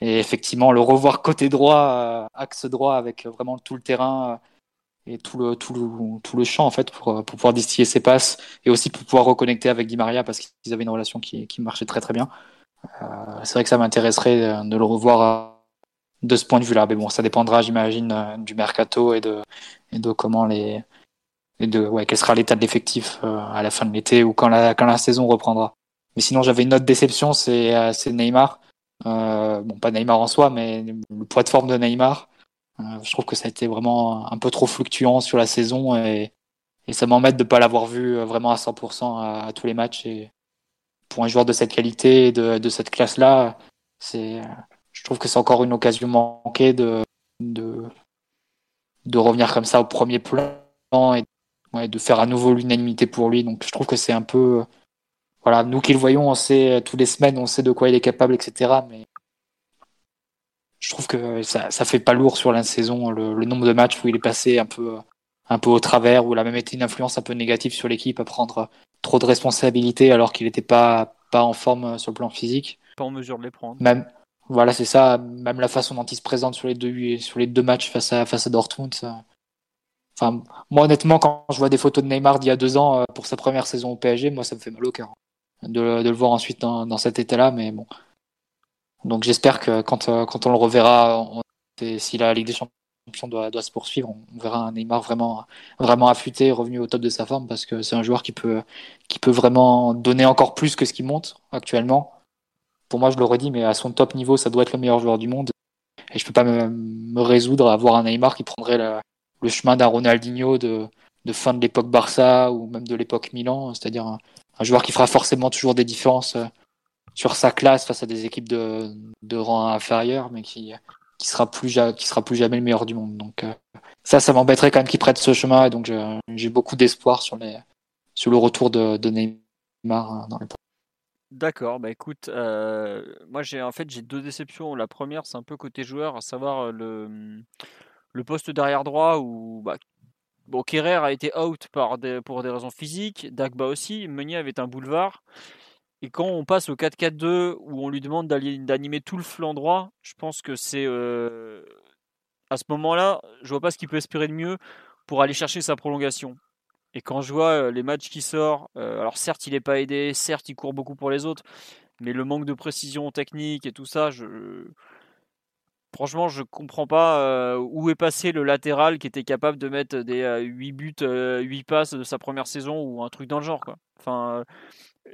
[SPEAKER 2] Et effectivement, le revoir côté droit, euh, axe droit, avec vraiment tout le terrain euh, et tout le, tout le, tout le champ, en fait, pour, pour pouvoir distiller ses passes et aussi pour pouvoir reconnecter avec Di Maria parce qu'ils avaient une relation qui, qui marchait très très bien. Euh, c'est vrai que ça m'intéresserait de, de le revoir euh, de ce point de vue-là. Mais bon, ça dépendra, j'imagine, euh, du mercato et de, et de comment les, et de ouais, quel sera l'état de l'effectif euh, à la fin de l'été ou quand la, quand la saison reprendra. Mais sinon, j'avais une autre déception, c'est euh, c'est Neymar. Euh, bon, pas Neymar en soi, mais le poids de forme de Neymar. Euh, je trouve que ça a été vraiment un peu trop fluctuant sur la saison et, et ça m'embête de ne pas l'avoir vu vraiment à 100% à, à, tous les matchs. Et pour un joueur de cette qualité et de, de cette classe-là, c'est, je trouve que c'est encore une occasion manquée de, de, de revenir comme ça au premier plan et ouais, de faire à nouveau l'unanimité pour lui. Donc je trouve que c'est un peu. Voilà, nous qui le voyons, on sait tous les semaines, on sait de quoi il est capable, etc. Mais je trouve que ça, ça fait pas lourd sur la saison le, le, nombre de matchs où il est passé un peu, un peu au travers, où il a même été une influence un peu négative sur l'équipe à prendre trop de responsabilités alors qu'il n'était pas, pas en forme sur le plan physique.
[SPEAKER 1] Pas en mesure de les prendre.
[SPEAKER 2] Même, Voilà, c'est ça. Même la façon dont il se présente sur les deux, sur les deux matchs face à, face à Dortmund. Enfin, moi, honnêtement, quand je vois des photos de Neymar d'il y a deux ans euh, pour sa première saison au PSG, moi, ça me fait mal au cœur de, de le voir ensuite dans, dans cet état-là. Mais bon. Donc, j'espère que quand, euh, quand on le reverra, si la Ligue des Champions doit, doit se poursuivre, on verra un Neymar vraiment, vraiment affûté, revenu au top de sa forme, parce que c'est un joueur qui peut, qui peut vraiment donner encore plus que ce qu'il monte actuellement pour moi, je l'aurais dit, mais à son top niveau, ça doit être le meilleur joueur du monde. Et je peux pas me, me résoudre à voir un Neymar qui prendrait le chemin d'un Ronaldinho de, de fin de l'époque Barça ou même de l'époque Milan, c'est-à-dire un, joueur qui fera forcément toujours des différences euh, sur sa classe face à des équipes de, de rang inférieur, mais qui qui sera plus qui sera plus jamais le meilleur du monde. Donc euh, ça, ça m'embêterait quand même qu'il prenne ce chemin, et donc j'ai beaucoup d'espoir sur les sur le retour de, de Neymar hein, dans les
[SPEAKER 1] D'accord, bah écoute, moi j'ai en fait j'ai deux déceptions. La première, c'est un peu côté joueur, à savoir le, le poste derrière droit où bah, bon, Kerrer a été out pour des raisons physiques, Dagba aussi, Meunier avait un boulevard. Et quand on passe au 4-4-2 où on lui demande d'animer tout le flanc droit, je pense que c'est à ce moment-là, je vois pas ce qu'il peut espérer de mieux pour aller chercher sa prolongation. Et quand je vois les matchs qui sortent, alors certes il n'est pas aidé, certes il court beaucoup pour les autres, mais le manque de précision technique et tout ça, je... franchement je comprends pas où est passé le latéral qui était capable de mettre des 8 buts, 8 passes de sa première saison ou un truc dans le genre. Quoi. Enfin,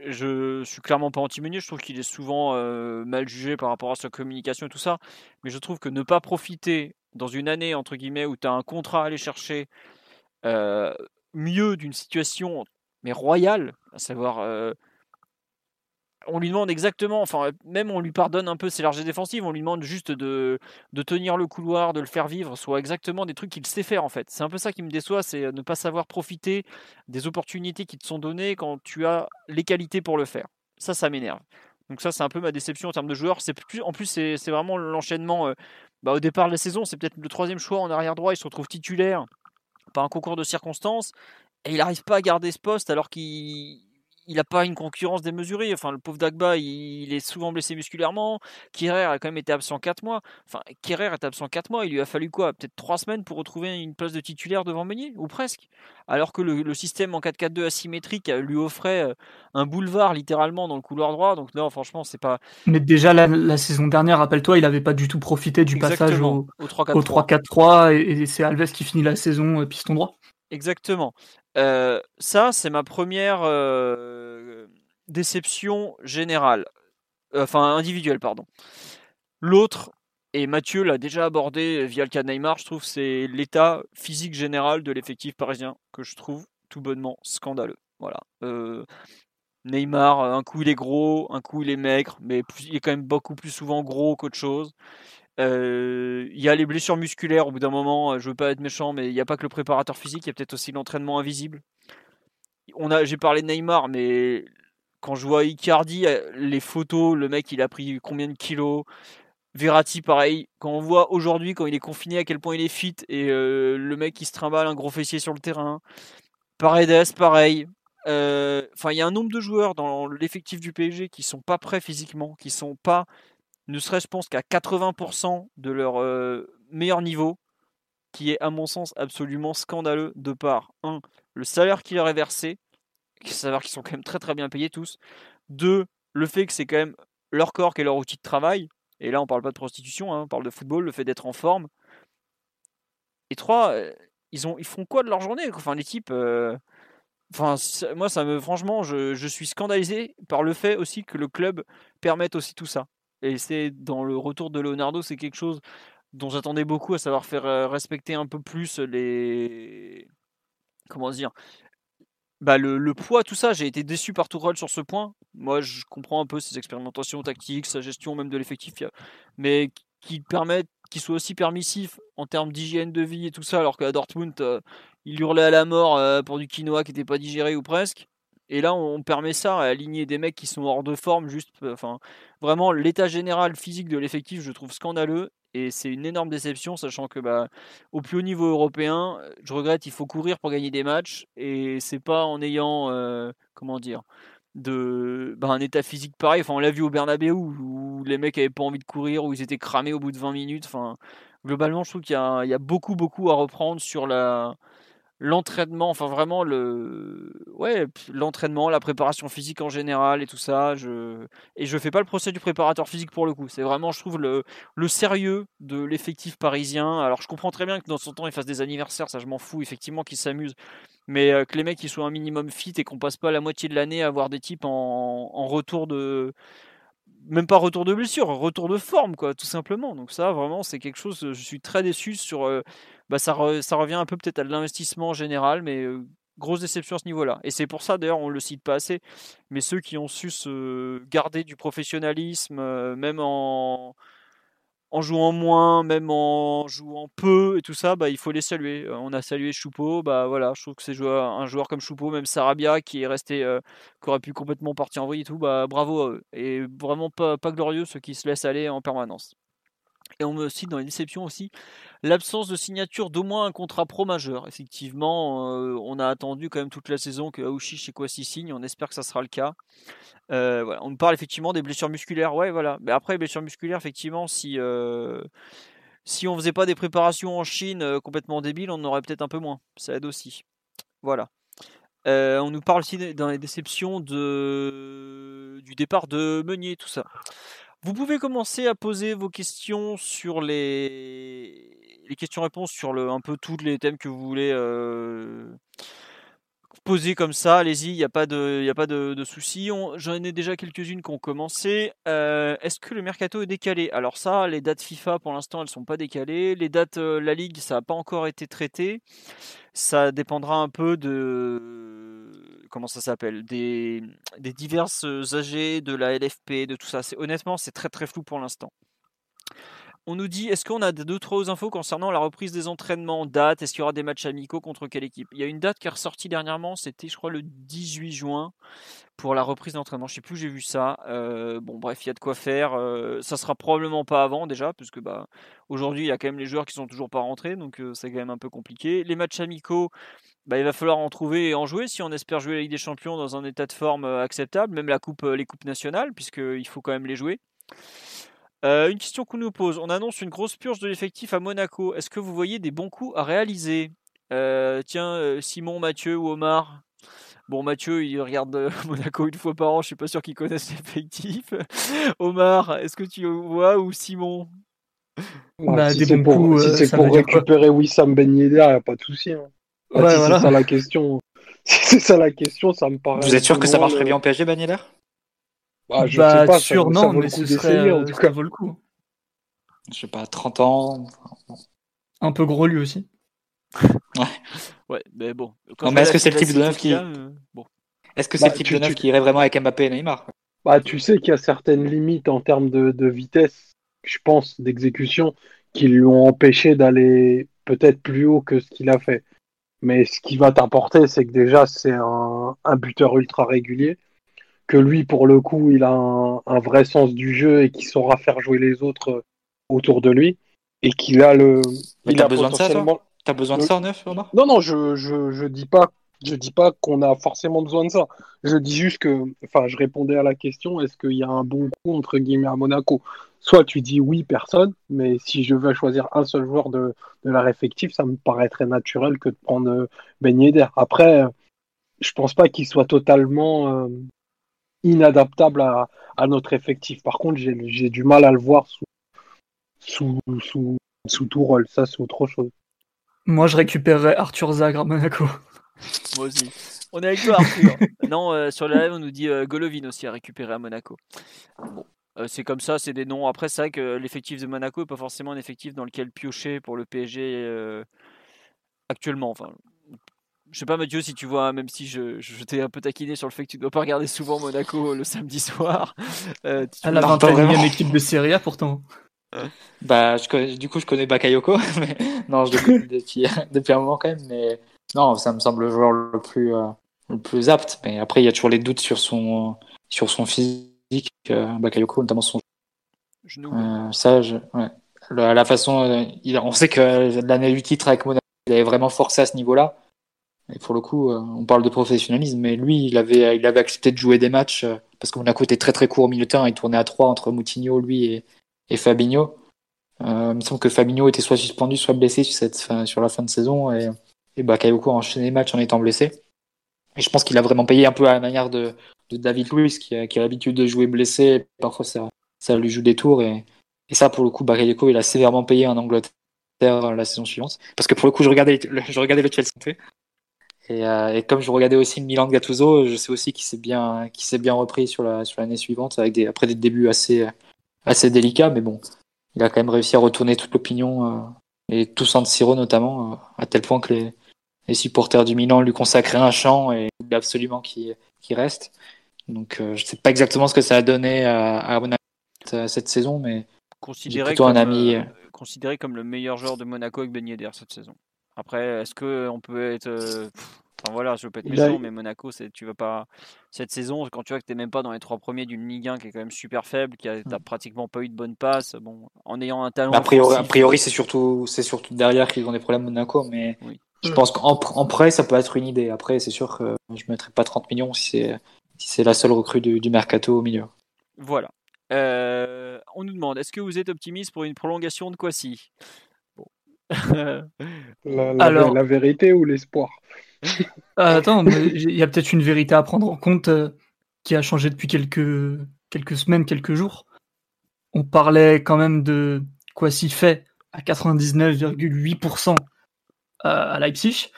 [SPEAKER 1] je suis clairement pas anti je trouve qu'il est souvent mal jugé par rapport à sa communication et tout ça, mais je trouve que ne pas profiter dans une année entre guillemets où tu as un contrat à aller chercher, mieux d'une situation mais royale, à savoir euh, on lui demande exactement, enfin même on lui pardonne un peu ses larges défensives, on lui demande juste de, de tenir le couloir, de le faire vivre, soit exactement des trucs qu'il sait faire en fait. C'est un peu ça qui me déçoit, c'est ne pas savoir profiter des opportunités qui te sont données quand tu as les qualités pour le faire. Ça, ça m'énerve. Donc ça, c'est un peu ma déception en termes de joueurs. C'est plus, en plus, c'est vraiment l'enchaînement. Euh, bah, au départ de la saison, c'est peut-être le troisième choix en arrière droit. Il se retrouve titulaire pas un concours de circonstances, et il n'arrive pas à garder ce poste alors qu'il il n'a pas une concurrence démesurée. Enfin, le pauvre Dagba, il, est souvent blessé musculairement. Kirer a quand même été absent 4 mois. Enfin, Kirer est absent 4 mois. Il lui a fallu quoi? Peut-être 3 semaines pour retrouver une place de titulaire devant Meunier? Ou presque? Alors que le, système en 4-4-2 asymétrique euh, lui offrait euh, un boulevard littéralement dans le couloir droit. Donc, non, franchement, c'est pas.
[SPEAKER 4] Mais déjà, la, saison dernière, rappelle-toi, il n'avait pas du tout profité du passage au, 3-4-3. Et, et c'est Alves qui finit la saison euh, piston droit.
[SPEAKER 1] Exactement. Euh, ça, c'est ma première euh, déception générale. Enfin, individuelle, pardon. L'autre, et Mathieu l'a déjà abordé via le cas de Neymar, je trouve, c'est l'état physique général de l'effectif parisien que je trouve tout bonnement scandaleux. Voilà. Euh, Neymar, un coup il est gros, un coup il est maigre, mais il est quand même beaucoup plus souvent gros qu'autre chose. Il y a les blessures musculaires au bout d'un moment, je veux pas être méchant, mais il n'y a pas que le préparateur physique, il y a peut-être aussi l'entraînement invisible. On a, j'ai parlé de Neymar, mais quand je vois Icardi, les photos, le mec il a pris combien de kilos? Verratti, pareil. Quand on voit aujourd'hui, quand il est confiné, à quel point il est fit et le mec qui se trimballe un gros fessier sur le terrain. Paredes, pareil. Enfin, il y a un nombre de joueurs dans l'effectif du PSG qui sont pas prêts physiquement, qui sont pas ne serait-ce, pense, qu'à 80% de leur euh, meilleur niveau, qui est, à mon sens, absolument scandaleux de par, un, le salaire qui leur est versé, savoir qu'ils sont quand même très très bien payés tous, deux, le fait que c'est quand même leur corps qui est leur outil de travail, et là on parle pas de prostitution, hein, on parle de football, le fait d'être en forme, et trois, euh, ils font quoi de leur journée? Enfin, les types. Euh, enfin, moi, ça me, franchement, je, je, suis scandalisé par le fait aussi que le club permette aussi tout ça. Et c'est dans le retour de Leonardo, c'est quelque chose dont j'attendais beaucoup, à savoir faire respecter un peu plus les. Comment dire bah le, poids, tout ça, j'ai été déçu par Tourelle sur ce point. Moi, je comprends un peu ses expérimentations tactiques, sa gestion même de l'effectif, mais qu'il soit aussi permissif en termes d'hygiène de vie et tout ça, alors qu'à Dortmund, il hurlait à la mort pour du quinoa qui n'était pas digéré ou presque. Et là, on permet ça à aligner des mecs qui sont hors de forme, juste, enfin, vraiment, l'état général physique de l'effectif, je trouve scandaleux. Et c'est une énorme déception, sachant que bah, au plus haut niveau européen, je regrette, il faut courir pour gagner des matchs. Et c'est pas en ayant, euh, comment dire, de bah, un état physique pareil. Enfin, on l'a vu au Bernabeu où les mecs avaient pas envie de courir, où ils étaient cramés au bout de 20 minutes. Enfin, globalement, je trouve qu'il y, y, a beaucoup, beaucoup à reprendre sur la, l'entraînement, enfin vraiment le, ouais, l'entraînement, la préparation physique en général et tout ça. Je et je fais pas le procès du préparateur physique pour le coup. C'est vraiment, je trouve le, le sérieux de l'effectif parisien. Alors je comprends très bien que dans son temps il fasse des anniversaires, ça je m'en fous effectivement qu'ils s'amusent, mais euh, que les mecs ils soient un minimum fit et qu'on passe pas la moitié de l'année à avoir des types en, en retour de même pas retour de blessure, retour de forme, quoi, tout simplement. Donc ça, vraiment, c'est quelque chose. Je suis très déçu sur. Euh, bah, ça, revient un peu peut-être à l'investissement général, mais grosse déception à ce niveau-là. Et c'est pour ça, d'ailleurs, on le cite pas assez. Mais ceux qui ont su se garder du professionnalisme, même en jouant moins, même en jouant peu et tout ça, bah, il faut les saluer. On a salué Choupeau, bah voilà, je trouve que c'est un joueur comme Choupeau, même Sarabia qui est resté, qui aurait pu complètement partir en vrille et tout, bah bravo à eux. Et vraiment pas glorieux ceux qui se laissent aller en permanence. Et on me cite dans les déceptions aussi l'absence de signature d'au moins un contrat pro majeur. Effectivement, euh, on a attendu quand même toute la saison que Aouchiche et Kwasi signent. On espère que ça sera le cas. Euh. On nous parle effectivement des blessures musculaires. Ouais, voilà. Mais après, les blessures musculaires, effectivement, si, euh, si on faisait pas des préparations en Chine complètement débiles, on aurait peut-être un peu moins. Ça aide aussi. Voilà. on nous parle aussi dans les déceptions de... du départ de Meunier, tout ça. Vous pouvez commencer à poser vos questions sur les, les questions-réponses sur un peu tous les thèmes que vous voulez euh, poser comme ça. Allez-y, il n'y a pas de, soucis. J'en ai déjà quelques-unes qui ont commencé. Euh, est-ce que le mercato est décalé? Alors ça, les dates FIFA pour l'instant, elles sont pas décalées. Les dates euh, la Ligue, ça n'a pas encore été traité. Ça dépendra un peu de comment ça s'appelle des, diverses AG de la LFP, de tout ça. C'est honnêtement, c'est très très flou pour l'instant. On nous dit, est-ce qu'on a d'autres infos concernant la reprise des entraînements? Date Est-ce qu'il y aura des matchs amicaux contre quelle équipe? Il y a une date qui est ressortie dernièrement, c'était je crois le 18 juin pour la reprise d'entraînement. Je sais plus j'ai vu ça. Euh, bon bref, il y a de quoi faire. Euh, ça sera probablement pas avant déjà, puisque bah, aujourd'hui il y a quand même les joueurs qui sont toujours pas rentrés, donc euh, c'est quand même un peu compliqué. Les matchs amicaux, bah, il va falloir en trouver et en jouer si on espère jouer la Ligue des Champions dans un état de forme acceptable, même la coupe, les coupes nationales, puisqu'il faut quand même les jouer. Euh, une question qu'on nous pose. On annonce une grosse purge de l'effectif à Monaco. Est-ce que vous voyez des bons coups à réaliser? Euh, Tiens, euh, Simon, Mathieu ou Omar? Bon, Mathieu, il regarde Monaco une fois par an. Je suis pas sûr qu'il connaisse l'effectif. Omar, est-ce que tu vois ou Simon?
[SPEAKER 3] Bah, si c'est pour, récupérer Wissam Ben Yedder, il n'y a pas de souci. Hein. Bah, si c'est ça la question, c'est ça la question, ça me paraît.
[SPEAKER 2] Vous êtes sûr que ça marcherait bien en PSG, Yedder
[SPEAKER 4] bah, je bah, sais pas, sûr, non, mais ce serait, en euh, tout cas. vaut le coup.
[SPEAKER 2] Je sais pas, 30 ans.
[SPEAKER 4] Un peu gros lui aussi.
[SPEAKER 1] ouais. Ouais, mais bon.
[SPEAKER 2] mais est-ce que c'est le type de neuf qui. Euh, bon. Est-ce que c'est le type de neuf qui irait vraiment avec Mbappé et Neymar?
[SPEAKER 3] Bah, tu sais qu'il y a certaines limites en termes de, de vitesse, je pense, d'exécution, qui lui ont empêché d'aller peut-être plus haut que ce qu'il a fait. Mais ce qui va t'apporter, c'est que déjà, c'est un, un buteur ultra régulier que lui, pour le coup, il a un, vrai sens du jeu et qu'il saura faire jouer les autres euh, autour de lui et qu'il a le.
[SPEAKER 2] Mais il a besoin de ça, T'as besoin de ça en neuf,
[SPEAKER 3] Non, non, je, je, je dis pas, je dis pas qu'on a forcément besoin de ça. Je dis juste que, enfin, je répondais à la question est-ce qu'il y a un bon coup entre guillemets à Monaco? Soit tu dis oui, personne, mais si je veux choisir un seul joueur de, de réfective, ça me paraîtrait naturel que de prendre euh, Ben Yedder. Après, je pense pas qu'il soit totalement euh, inadaptable à, à, notre effectif. Par contre, j'ai du mal à le voir sous, sous, sous, sous tout rôle. Ça, c'est autre chose.
[SPEAKER 4] Moi, je récupérerais Arthur Zagre à Monaco.
[SPEAKER 1] Moi aussi. On est avec toi, Arthur. non, euh, sur le live, on nous dit euh, Golovin aussi à récupérer à Monaco. Bon, euh, c'est comme ça, c'est des noms. Après, c'est vrai que l'effectif de Monaco n'est pas forcément un effectif dans lequel piocher pour le PSG actuellement. Enfin, je sais pas Mathieu si tu vois, même si je, je t'ai un peu taquiné sur le fait que tu dois pas regarder souvent Monaco le samedi soir.
[SPEAKER 4] Euh, tu la 21 équipe de Serie A pourtant.
[SPEAKER 2] Bah, je du coup, je connais Bakayoko, mais non, je le connais depuis, depuis un moment quand même. Mais non, ça me semble le joueur le plus, euh, le plus apte. Mais après, il y a toujours les doutes sur son, sur son physique, euh, Bakayoko, notamment son. Genou. Euh, ça, je, ouais. la façon, il, on sait que l'année du titre avec Monaco, il avait vraiment forcé à ce niveau-là. Et pour le coup, on parle de professionnalisme, mais lui, il avait, il avait accepté de jouer des matchs parce que Monaco était très très court au milieu de terrain. Il tournait à 3 entre Moutinho, lui et, et Fabinho. Euh, il me semble que Fabinho était soit suspendu, soit blessé sur, cette fin, sur la fin de saison. Et, et Bakayoko a enchaîné les matchs en étant blessé. Et je pense qu'il a vraiment payé un peu à la manière de, David Luiz, qui a, qui a l'habitude de jouer blessé. Parfois, ça, ça lui joue des tours. Et, et ça, pour le coup, Bakayoko, il a sévèrement payé en Angleterre la saison suivante. Parce que pour le coup, je regardais, le, je regardais le Chelsea. Et, euh, et, comme je regardais aussi Milan Gattuso, je sais aussi qu'il s'est bien, qu'il bien repris sur la sur l'année suivante avec après des débuts assez assez délicats, mais bon, il a quand même réussi à retourner toute l'opinion euh, et tout San Siro notamment, euh, à tel point que les, les, supporters du Milan lui consacraient un chant et il absolument qu'il reste. Donc euh, je sais pas exactement ce que ça a donné à, à Monaco cette saison, mais
[SPEAKER 1] considéré
[SPEAKER 2] plutôt
[SPEAKER 1] comme,
[SPEAKER 2] un ami.
[SPEAKER 1] euh, considéré comme le meilleur joueur de Monaco avec Ben Yedder cette saison. Après, est-ce que on peut être euh, Enfin voilà, je veux pas être méchant, mais Monaco, c'est tu vas pas cette saison quand tu vois que t'es même pas dans les trois premiers d'une Ligue 1 qui est quand même super faible, qui a t'as pratiquement pas eu de bonne passe. Bon, en ayant un talent.
[SPEAKER 2] Mais a priori c'est surtout, c'est surtout derrière qu'ils ont des problèmes Monaco, mais
[SPEAKER 1] Oui.
[SPEAKER 2] Je pense qu'en en prêt, ça peut être une idée. Après, c'est sûr que je mettrai pas 30 millions si c'est si c'est la seule recrue du, du mercato au milieu.
[SPEAKER 1] Voilà. Euh, on nous demande est-ce que vous êtes optimiste pour une prolongation de Kwasi? Bon.
[SPEAKER 3] La, la-
[SPEAKER 4] Alors-
[SPEAKER 3] la vérité ou l'espoir?
[SPEAKER 4] Ah, attends, il y a peut-être une vérité à prendre en compte euh, qui a changé depuis quelques, quelques semaines, quelques jours. On parlait quand même de Kwasi fait à 99,8% à Leipzig.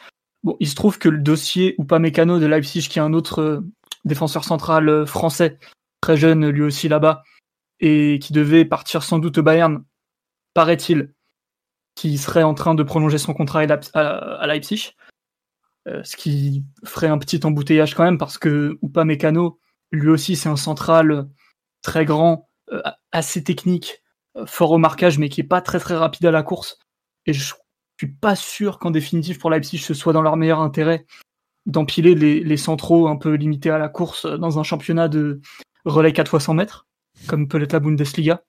[SPEAKER 4] Bon, il se trouve que le dossier Upamecano de Leipzig, qui est un autre euh, défenseur central euh, français, très jeune lui aussi là-bas, et qui devait partir sans doute au Bayern, paraît-il, qui serait en train de prolonger son contrat à Leip- à à Leipzig. Euh, ce qui ferait un petit embouteillage quand même parce que Upamecano, lui aussi, c'est un central très grand, assez technique, fort au marquage, mais qui est pas très très rapide à la course. Et je suis pas sûr qu'en définitive pour Leipzig ce soit dans leur meilleur intérêt d'empiler les, les centraux un peu limités à la course dans un championnat de relais 4 fois 100 mètres, comme peut l'être la Bundesliga.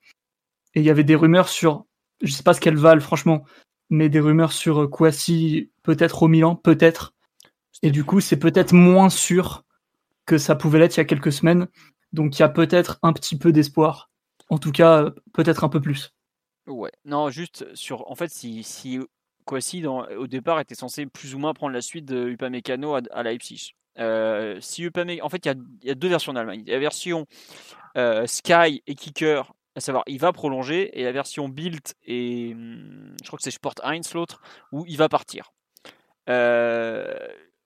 [SPEAKER 4] Et il y avait des rumeurs sur, je sais pas ce qu'elles valent franchement, mais des rumeurs sur euh, Kouassi peut-être au Milan, peut-être. Et du coup, c'est peut-être moins sûr que ça pouvait l'être il y a quelques semaines. Donc il y a peut-être un petit peu d'espoir. En tout cas, euh, peut-être un peu plus.
[SPEAKER 1] Ouais, non, juste sur. En fait, si Kwasi, au départ, était censé plus ou moins prendre la suite de Upamecano à, Leipzig. Euh, si Upame... En fait, il y a, deux versions en Allemagne. Il y a la version euh, Sky et Kicker, à savoir il va prolonger, et la version Bild et. hum, Je crois que c'est Sport 1 l'autre, où il va partir. Euh,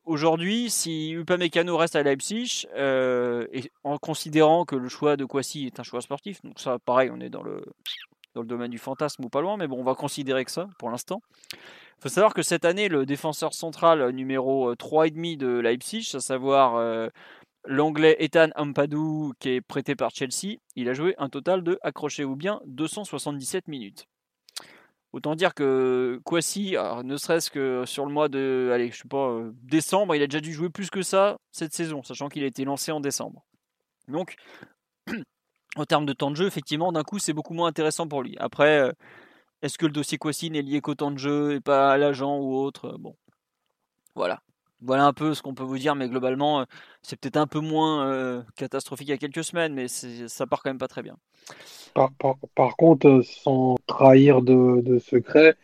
[SPEAKER 1] Aujourd'hui, si Upamecano reste à Leipzig, et en considérant que le choix de Kwasi est un choix sportif, donc ça, pareil, on est dans le, dans le domaine du fantasme ou pas loin, mais bon, on va considérer que ça pour l'instant. Il faut savoir que cette année, le défenseur central numéro 3,5 de Leipzig, à savoir euh, l'anglais Ethan Ampadu, qui est prêté par Chelsea, il a joué un total de, accrochez-vous bien, 277 minutes. Autant dire que Kwasi, ne serait-ce que sur le mois de allez, je sais pas, euh, décembre, il a déjà dû jouer plus que ça cette saison, sachant qu'il a été lancé en décembre. Donc, en termes de temps de jeu, effectivement, d'un coup, c'est beaucoup moins intéressant pour lui. Après, euh, est-ce que le dossier Kwasi n'est lié qu'au temps de jeu et pas à l'agent ou autre Bon, voilà. Voilà un peu ce qu'on peut vous dire, mais globalement, euh, c'est peut-être un peu moins euh, catastrophique il y a quelques semaines, mais ça part quand même pas très bien.
[SPEAKER 3] Par, par- par contre, euh, sans trahir de, de secret,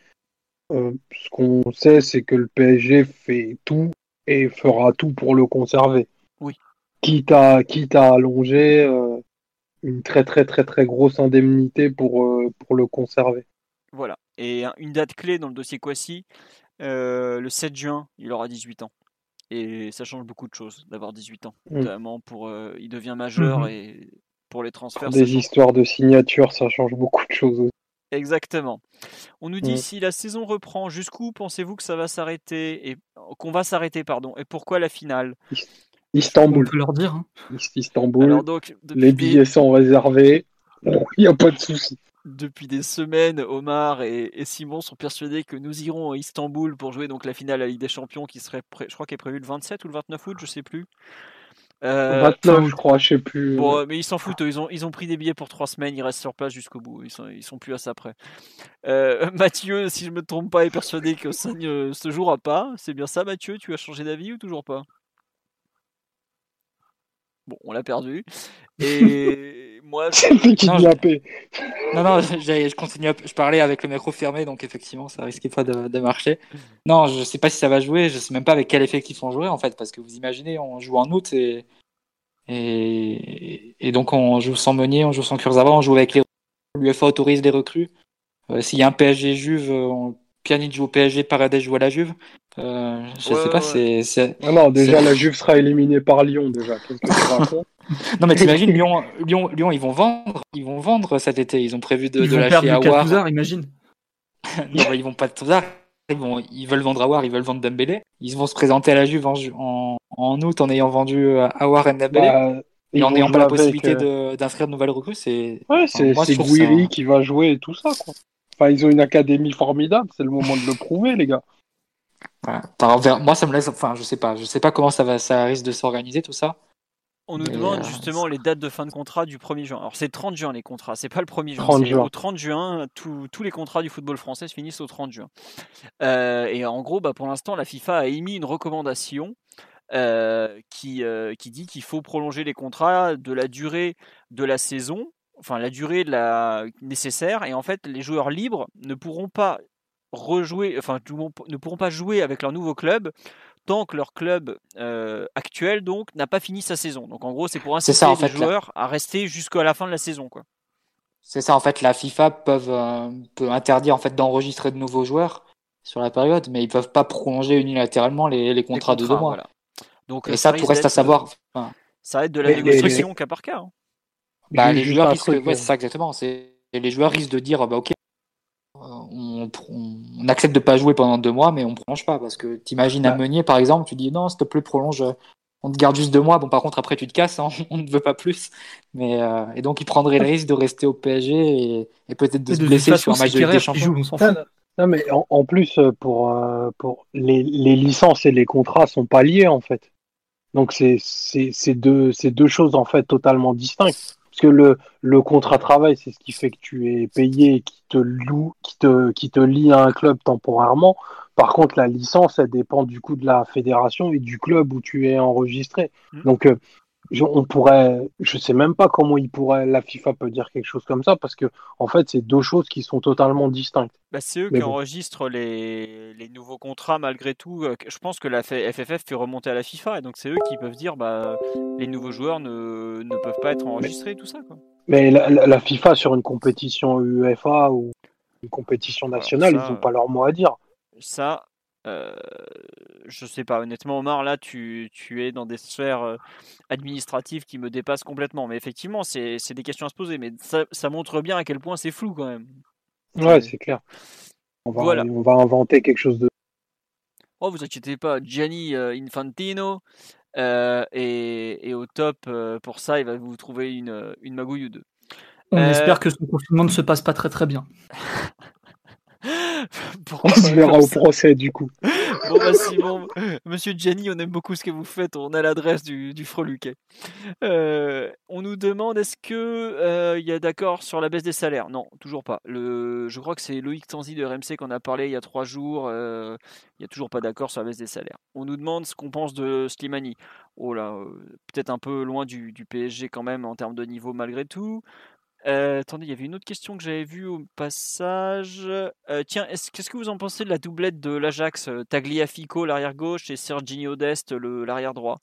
[SPEAKER 3] euh, ce qu'on sait, c'est que le PSG fait tout et fera tout pour le conserver.
[SPEAKER 1] Oui.
[SPEAKER 3] Quitte à, quitte à allonger euh, une très très très très grosse indemnité pour, euh, pour le conserver.
[SPEAKER 1] Voilà. Et un- une date clé dans le dossier Kwasi, euh, le 7 juin, il aura 18 ans. Et ça change beaucoup de choses d'avoir 18 ans.
[SPEAKER 3] Mm.
[SPEAKER 1] Notamment pour. euh, il devient majeur
[SPEAKER 4] Mhm.
[SPEAKER 1] et pour les transferts.
[SPEAKER 3] Pour des histoires de signature, ça change beaucoup de choses aussi.
[SPEAKER 1] Exactement. On nous dit
[SPEAKER 3] Mm.
[SPEAKER 1] si la saison reprend, jusqu'où pensez-vous que ça va s'arrêter et qu'on va s'arrêter, pardon, et pourquoi la finale?
[SPEAKER 4] On
[SPEAKER 3] Istanbul.
[SPEAKER 4] peut leur dire. hein.
[SPEAKER 3] Istanbul,
[SPEAKER 1] Alors donc depuis
[SPEAKER 3] les
[SPEAKER 1] des-
[SPEAKER 3] billets sont réservés, il n'y a pas de souci.
[SPEAKER 1] depuis des semaines, Omar et, et Simon sont persuadés que nous irons à Istanbul pour jouer donc la finale à la Ligue des Champions qui serait, pré- je crois, qui est prévue le 27 ou le 29 août, je sais plus. Euh,
[SPEAKER 3] 29, je crois, je sais plus.
[SPEAKER 1] Bon, mais ils s'en foutent. Ils ont, ils ont pris des billets pour trois semaines. Ils restent sur place jusqu'au bout. Ils sont, ils sont plus à ça après. Euh, Mathieu, si je me trompe pas, est persuadé que ça ne se jouera pas. C'est bien ça, Mathieu? Tu as changé d'avis ou toujours pas? Bon, on l'a perdu. Et moi, je...
[SPEAKER 3] C'était kidnappé.
[SPEAKER 2] Non, non, je continue. À... Je parlais avec le micro fermé, donc effectivement, ça risquait pas de, de, marcher. Non, je sais pas si ça va jouer. Je sais même pas avec quel effectif on jouer en fait, parce que vous imaginez, on joue en août et et, et donc on joue sans Meunier, on joue sans Kurzawa, on joue avec les. L'UFA autorise les recrues. Euh, S'il y a un PSG Juve, on... Pjanic joue au PSG, Paredes joue à la Juve. Euh, je
[SPEAKER 1] Ouais,
[SPEAKER 2] sais pas,
[SPEAKER 1] ouais,
[SPEAKER 2] c'est.
[SPEAKER 3] Ah non, déjà, la Juve sera éliminée par Lyon, déjà. Que
[SPEAKER 2] Non mais t'imagines Lyon, Lyon, Lyon, ils vont vendre, ils vont vendre cet été. Ils ont prévu de,
[SPEAKER 4] Ils
[SPEAKER 2] de
[SPEAKER 4] vont
[SPEAKER 2] lâcher.
[SPEAKER 4] Touzard, imagine.
[SPEAKER 2] non, bah, ils vont pas tout ça. Ils, vont, ils veulent vendre Aouar, ils veulent vendre Dembélé. Ils vont se présenter à la Juve en, ju- en, en août en ayant vendu euh, Aouar et Dembélé.
[SPEAKER 3] Bah,
[SPEAKER 2] et en n'ayant pas la possibilité
[SPEAKER 3] euh,
[SPEAKER 2] de- d'inscrire de nouvelles recrues, c'est.
[SPEAKER 3] Ouais, c'est Gouiri
[SPEAKER 2] ça-
[SPEAKER 3] qui va jouer et tout ça, quoi. Enfin, ils ont une académie formidable, c'est le moment de le prouver, les gars.
[SPEAKER 2] Voilà. Moi, ça me laisse. Enfin, je sais pas. Je sais pas comment ça va, ça risque de s'organiser tout ça.
[SPEAKER 1] On nous
[SPEAKER 2] Mais,
[SPEAKER 1] demande
[SPEAKER 2] euh,
[SPEAKER 1] justement les dates de fin de contrat du 1er juin. Alors c'est 30 juin les contrats, c'est pas le 1er juin.
[SPEAKER 3] 30
[SPEAKER 1] c'est
[SPEAKER 3] juin.
[SPEAKER 1] Au 30 juin, tous- tous les contrats du football français se finissent au 30 juin. Euh, et en gros, bah, pour l'instant, la FIFA a émis une recommandation euh, qui, euh, qui dit qu'il faut prolonger les contrats de la durée de la saison, enfin la durée de la nécessaire. Et en fait, les joueurs libres ne pourront pas rejouer, enfin ne pourront pas jouer avec leur nouveau club tant que leur club euh, actuel donc n'a pas fini sa saison. Donc en gros, c'est pour inciter
[SPEAKER 2] ça, en
[SPEAKER 1] les
[SPEAKER 2] fait, là.
[SPEAKER 1] joueurs à rester jusqu'à la fin de la saison quoi.
[SPEAKER 2] C'est ça, en fait, la FIFA peuvent, euh, peut interdire en fait d'enregistrer de nouveaux joueurs sur la période, mais ils peuvent pas prolonger unilatéralement les, les
[SPEAKER 1] Les
[SPEAKER 2] contrats, de deux mois.
[SPEAKER 1] voilà. Donc
[SPEAKER 2] Et
[SPEAKER 1] euh,
[SPEAKER 2] ça,
[SPEAKER 1] risque
[SPEAKER 2] tout reste à savoir. Enfin,
[SPEAKER 1] Ça va être de la
[SPEAKER 3] les-
[SPEAKER 1] négociation cas par cas. hein.
[SPEAKER 2] Bah, les joueurs
[SPEAKER 3] un
[SPEAKER 2] risquent,
[SPEAKER 3] truc,
[SPEAKER 2] ouais, c'est ça exactement. C'est les joueurs risquent de dire, bah ok, on, on accepte de pas jouer pendant deux mois, mais on prolonge pas parce que t'imagines à
[SPEAKER 3] Bah.
[SPEAKER 2] Meunier par exemple, tu dis non, s'il te plaît, prolonge. On te garde juste deux mois. Bon, par contre, après, tu te casses. hein, on ne veut pas plus. Mais euh, et donc, il prendrait le risque de rester au PSG et, et peut-être de
[SPEAKER 4] Et
[SPEAKER 2] se
[SPEAKER 4] de
[SPEAKER 2] blesser
[SPEAKER 4] façon,
[SPEAKER 2] sur un match de Ligue des
[SPEAKER 4] Kerrer qui
[SPEAKER 2] Champions.
[SPEAKER 4] joue, on s'en
[SPEAKER 3] Non,
[SPEAKER 4] fout.
[SPEAKER 3] non, non, mais en, en plus, euh, pour, euh, pour les, les licences et les contrats sont pas liés, en fait. Donc, c'est c'est- c'est deux, c'est deux choses, en fait, totalement distinctes. Parce que le, le contrat de travail, c'est ce qui fait que tu es payé et qui te loue, qui te, qui te lie à un club temporairement. Par contre, la licence, elle dépend du coup de la fédération et du club où tu es enregistré.
[SPEAKER 1] Mm.
[SPEAKER 3] Donc, euh, je, on pourrait, je sais même pas comment il pourrait, la FIFA peut dire quelque chose comme ça, parce que en fait, c'est deux choses qui sont totalement distinctes.
[SPEAKER 1] Bah, c'est eux
[SPEAKER 3] Mais
[SPEAKER 1] qui
[SPEAKER 3] bon.
[SPEAKER 1] enregistrent les, les nouveaux contrats malgré tout. Euh, Je pense que la FFF fait remonter à la FIFA et donc c'est eux qui peuvent dire bah les nouveaux joueurs ne, ne peuvent pas être enregistrés tout ça quoi.
[SPEAKER 3] Mais la, la- la FIFA sur une compétition UEFA ou une compétition nationale,
[SPEAKER 1] Alors ça,
[SPEAKER 3] ils n'ont pas leur mot à dire.
[SPEAKER 1] Ça, euh, je sais pas. Honnêtement, Omar, là, tu, tu es dans des sphères euh, administratives qui me dépassent complètement. Mais effectivement, c'est c'est des questions à se poser. Mais ça, ça montre bien à quel point c'est flou quand même.
[SPEAKER 3] Ouais, c'est clair. On va,
[SPEAKER 1] Voilà.
[SPEAKER 3] on va inventer quelque chose de.
[SPEAKER 1] Oh, vous inquiétez pas, Gianni euh, Infantino. euh, et, et au top, euh, pour ça, il va vous trouver une, une magouille ou deux.
[SPEAKER 4] On
[SPEAKER 1] Euh,
[SPEAKER 4] espère que son confinement ne se passe pas très très bien.
[SPEAKER 1] Pourquoi
[SPEAKER 3] On se verra au procès du coup.
[SPEAKER 1] Bon bah Simon, Monsieur Gianni, on aime beaucoup ce que vous faites, on a l'adresse du, du Freluquet. Euh, on nous demande est-ce que euh, il y a d'accord sur la baisse des salaires? Non, toujours pas. Le, je crois que c'est Loïc Tanzi de RMC qu'on a parlé il y a trois jours. euh, il n'y a toujours pas d'accord sur la baisse des salaires. On nous demande ce qu'on pense de Slimani. Oh là, peut-être un peu loin du, du PSG quand même en termes de niveau malgré tout. Euh, attendez, il y avait une autre question que j'avais vue au passage. Euh, tiens, est-ce- qu'est-ce que vous en pensez de la doublette de l'Ajax euh, Tagliafico, l'arrière gauche, et Serginho Dest, l'arrière droit?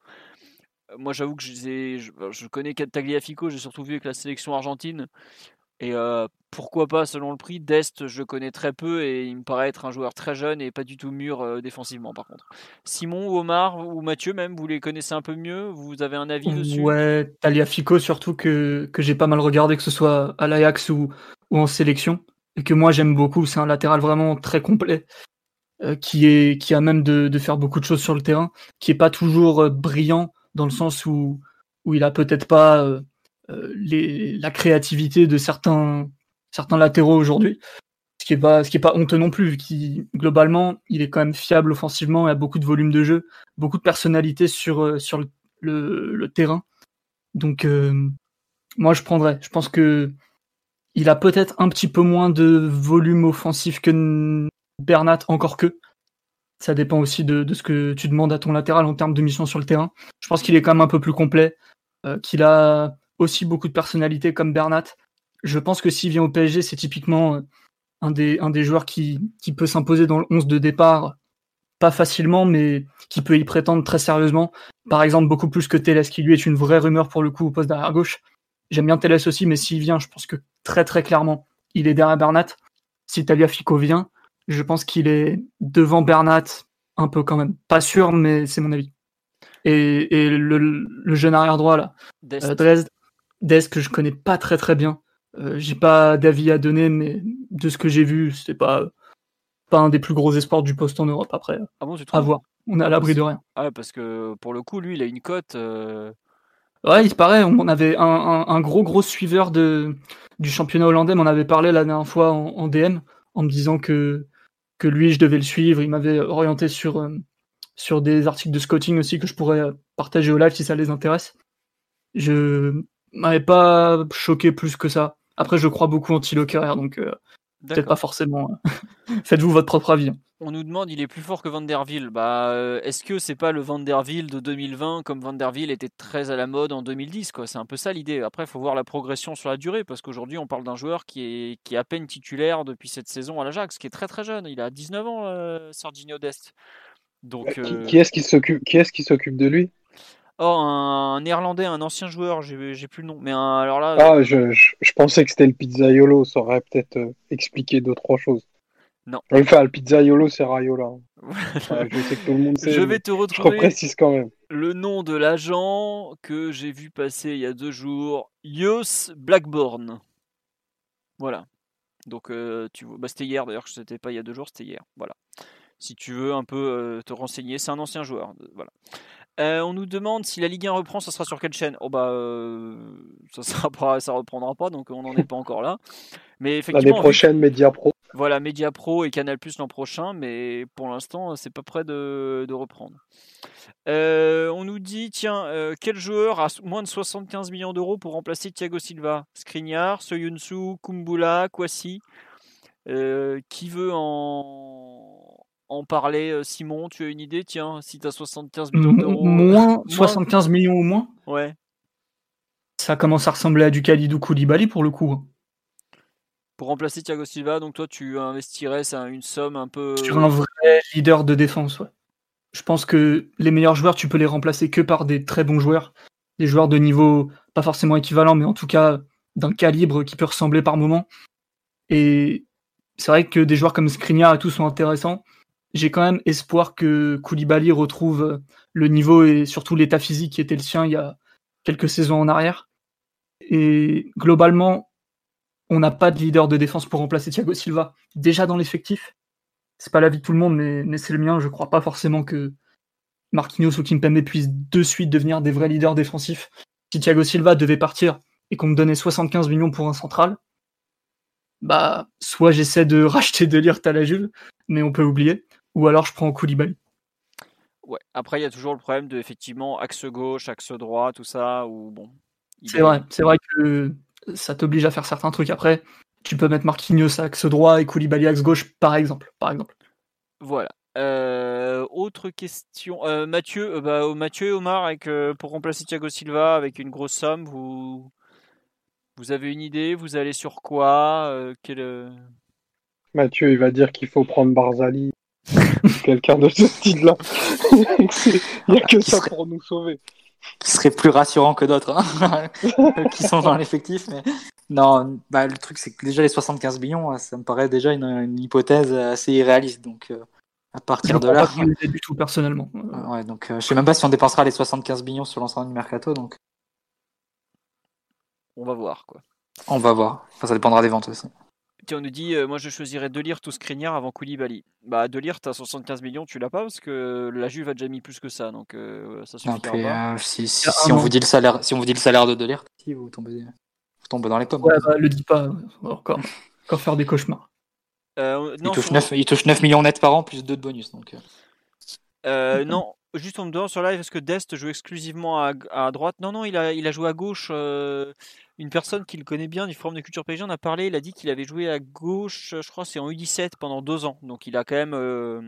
[SPEAKER 1] Moi, j'avoue que je, je connais Tagliafico, j'ai surtout vu avec la sélection argentine. Et euh, pourquoi pas, selon le prix, Dest, je connais très peu et il me paraît être un joueur très jeune et pas du tout mûr euh, défensivement, par contre. Simon Omar ou Mathieu, même, vous les connaissez un peu mieux? Vous avez un avis dessus?
[SPEAKER 4] Ouais, Taliafico surtout que, que j'ai pas mal regardé, que ce soit à l'Ajax ou, en sélection, et que moi j'aime beaucoup. C'est un latéral vraiment très complet, euh, qui, est, qui a même de, de faire beaucoup de choses sur le terrain, qui est pas toujours brillant dans le sens où, où il a peut-être pas les, la créativité de certains, certains latéraux aujourd'hui. Ce qui est pas, qui pas honteux non plus, vu qu'il, globalement, il est quand même fiable offensivement, il a beaucoup de volume de jeu, beaucoup de personnalité sur, euh, sur le terrain. Donc, euh, moi, je prendrais. Je pense que il a peut-être un petit peu moins de volume offensif que Bernat, encore que. Ça dépend aussi de, de, ce que tu demandes à ton latéral en termes de mission sur le terrain. Je pense qu'il est quand même un peu plus complet, euh, qu'il a aussi beaucoup de personnalité comme Bernat. Je pense que s'il vient au PSG, c'est typiquement euh, un des, un des joueurs qui, qui peut s'imposer dans le 11 de départ, pas facilement, mais qui peut y prétendre très sérieusement. Par exemple, beaucoup plus que Teles, qui lui est une vraie rumeur pour le coup au poste derrière gauche. J'aime bien Teles aussi, mais s'il vient, je pense que très très clairement, il est derrière Bernat. Si Fico vient, je pense qu'il est devant Bernat, un peu quand même. Pas sûr, mais c'est mon avis. Et, et le, le, jeune arrière droit là, Dest. Euh, Dresde, Dest que je connais pas très très bien. Euh, j'ai pas d'avis à donner, mais de ce que j'ai vu, c'est pas pas un des plus gros espoirs du poste en Europe après.
[SPEAKER 1] Ah bon, tu
[SPEAKER 4] à voir. On est à l'abri de rien.
[SPEAKER 1] Ah parce que pour le coup, lui, il a une cote. Euh...
[SPEAKER 4] Ouais, il se paraît. On avait un, un, un, gros gros suiveur de du championnat hollandais. On avait parlé la dernière fois en, en DM en me disant que que lui, je devais le suivre. Il m'avait orienté sur, euh, sur des articles de scouting aussi que je pourrais partager au live si ça les intéresse. Je m'avais pas choqué plus que ça. Après, je crois beaucoup en Thilo Carrière, donc euh, peut-être pas forcément. Faites-vous votre propre avis. Hein.
[SPEAKER 1] On nous demande, il est plus fort que Vanderville. Bah, est-ce que c'est pas le Vanderville de 2020 comme Vanderville était très à la mode en 2010 quoi? C'est un peu ça l'idée. Après, il faut voir la progression sur la durée parce qu'aujourd'hui, on parle d'un joueur qui est, qui est à peine titulaire depuis cette saison à l'Ajax, qui est très très jeune. Il a 19 ans, euh, Serginho Dest.
[SPEAKER 3] Donc, euh... qui, est-ce qui s'occupe Qui est-ce qui s'occupe de lui?
[SPEAKER 1] Oh, un, néerlandais, un ancien joueur, j'ai plus le nom. Mais alors là.
[SPEAKER 3] Ah, je, je, pensais que c'était le pizzaiolo, ça aurait peut-être euh, expliqué deux, trois choses.
[SPEAKER 1] Non.
[SPEAKER 3] Enfin, le pizzaiolo, c'est Raiola. je sais que tout le monde sait.
[SPEAKER 1] Je vais te retrouver.
[SPEAKER 3] Je précise quand même.
[SPEAKER 1] Le nom de l'agent que j'ai vu passer il y a deux jours, Yos Blackburn. Voilà. Donc, euh, tu vois, bah, c'était hier d'ailleurs, c'était pas il y a deux jours, c'était hier. Voilà. Si tu veux un peu euh, te renseigner, c'est un ancien joueur. Voilà. Euh, on nous demande si la Ligue 1 reprend, ça sera sur quelle chaîne? Oh bah, ça sera pas, ça reprendra pas, donc on n'en est pas encore là. Mais effectivement,
[SPEAKER 3] l'année prochaine, Media Pro.
[SPEAKER 1] Voilà, Media Pro et Canal Plus l'an prochain, mais pour l'instant, c'est pas prêt de, reprendre. Euh, on nous dit, tiens, euh, quel joueur a moins de 75 millions d'euros pour remplacer Thiago Silva? Skriniar, Soyunsu, Kumbula, Kwasi euh, Qui veut en, en parler Simon, tu as une idée? Tiens, si tu as 75 millions d'euros.
[SPEAKER 4] Moins 75 millions ou moins?
[SPEAKER 1] Ouais.
[SPEAKER 4] Ça commence à ressembler à du Khalidou Koulibaly pour le coup. Hein
[SPEAKER 1] pour remplacer Thiago Silva. Donc toi, tu investirais ça, une somme un peu
[SPEAKER 4] sur un vrai leader de défense. Ouais. Je pense que les meilleurs joueurs, tu peux les remplacer que par des très bons joueurs, des joueurs de niveau pas forcément équivalent, mais en tout cas d'un calibre qui peut ressembler par moment. Et c'est vrai que des joueurs comme Skriniar et tout sont intéressants. J'ai quand même espoir que Koulibaly retrouve le niveau et surtout l'état physique qui était le sien il y a quelques saisons en arrière. Et globalement, on n'a pas de leader de défense pour remplacer Thiago Silva. Déjà dans l'effectif, c'est pas l'avis de tout le monde, mais, c'est le mien. Je crois pas forcément que Marquinhos ou Kimpembe puissent de suite devenir des vrais leaders défensifs. Si Thiago Silva devait partir et qu'on me donnait 75 millions pour un central, bah, soit j'essaie de racheter de lire à la Juve, mais on peut oublier, ou alors je prends Koulibaly.
[SPEAKER 1] Ouais. Après, il y a toujours le problème de effectivement axe gauche, axe droit, tout ça. Ou bon.
[SPEAKER 4] C'est vrai, c'est vrai que ça t'oblige à faire certains trucs. Après, tu peux mettre Marquinhos axe droit et Koulibaly axe gauche, par exemple. Par exemple.
[SPEAKER 1] Voilà. Euh, autre question. Euh, Mathieu, euh, bah, Mathieu et Omar, avec, pour remplacer Thiago Silva avec une grosse somme, vous, vous avez une idée? Vous allez sur quoi? Quel,
[SPEAKER 3] Mathieu, il va dire qu'il faut prendre Barzali. Quelqu'un de ce style-là. il n'y a que ça pour nous sauver
[SPEAKER 2] qui serait plus rassurant que d'autres hein, qui sont dans l'effectif. Mais non, bah, le truc c'est que déjà les 75 millions, ça me paraît déjà une, hypothèse assez irréaliste. Donc euh, à partir de là,
[SPEAKER 4] pas du tout personnellement.
[SPEAKER 2] Ouais, donc euh, je sais même pas si on dépensera les 75 millions sur l'ensemble du mercato. Donc
[SPEAKER 1] on va voir quoi.
[SPEAKER 2] On va voir. Enfin, ça dépendra des ventes aussi
[SPEAKER 1] on nous dit, euh, moi je choisirais Delire tout Skriniar avant Koulibaly. Bah Delire, t'as 75 millions, tu l'as pas parce que la Juve a déjà mis plus que ça, donc euh, ça suffira pas.
[SPEAKER 2] Euh, si, si, on vous dit le salaire, si on vous dit le salaire de Delire, si vous tombez, vous tombez dans les pommes.
[SPEAKER 4] Ouais, bah, le dis pas, encore, encore faire des cauchemars.
[SPEAKER 2] il, touche 9, il touche 9 millions net par an plus 2 de bonus, donc.
[SPEAKER 1] non, juste on me demande sur live, est-ce que Dest joue exclusivement à, à droite? Non, non, il a, il a joué à gauche. euh, une personne qui le connaît bien du Forum de Culture PSG en a parlé. Il a dit qu'il avait joué à gauche, je crois, c'est en U17 pendant deux ans. Donc il a quand même, euh,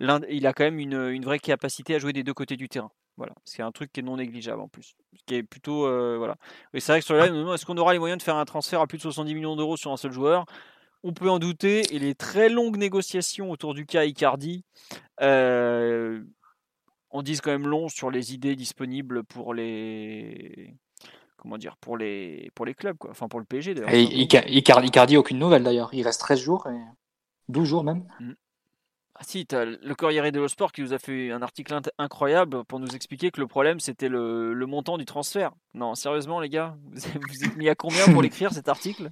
[SPEAKER 1] l'un- il a quand même une, une vraie capacité à jouer des deux côtés du terrain. Voilà, c'est un truc qui est non négligeable en plus. Qui est plutôt. euh, voilà. Et c'est vrai que sur live, est-ce qu'on aura les moyens de faire un transfert à plus de 70 millions d'euros sur un seul joueur? On peut en douter. Et les très longues négociations autour du cas Icardi. euh, on dise quand même long sur les idées disponibles pour les comment dire pour les pour les clubs quoi. Enfin pour le PSG d'ailleurs
[SPEAKER 2] Et Icardi, Icardi, aucune nouvelle d'ailleurs. Il reste 13 jours, et 12 jours même.
[SPEAKER 1] ah si t'as le Corriere dello Sport qui nous a fait un article incroyable pour nous expliquer que le problème c'était le, le montant du transfert. Non sérieusement les gars vous êtes, vous êtes mis à combien pour l'écrire cet article?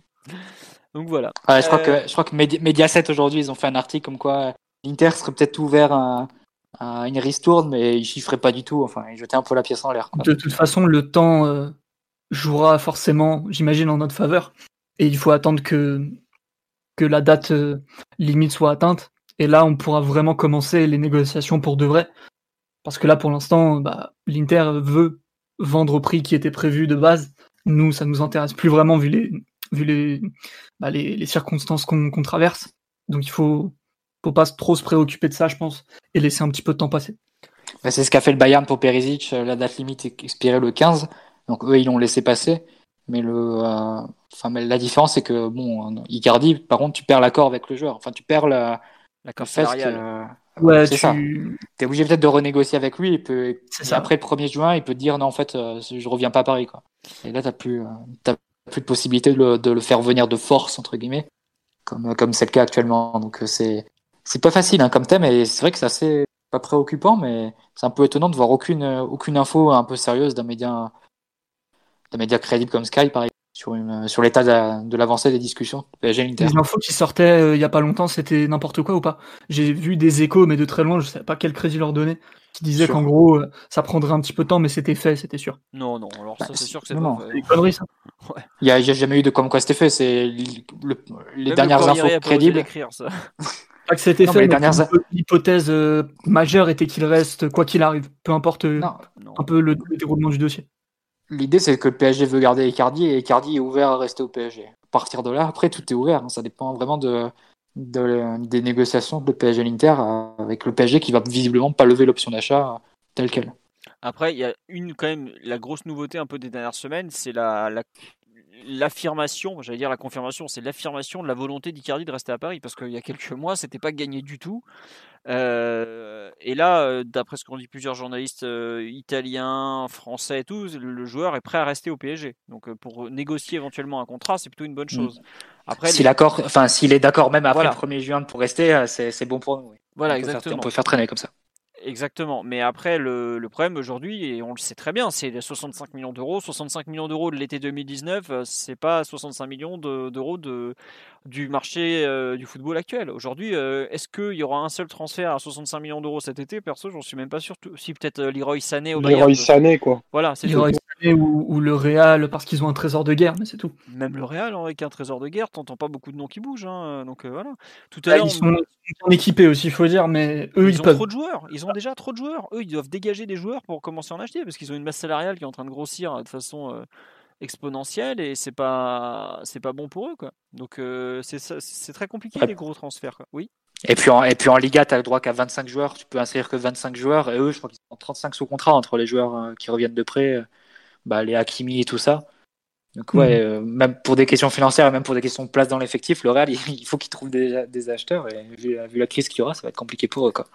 [SPEAKER 1] Donc voilà.
[SPEAKER 2] Ouais, je crois
[SPEAKER 1] Euh,
[SPEAKER 2] que, je crois que Medi- Mediaset aujourd'hui, ils ont fait un article comme quoi l'Inter serait peut-être ouvert à, à une ristourne, mais ils chiffraient pas du tout. Enfin, ils jetaient un peu la pièce en l'air.
[SPEAKER 4] De toute façon, le temps euh, jouera forcément, j'imagine, en notre faveur. Et il faut attendre que, que la date euh, limite soit atteinte. Et là, on pourra vraiment commencer les négociations pour de vrai. Parce que là, pour l'instant, bah, l'Inter veut vendre au prix qui était prévu de base. Nous, ça nous intéresse plus vraiment vu les, vu les, bah, les, les circonstances qu'on traverse. Donc il faut, faut pas trop se préoccuper de ça, je pense, et laisser un petit peu de temps passer.
[SPEAKER 2] C'est ce qu'a fait le Bayern pour Perisic. euh, La date limite est expirée le 15. Donc eux, ils l'ont laissé passer. Mais le, euh, enfin, mais la différence, c'est que bon, Icardi, par contre, tu perds l'accord avec le joueur. Enfin, tu perds la,
[SPEAKER 1] l'accord salarial
[SPEAKER 2] que
[SPEAKER 4] Ouais,
[SPEAKER 2] c'est
[SPEAKER 4] tu...
[SPEAKER 2] ça. T'es obligé peut-être de renégocier avec lui. Il peut,
[SPEAKER 4] C'est
[SPEAKER 2] et
[SPEAKER 4] ça.
[SPEAKER 2] après le 1er juin, il peut te dire non, en fait, euh, je reviens pas à Paris. Quoi. Et là, t'as plus, euh, t'as plus de possibilité de le, de le faire venir de force, entre guillemets, comme, comme c'est le cas actuellement. Donc euh, c'est, c'est pas facile hein, comme thème, et c'est vrai que c'est assez pas préoccupant, mais c'est un peu étonnant de voir aucune, euh, aucune info un peu sérieuse d'un média, d'un média crédible comme Sky, par exemple, sur, une, sur l'état de, de l'avancée des discussions PSG Inter.
[SPEAKER 4] Les infos qui sortaient euh, il y a pas longtemps, c'était n'importe quoi ou pas? J'ai vu des échos, mais de très loin, je savais pas quel crédit leur donner, qui disaient qu'en gros, euh, ça prendrait un petit peu de temps, mais c'était fait, c'était sûr.
[SPEAKER 1] non non alors ça
[SPEAKER 2] Bah,
[SPEAKER 1] c'est sûr que c'est pas
[SPEAKER 4] conneries, ça.
[SPEAKER 2] Il y a, il y a jamais eu de comme quoi c'était fait. C'est le- le- les
[SPEAKER 1] Même
[SPEAKER 2] dernières infos crédibles.
[SPEAKER 1] l'écrire, ça.
[SPEAKER 4] Pas que c'était
[SPEAKER 2] Non,
[SPEAKER 4] fait,
[SPEAKER 2] mais les
[SPEAKER 4] mais
[SPEAKER 2] dernières-
[SPEAKER 4] l'hypothèse euh, majeure était qu'il reste, quoi qu'il arrive, peu importe euh,
[SPEAKER 2] Non,
[SPEAKER 1] Non.
[SPEAKER 4] un peu le, le déroulement du dossier.
[SPEAKER 2] L'idée, c'est que le PSG veut garder Icardi et Icardi est ouvert à rester au PSG. À partir de là, après, tout est ouvert. hein. Ça dépend vraiment de, de- des négociations de PSG et l'Inter euh, avec le PSG qui va visiblement pas lever l'option d'achat telle quelle.
[SPEAKER 1] Après, il y a une quand même la grosse nouveauté un peu des dernières semaines, c'est la, la- l'affirmation, j'allais dire la confirmation, c'est l'affirmation de la volonté d'Icardi de rester à Paris parce qu'il y a quelques mois, c'était pas gagné du tout. Euh, et là, euh, d'après ce qu'ont dit plusieurs journalistes euh, italiens, français et tout, le, joueur est prêt à rester au PSG. Donc pour négocier éventuellement un contrat, c'est plutôt une bonne chose. Après,
[SPEAKER 2] S'il
[SPEAKER 1] les-
[SPEAKER 2] enfin, est d'accord même après
[SPEAKER 1] Voilà.
[SPEAKER 2] le 1er juin pour rester, c'est bon pour nous. oui.
[SPEAKER 1] voilà,
[SPEAKER 2] on, peut faire,
[SPEAKER 1] exactement.
[SPEAKER 2] on peut faire traîner comme ça.
[SPEAKER 1] Exactement. Mais après, le, le problème aujourd'hui, et on le sait très bien, c'est les 65 millions d'euros. 65 millions d'euros de l'été 2019, euh, c'est pas 65 millions de- d'euros de, du marché euh, du football actuel. Aujourd'hui, euh, est-ce qu'il y aura un seul transfert à 65 millions d'euros cet été? Perso, j'en suis même pas sûr. Si peut-être euh, Leroy Sané au Bayern.
[SPEAKER 3] Leroy Sané, quoi.
[SPEAKER 1] Voilà, c'est
[SPEAKER 4] Il y
[SPEAKER 1] tout.
[SPEAKER 4] aurait Sané ou, ou le Real parce qu'ils ont un trésor de guerre, mais c'est tout.
[SPEAKER 1] Même le Real, hein, avec un trésor de guerre, t'entends pas beaucoup de noms qui bougent. hein, donc euh, voilà. Tout à l'heure,
[SPEAKER 4] ils
[SPEAKER 1] on-
[SPEAKER 4] sont bien équipés aussi, il faut dire, mais eux, ils,
[SPEAKER 1] ils ont
[SPEAKER 4] peuvent.
[SPEAKER 1] trop de joueurs. Ils ont déjà trop de joueurs. Eux, ils doivent dégager des joueurs pour commencer à en acheter parce qu'ils ont une masse salariale qui est en train de grossir euh, de façon euh, exponentielle et c'est pas c'est pas bon pour eux quoi. Donc euh, c'est très compliqué
[SPEAKER 2] Ouais.
[SPEAKER 1] les gros transferts quoi. Oui.
[SPEAKER 2] Et puis en, et puis en Liga, tu as le droit qu'à 25 joueurs. Tu peux inscrire que 25 joueurs. Et eux, je crois qu'ils sont 35 sous contrat entre les joueurs euh, qui reviennent de près, bah, les Hakimi et tout ça. Donc ouais, euh, même pour des questions financières et même pour des questions de place dans l'effectif, le Real, il, il faut qu'il trouve des, des acheteurs. Et vu, vu la crise qu'il y aura, ça va être compliqué pour eux. Quoi.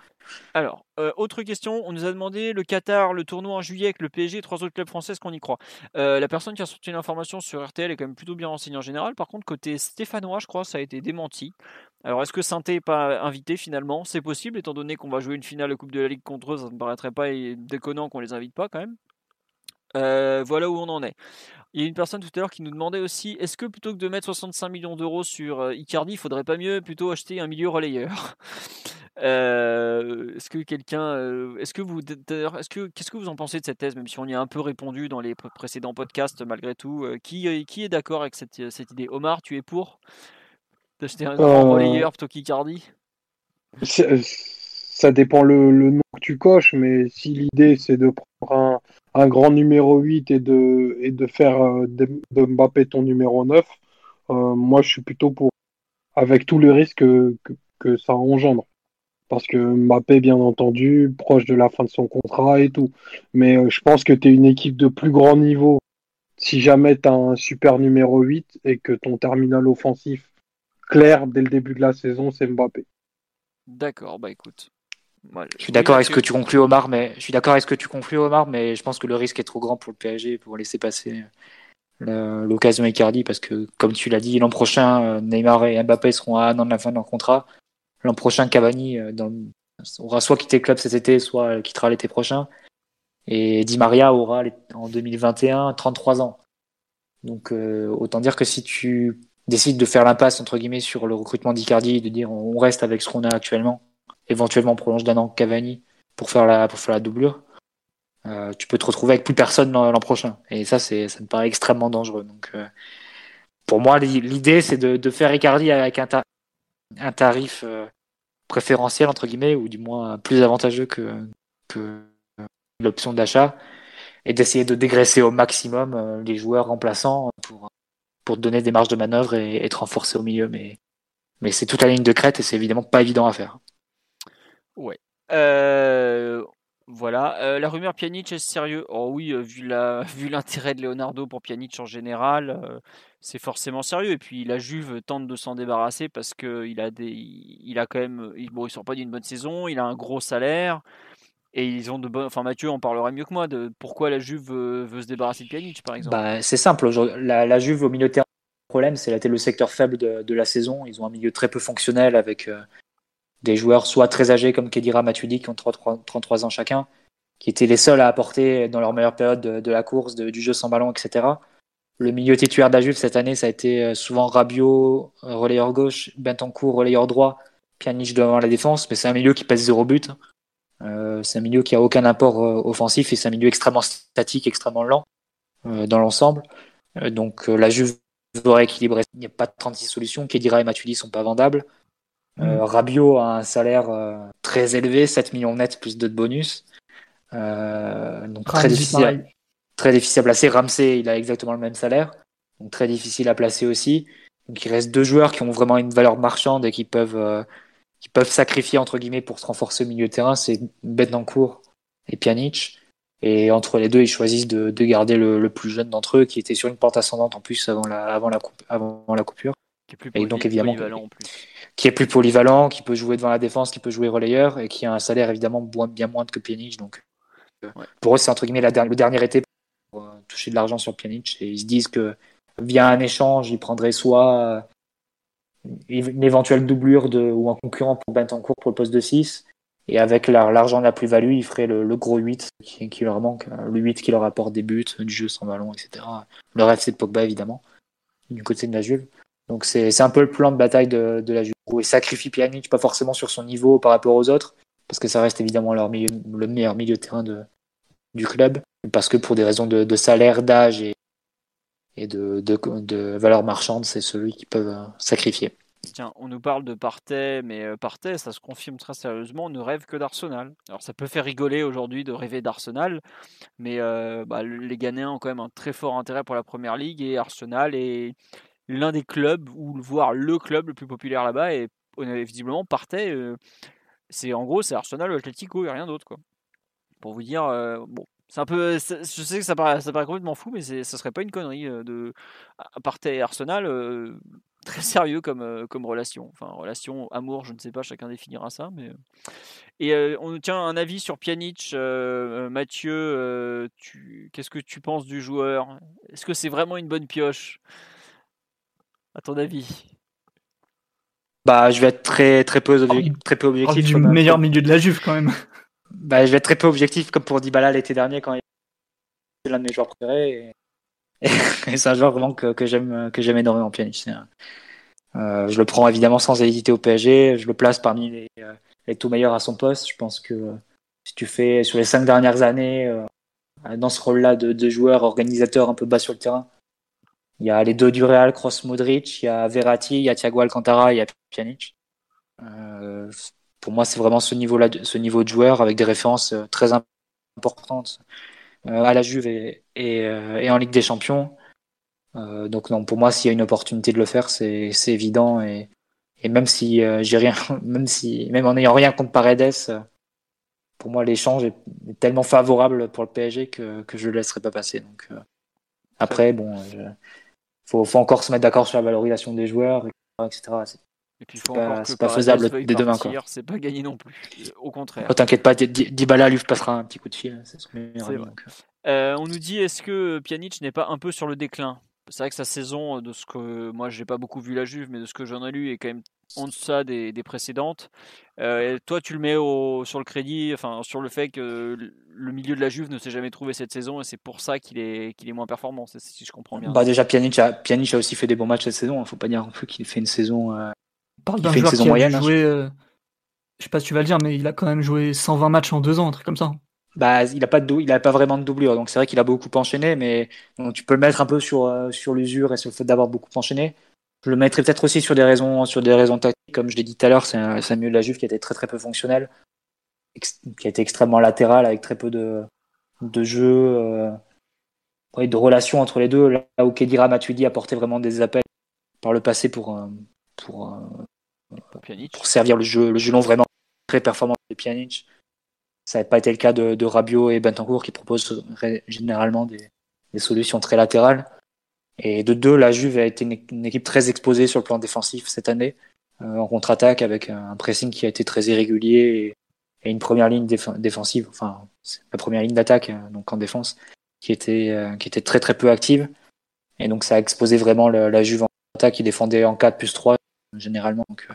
[SPEAKER 1] Alors, euh, autre question, on nous a demandé le Qatar, le tournoi en juillet avec le PSG et trois autres clubs français, est-ce qu'on y croit? Euh, La personne qui a sorti l'information sur RTL est quand même plutôt bien renseignée en général. Par contre, côté stéphanois, je crois, ça a été démenti. Alors, est-ce que Sainté n'est pas invité finalement? C'est possible, étant donné qu'on va jouer une finale de Coupe de la Ligue contre eux, ça ne paraîtrait pas déconnant qu'on les invite pas quand même. Euh, voilà où on en est. Il y a une personne tout à l'heure qui nous demandait aussi est-ce que plutôt que de mettre 65 millions d'euros sur euh, Icardi, il faudrait pas mieux plutôt acheter un milieu relayeur? Euh, Est-ce que quelqu'un, euh, est-ce que vous, est-ce que qu'est-ce que vous en pensez de cette thèse, même si on y a un peu répondu dans les pr- précédents podcasts malgré tout Qui qui est d'accord avec cette, cette idée? Omar, tu es pour d'acheter un grand
[SPEAKER 3] Euh,
[SPEAKER 1] relayeur plutôt qu'Icardi?
[SPEAKER 3] ça dépend le, le, nom que tu coches, mais si l'idée c'est de prendre un, un, grand numéro 8 et de, faire de, de Mbappé ton numéro 9, euh, moi je suis plutôt pour, avec tous les risques que, que, que ça engendre parce que Mbappé, bien entendu, proche de la fin de son contrat et tout. Mais euh, je pense que tu es une équipe de plus grand niveau. Si jamais tu as un super numéro 8 et que ton terminal offensif clair dès le début de la saison, c'est Mbappé.
[SPEAKER 1] D'accord, bah écoute.
[SPEAKER 2] Je suis d'accord avec ce que tu conclus, Omar, mais je suis d'accord avec ce que tu conclus, Omar, mais je pense que le risque est trop grand pour le PSG pour laisser passer l'occasion Icardi parce que, comme tu l'as dit, l'an prochain, euh, Neymar et Mbappé seront à un an de la fin de leur contrat l'an prochain, Cavani euh, dans, aura soit quitté le club cet été, soit quittera l'été prochain. Et Di Maria aura en 2021 33 ans. Donc euh, autant dire que si tu décides de faire l'impasse entre guillemets sur le recrutement d'Icardi, de dire on reste avec ce qu'on a actuellement, éventuellement on prolonge d'un an Cavani pour faire la pour doublure, euh, tu peux te retrouver avec plus personne l'an prochain. Et ça ça me paraît extrêmement dangereux. Donc pour moi l'idée c'est de, faire Icardi avec un, tarif préférentiel entre guillemets ou du moins plus avantageux que, l'option d'achat et d'essayer de dégraisser au maximum euh, les joueurs remplaçants pour pour donner des marges de manœuvre et être renforcé au milieu mais mais c'est toute la ligne de crête et c'est évidemment pas évident à faire.
[SPEAKER 1] Ouais. Euh, voilà. Euh, la rumeur Pjanic est sérieux? Oh oui, euh, vu vu l'intérêt de Leonardo pour Pjanic en général, c'est forcément sérieux. Et puis la Juve tente de s'en débarrasser parce que il a des, il a quand même, bon, ils sort pas d'une bonne saison, il a un gros salaire et ils ont de bonnes. Enfin, Mathieu en parlera mieux que moi de pourquoi la Juve veut, se débarrasser de Pjanic, par exemple.
[SPEAKER 2] Bah, c'est simple. La, Juve au milieu de terrain, le problème, c'est le secteur faible de, la saison. Ils ont un milieu très peu fonctionnel avec des joueurs soit très âgés comme Kedira Matuidi qui ont 33 ans chacun, qui étaient les seuls à apporter dans leur meilleure période de, la course, du jeu sans ballon, etc. Le milieu titulaire de la Juve cette année, ça a été euh, souvent Rabiot, euh, relayeur gauche, Bentancourt, relayeur droit, Pjanic devant la défense, mais c'est un milieu qui pèse zéro but. Euh, c'est un milieu qui a aucun apport offensif et c'est un milieu extrêmement statique, extrêmement lent dans l'ensemble. donc la Juve doit équilibrer. Il n'y a pas de 36 solutions. Kedira et Matuidi sont pas vendables. Euh, mm. Rabiot a un salaire euh, très élevé, 7 millions net plus de bonus. Euh, donc très difficile, à, très difficile à placer. Ramsey, il a exactement le même salaire. Donc très difficile à placer aussi. Donc il reste deux joueurs qui ont vraiment une valeur marchande et qui peuvent, qui peuvent sacrifier entre guillemets pour se renforcer au milieu de terrain. C'est Betancourt et Pjanic. Et entre les deux, ils choisissent de, de garder le, le, plus jeune d'entre eux, qui était sur une pente ascendante en plus avant la, avant la, coupe, avant la coupure.
[SPEAKER 1] Qui est plus et donc évidemment, en plus
[SPEAKER 2] qui est plus polyvalent, qui peut jouer devant la défense, qui peut jouer relayeur et qui a un salaire évidemment bien moins que Pjanic. Donc euh, pour eux, c'est entre guillemets la, le dernier été pour euh, toucher de l'argent sur Pjanic et ils se disent que via un échange, ils prendraient soit euh, une éventuelle doublure de, ou un concurrent pour Bentancourt pour le poste de 6 et avec l'argent de la plus-value, ils feraient le, gros 8 qui, qui, leur manque, le 8 qui leur apporte des buts, du jeu sans ballon, etc. Le rêve, c'est de Pogba, évidemment, du côté de la Juve. Donc c'est un peu le plan de bataille de, de la Juve. Où ils sacrifient Pjanic, pas forcément sur son niveau par rapport aux autres, parce que ça reste évidemment leur milieu, le meilleur milieu de terrain de, du club, parce que pour des raisons de, salaire, d'âge et, et de, de, valeur marchande, c'est celui qu'ils peuvent euh, sacrifier.
[SPEAKER 1] Tiens, on nous parle de Partey, mais euh, Partey, ça se confirme très sérieusement, ne rêve que d'Arsenal. Alors ça peut faire rigoler aujourd'hui de rêver d'Arsenal, mais euh, bah, les Ghanéens ont quand même un très fort intérêt pour la Première Ligue et Arsenal est l'un des clubs, ou voire le club le plus populaire là-bas, et visiblement partait. Euh, c'est en gros, c'est Arsenal ou Atletico et rien d'autre, quoi. Pour vous dire, euh, bon, c'est un peu. Je sais que ça paraît, ça paraît complètement fou, mais ça serait pas une connerie euh, de Partey et Arsenal. très sérieux comme, comme relation. Enfin, relation, amour, je ne sais pas, chacun définira ça. Mais... Et on tient un avis sur Pjanic. Mathieu, qu'est-ce que tu penses du joueur? Est-ce que c'est vraiment une bonne pioche? À ton avis
[SPEAKER 2] Bah, je vais être très très peu, objectif, très peu objectif.
[SPEAKER 4] Du meilleur milieu de la Juve quand même.
[SPEAKER 2] Bah, je vais être très peu objectif comme pour Dybala l'été dernier quand il c'est l'un de mes joueurs préférés. Et, c'est un joueur vraiment que, que j'aime que j'aime énormément pianiste. Euh, je le prends évidemment sans hésiter au PSG. Je le place parmi les, euh, les tout meilleurs à son poste. Je pense que si tu fais sur les cinq dernières années euh, dans ce rôle-là de, de joueur organisateur un peu bas sur le terrain, il y a les deux du Real, Cross Modric, il y a Verratti, il y a Thiago Alcantara, il y a Pjanic. Euh, pour moi, c'est vraiment ce niveau-là, ce niveau de joueur avec des références très importantes à la Juve et, en Ligue des Champions. donc non, pour moi, s'il y a une opportunité de le faire, c'est évident et, même si j'ai rien, même si, même en n'ayant rien contre Paredes, pour moi, l'échange est, tellement favorable pour le PSG que, que je le laisserai pas passer. Donc, euh, après, bon, il faut, faut, encore se mettre d'accord sur la valorisation des joueurs, etc.
[SPEAKER 1] Et puis, faut pas,
[SPEAKER 2] c'est pas faisable dès demain.
[SPEAKER 1] C'est pas gagné non plus. Au contraire.
[SPEAKER 2] Oh, T'inquiète pas, Dybala lui passera un petit coup de fil.
[SPEAKER 1] Euh. Euh, on nous dit est-ce que Pjanic n'est pas un peu sur le déclin? C'est vrai que sa saison, de ce que moi j'ai pas beaucoup vu la Juve, mais de ce que j'en ai lu, est quand même en deçà des, des précédentes. Euh, toi, tu le mets au, sur le crédit, enfin sur le fait que le milieu de la Juve ne s'est jamais trouvé cette saison et c'est pour ça qu'il est, qu'il est moins performant, si je comprends bien.
[SPEAKER 2] Bah déjà, Pjanic a, Pjanic a aussi fait des bons matchs cette saison. Il ne faut pas dire non plus qu'il fait une saison. Euh,
[SPEAKER 4] parle d'un joueur qui moyenne, a hein. joué. Euh, je sais pas si tu vas le dire, mais il a quand même joué 120 matchs en deux ans, un truc comme ça.
[SPEAKER 2] Bah, il n'a pas, de, il a pas vraiment de doublure, donc c'est vrai qu'il a beaucoup enchaîné, mais tu peux le mettre un peu sur, sur l'usure et sur le fait d'avoir beaucoup enchaîné. Je le mettrais peut-être aussi sur des raisons, sur des raisons tactiques, comme je l'ai dit tout à l'heure, c'est un, milieu de la Juve qui a été très très peu fonctionnel, qui a été extrêmement latéral avec très peu de, de jeu, euh, de relations entre les deux. Là où Kedira Matuidi apportait vraiment des appels par le passé pour, euh, pour, euh, pour servir le jeu, le jeu long vraiment très performant de Pjanic. Ça n'a pas été le cas de, de Rabiot et Bentancourt qui proposent généralement des, des solutions très latérales. Et de deux, la Juve a été une, équipe très exposée sur le plan défensif cette année, euh, en contre-attaque, avec un pressing qui a été très irrégulier et, une première ligne défensive, enfin la première ligne d'attaque, euh, donc en défense, qui était, euh, qui était très très peu active. Et donc ça a exposé vraiment la Juve en attaque qui défendait en 4 plus 3 généralement. Donc,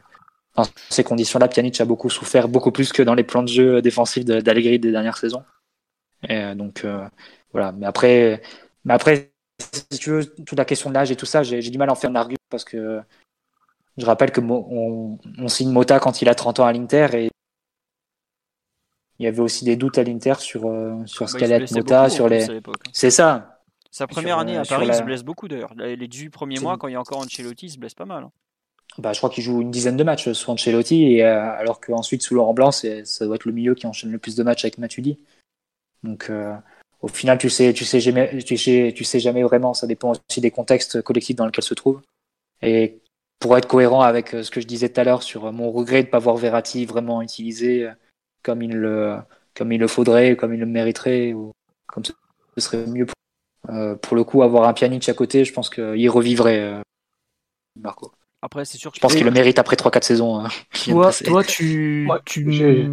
[SPEAKER 2] dans ces conditions-là, Pjanic a beaucoup souffert, beaucoup plus que dans les plans de jeu défensifs d'Allegri des dernières saisons. Et donc voilà. Mais après, mais après si tu veux, toute la question de l'âge et tout ça, j'ai du mal à en faire un argument parce que je rappelle que on, signe Mota quand il a 30 ans à l'Inter et il y avait aussi des doutes à l'Inter sur, euh, sur ce bah, qu'allait être Mota, sur les. C'est ça.
[SPEAKER 1] Sa première année à Paris, il se blesse beaucoup d'ailleurs. Les 18 premiers mois, quand il y a encore Ancelotti, il se blesse pas mal. Hein.
[SPEAKER 2] Bah, je crois qu'il joue une dizaine de matchs sous Ancelotti, et, euh, alors qu'ensuite, sous Laurent Blanc, ça doit être le milieu qui enchaîne le plus de matchs avec Matuidi. Donc, euh, au final, tu sais, tu sais jamais, tu sais, jamais vraiment. Ça dépend aussi des contextes collectifs dans lesquels se trouve. Et pour être cohérent avec euh, ce que je disais tout à l'heure sur mon regret de ne pas voir Verratti vraiment utilisé euh, comme il le, comme il le faudrait, comme il le mériterait, ou comme ce serait mieux pour, euh, pour le coup avoir un Pjanic à côté. Je pense qu'il revivrait Marco.
[SPEAKER 1] Après, c'est sûr.
[SPEAKER 2] je pense qu'il le mérite après 3-4 saisons. Hein,
[SPEAKER 4] toi, toi, tu, tu,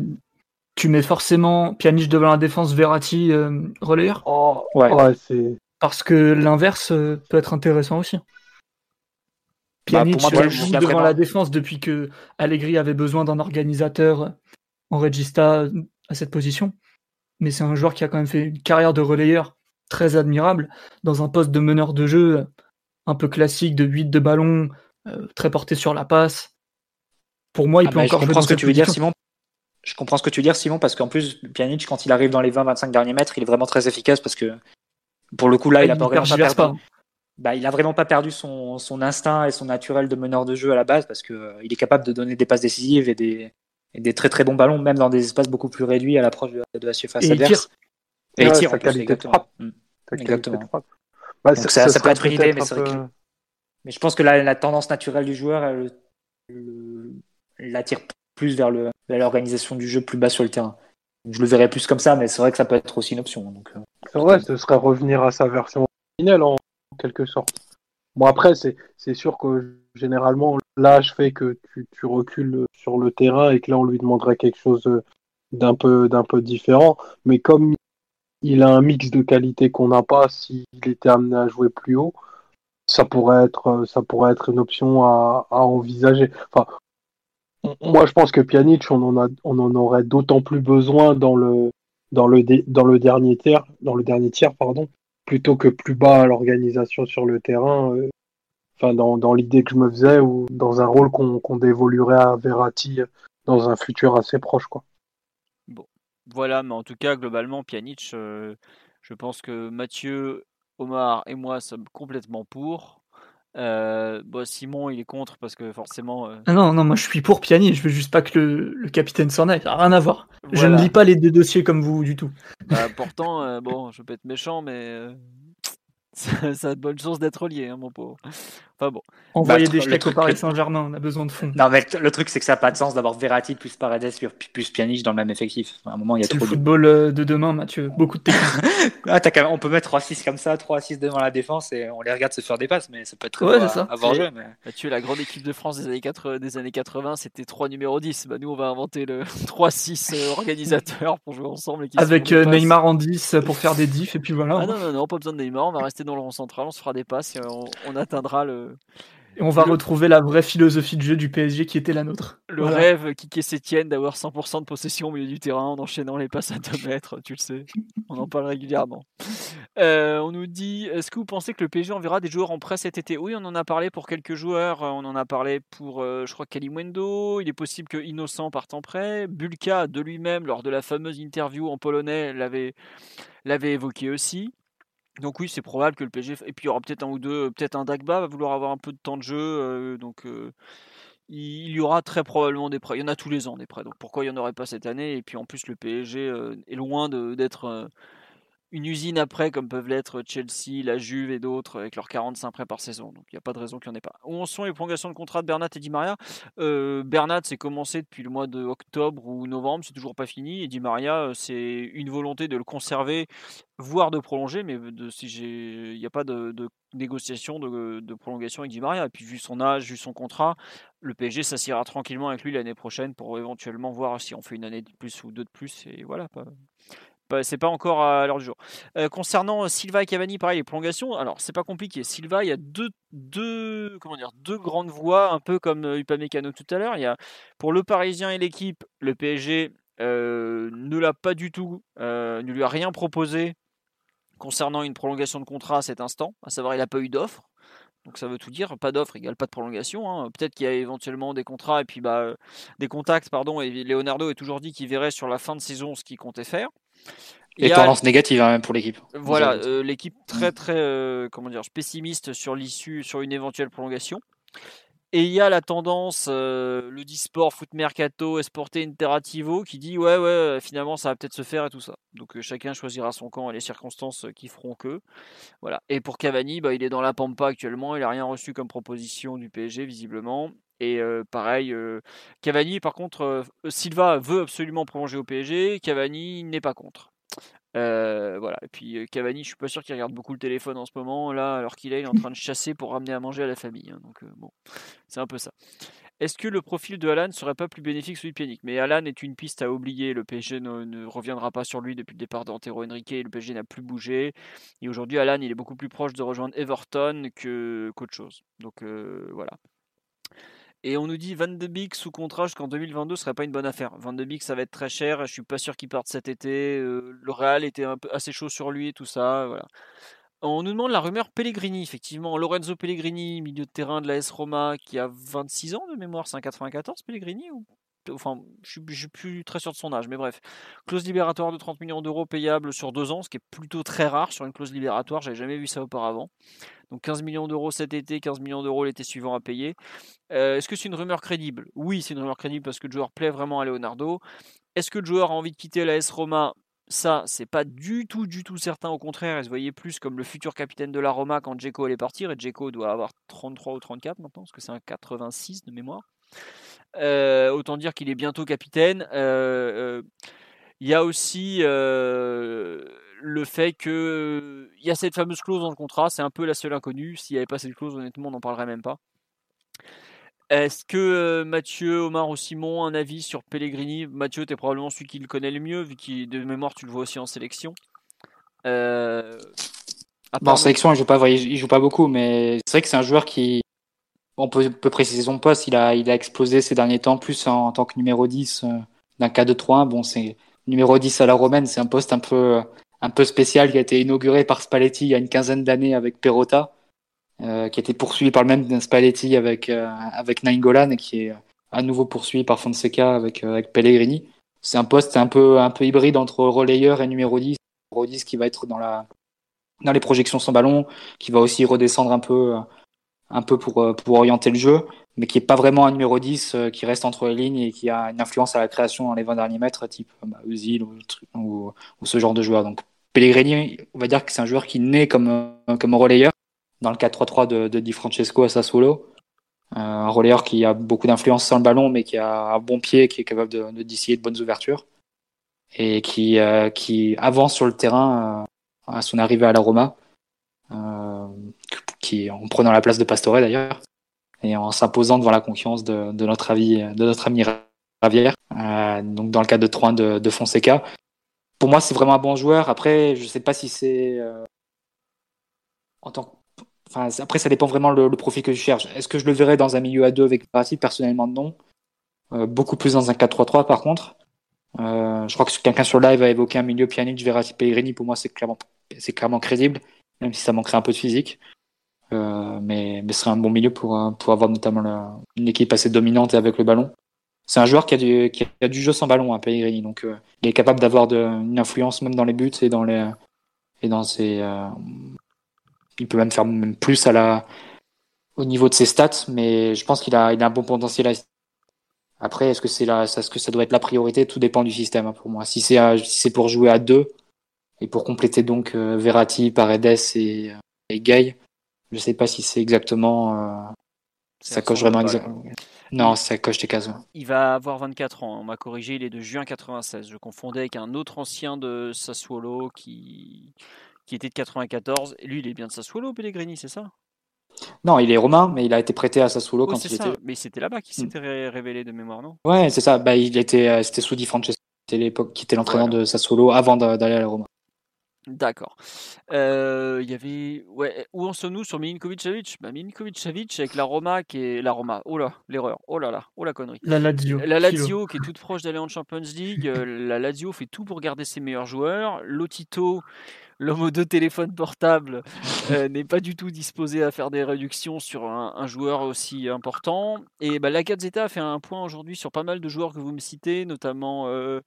[SPEAKER 4] tu mets forcément Pjanic devant la défense, Verratti euh, relayeur?
[SPEAKER 3] Oh, ouais. c'est...
[SPEAKER 4] Parce que l'inverse euh, peut être intéressant aussi. Bah, Pjanic joue devant la défense depuis que Allegri avait besoin d'un organisateur en regista à cette position. Mais c'est un joueur qui a quand même fait une carrière de relayeur très admirable dans un poste de meneur de jeu un peu classique de 8 de ballon, euh, très porté sur la passe. Pour moi, il ah peut bah, encore
[SPEAKER 2] je comprends ce que tu veux dire, Simon. Je comprends ce que tu veux dire, Simon, parce qu'en plus, Pjanic, quand il arrive dans les 20-25 derniers mètres, il est vraiment très efficace parce que, pour le coup, là, il, a pas vraiment pas perdu. Bah, il a vraiment pas perdu son, son, instinct et son naturel de meneur de jeu à la base parce que euh, il est capable de donner des passes décisives et des, et des très très bons ballons, même dans des espaces beaucoup plus réduits à l'approche de, de, la surface et adverse.
[SPEAKER 3] Il tire. Et il tire en plus, exactement.
[SPEAKER 2] Mm. exactement. Bah, Donc ça, ça, peut être une idée, mais c'est vrai que... Mais je pense que la, tendance naturelle du joueur, elle, l'attire plus vers l'organisation du jeu plus bas sur le terrain. je le verrais plus comme ça, mais c'est vrai que ça peut être aussi une option. Euh,
[SPEAKER 3] c'est vrai, ce serait revenir à sa version originelle en quelque sorte. Bon après, c'est sûr que généralement l'âge fait que tu, recules sur le terrain et que là on lui demanderait quelque chose d'un peu différent. Mais comme il a un mix de qualité qu'on n'a pas s'il était amené à jouer plus haut, ça pourrait être ça pourrait être une option à, à envisager. Enfin, moi, je pense que Pjanic, on en, a, on en aurait d'autant plus besoin dans le, dans le, dans le dernier tiers, dans le dernier tiers, pardon, plutôt que plus bas à l'organisation sur le terrain. Euh, enfin, dans, dans l'idée que je me faisais ou dans un rôle qu'on qu'on dévoluerait à Verratti dans un futur assez proche, quoi.
[SPEAKER 1] Bon, voilà, mais en tout cas, globalement, Pjanic, euh, je pense que Mathieu, Omar et moi sommes complètement pour. Euh, bon, Simon, il est contre parce que forcément.
[SPEAKER 4] Ah non, non, moi je suis pour Piani. Je veux juste pas que le, le capitaine s'en aille. Ça n'a rien à voir. Je ne lis pas les deux dossiers comme vous du tout.
[SPEAKER 1] Bah, pourtant, bon, je peux être méchant, mais ça, a de bonnes chances d'être lié, hein, mon pauvre. Enfin bon.
[SPEAKER 4] Envoyer bah, des chèques au Paris Saint-Germain, on a besoin de fonds.
[SPEAKER 2] Non, mais le truc, c'est que ça n'a pas de sens d'avoir Verratti plus Paredes plus Pjanic dans le même effectif. À un moment, il y a trop
[SPEAKER 4] le football euh, de demain, Mathieu. Beaucoup de technique.
[SPEAKER 2] ah, on peut mettre 3-6 comme ça, 3-6 devant la défense et on les regarde se faire des passes, mais ça peut être très
[SPEAKER 4] ouais, ça.
[SPEAKER 2] avoir jeu.
[SPEAKER 1] Mais... Mathieu, la grande équipe de France des années 80, des années 80 c'était 3 numéro 10. Bah, nous, on va inventer le 3-6 euh, organisateur pour jouer ensemble.
[SPEAKER 4] Avec euh, Neymar en 10 pour faire des diffs et puis voilà.
[SPEAKER 1] Ah non, non, non, pas besoin de Neymar. On va rester dans le rang central, on se fera des passes et on atteindra le
[SPEAKER 4] et on va retrouver la vraie philosophie de jeu du PSG qui était la nôtre.
[SPEAKER 1] Le rêve qui Sétienne d'avoir 100% de possession au milieu du terrain en enchaînant les passes à 2 mètres, tu le sais. On en parle régulièrement. Euh, on nous dit est-ce que vous pensez que le PSG enverra des joueurs en prêt cet été? Oui, on en a parlé pour quelques joueurs. On en a parlé pour, euh, je crois, Kalimwendo. Il est possible que Innocent parte en prêt. Bulka, de lui-même, lors de la fameuse interview en polonais, l'avait évoqué aussi. Donc oui, c'est probable que le PSG et puis il y aura peut-être un ou deux, peut-être un Dagba va vouloir avoir un peu de temps de jeu, euh, donc euh, il y aura très probablement des prêts. Il y en a tous les ans des prêts, donc pourquoi il n'y en aurait pas cette année? Et puis en plus le PSG euh, est loin d'être une usine après, comme peuvent l'être Chelsea, la Juve et d'autres, avec leurs 45 prêts par saison. Donc il n'y a pas de raison qu'il n'y en ait pas. Où en sont les prolongations de contrat de Bernat et Di Maria? Euh, Bernat, c'est commencé depuis le mois d'octobre ou novembre, c'est toujours pas fini. Et Di Maria, c'est une volonté de le conserver, voire de prolonger, mais il n'y a pas de, négociation de, prolongation avec Di Maria. Et puis vu son âge, vu son contrat, le PSG s'assiera tranquillement avec lui l'année prochaine pour éventuellement voir si on fait une année de plus ou deux de plus. Et voilà, c'est pas encore à l'heure du jour. Euh, concernant euh, Silva et Cavani, pareil, les prolongations, alors c'est pas compliqué. Silva, il y a deux, deux, comment dire, deux grandes voies, un peu comme euh, Upamecano tout à l'heure. Il y a pour le Parisien et l'équipe, le PSG ne l'a pas du tout, ne lui a rien proposé concernant une prolongation de contrat à cet instant. À savoir, il n'a pas eu d'offre. Donc ça veut tout dire, pas d'offre égale pas de prolongation. Hein. Peut-être qu'il y a éventuellement des contrats et puis bah, des contacts, pardon. Et Leonardo a toujours dit qu'il verrait sur la fin de saison ce qu'il comptait faire.
[SPEAKER 2] Et tendance négative hein, même pour l'équipe.
[SPEAKER 1] Voilà, euh, l'équipe très très euh, comment dire pessimiste sur l'issue, sur une éventuelle prolongation. Et il y a la tendance, euh, le Disport, Foot Mercato, Esporte Interativo, qui dit ouais ouais finalement ça va peut-être se faire et tout ça. Donc chacun choisira son camp et les circonstances qui feront que. Voilà. Et pour Cavani, bah, il est dans la pampa actuellement, il n'a rien reçu comme proposition du PSG visiblement. Et pareil, Cavani, par contre, Silva veut absolument prolonger au PSG, Cavani n'est pas contre. voilà. Et puis Cavani, je suis pas sûr qu'il regarde beaucoup le téléphone en ce moment. Là, alors qu'il est, il est en train de chasser pour ramener à manger à la famille. Hein, donc bon, c'est un peu ça. Est-ce que le profil de Alan serait pas plus bénéfique que celui de Pjanic? Mais Alan est une piste à oublier. Le PSG ne, reviendra pas sur lui depuis le départ d'Antero Henrique. Le PSG n'a plus bougé. Et aujourd'hui, Alan, il est beaucoup plus proche de rejoindre Everton que qu'autre chose. Donc voilà. Et on nous dit Van de Beek sous contrat jusqu'en 2022 serait pas une bonne affaire. Van de Beek ça va être très cher. Je suis pas sûr qu'il parte cet été. Euh, le Real était un peu assez chaud sur lui et tout ça. Voilà. On nous demande la rumeur Pellegrini, effectivement. Lorenzo Pellegrini, milieu de terrain de la S Roma, qui a 26 ans de mémoire, c'est un 94 Pellegrini enfin, je ne suis plus très sûr de son âge, mais bref. Clause libératoire de 30 millions d'euros payable sur deux ans, ce qui est plutôt très rare sur une clause libératoire. J'avais jamais vu ça auparavant. Donc 15 millions d'euros cet été, 15 millions d'euros l'été suivant à payer. Euh, est-ce que c'est une rumeur crédible? Oui, c'est une rumeur crédible parce que le joueur plaît vraiment à Leonardo. Est-ce que le joueur a envie de quitter la S Roma? Ça, c'est pas du tout, du tout certain. Au contraire, il se voyait plus comme le futur capitaine de la Roma quand Djeko allait partir. Et Djeko doit avoir 33 ou 34 maintenant, parce que c'est un 86 de mémoire. Euh, autant dire qu'il est bientôt capitaine. Euh, euh, il y a aussi le fait qu'il y a cette fameuse clause dans le contrat. C'est un peu la seule inconnue. S'il n'y avait pas cette clause, honnêtement, on n'en parlerait même pas. Est-ce que Mathieu, Omar ou Simon, un avis sur Pellegrini? Mathieu, tu es probablement celui qui le connaît le mieux, vu qu'il de mémoire, tu le vois aussi en sélection.
[SPEAKER 2] en sélection, il joue il joue pas beaucoup, mais c'est vrai que c'est un joueur qui, on peut, peut, préciser son poste. Il a, il a explosé ces derniers temps, plus en, tant que numéro 10 euh, d'un cas de 3 Bon, c'est numéro 10 à la romaine. C'est un poste un peu, un peu spécial qui a été inauguré par Spalletti il y a une quinzaine d'années avec Perota, euh, qui a été poursuivi par le même Spalletti avec, euh, avec Nainggolan et qui est à nouveau poursuivi par Fonseca avec, euh, avec Pellegrini. C'est un poste un peu, un peu hybride entre relayeur et numéro 10. Numéro 10 qui va être dans la, dans les projections sans ballon, qui va aussi redescendre un peu un peu pour, pour orienter le jeu, mais qui est pas vraiment un numéro 10 qui reste entre les lignes et qui a une influence à la création dans les 20 derniers mètres, type bah, Özil ou, ce genre de joueur. Donc Pellegrini, on va dire que c'est un joueur qui naît comme, comme relayeur dans le 4-3-3 de, de Di Francesco à Sassuolo. Euh, un relayeur qui a beaucoup d'influence sans le ballon, mais qui a un bon pied, qui est capable de, de de bonnes ouvertures et qui, euh, qui avance sur le terrain euh, à son arrivée à la Roma, en prenant la place de Pastore d'ailleurs, et en s'imposant devant la confiance de, notre, avis, de notre ami Ravière, donc dans le cadre de 3 de, de Fonseca. Pour moi, c'est vraiment un bon joueur. Après, je sais pas si c'est en tant Enfin, après, ça dépend vraiment le, profil que je cherche. Est-ce que je le verrais dans un milieu à deux avec Verratti Personnellement, non. Euh, beaucoup plus dans un 4-3-3, par contre. Euh, je crois que quelqu'un sur live a évoqué un milieu Pjanic, Verratti, Pellegrini. Pour moi, c'est clairement, c'est clairement crédible, même si ça manquerait un peu de physique. Euh, mais, mais ce serait un bon milieu pour, euh, pour avoir notamment une équipe assez dominante et avec le ballon. C'est un joueur qui a du, qui a du jeu sans ballon, hein, Pellegrini. Donc, euh, il est capable d'avoir une influence même dans les buts et dans les et dans ses il peut même faire même plus à la, au niveau de ses stats, mais je pense qu'il a, il a un bon potentiel. Après, est-ce que c'est est-ce que ça doit être la priorité? Tout dépend du système hein, pour moi. Si c'est, si c'est pour jouer à deux et pour compléter donc euh, Verratti, Paredes et, euh, et Gay, je sais pas si c'est exactement. Euh, ça coche vraiment exactement. Non, ça coche tes cases.
[SPEAKER 1] Il va avoir 24 ans. On m'a corrigé, il est de juin 96. Je confondais avec un autre ancien de Sassuolo qui qui était de 94. Et lui, il est bien de Sassuolo, Pellegrini, c'est ça?
[SPEAKER 2] Non, il est romain, mais il a été prêté à Sassuolo oh, quand il était.
[SPEAKER 1] Mais c'était là-bas qu'il hmm. s'était révélé de mémoire, non?
[SPEAKER 2] Ouais, c'est ça. Bah, il était, euh, c'était sous Di Francesco, qui était l'entraîneur de Sassuolo avant d'aller à la Roma.
[SPEAKER 1] D'accord. Euh, il y avait. Ouais, où en sommes-nous sur Milinkovic Savic bah, Milinkovic Savic avec la Roma qui est. La Roma, oh là, l'erreur, oh là là, oh la connerie.
[SPEAKER 4] La Lazio.
[SPEAKER 1] La Lazio qui est toute proche d'aller en Champions League. Euh, la Lazio fait tout pour garder ses meilleurs joueurs. Lotito l'homme aux deux téléphones portables euh, n'est pas du tout disposé à faire des réductions sur un, joueur aussi important. Et bah, la Gazzetta a fait un point aujourd'hui sur pas mal de joueurs que vous me citez, notamment euh,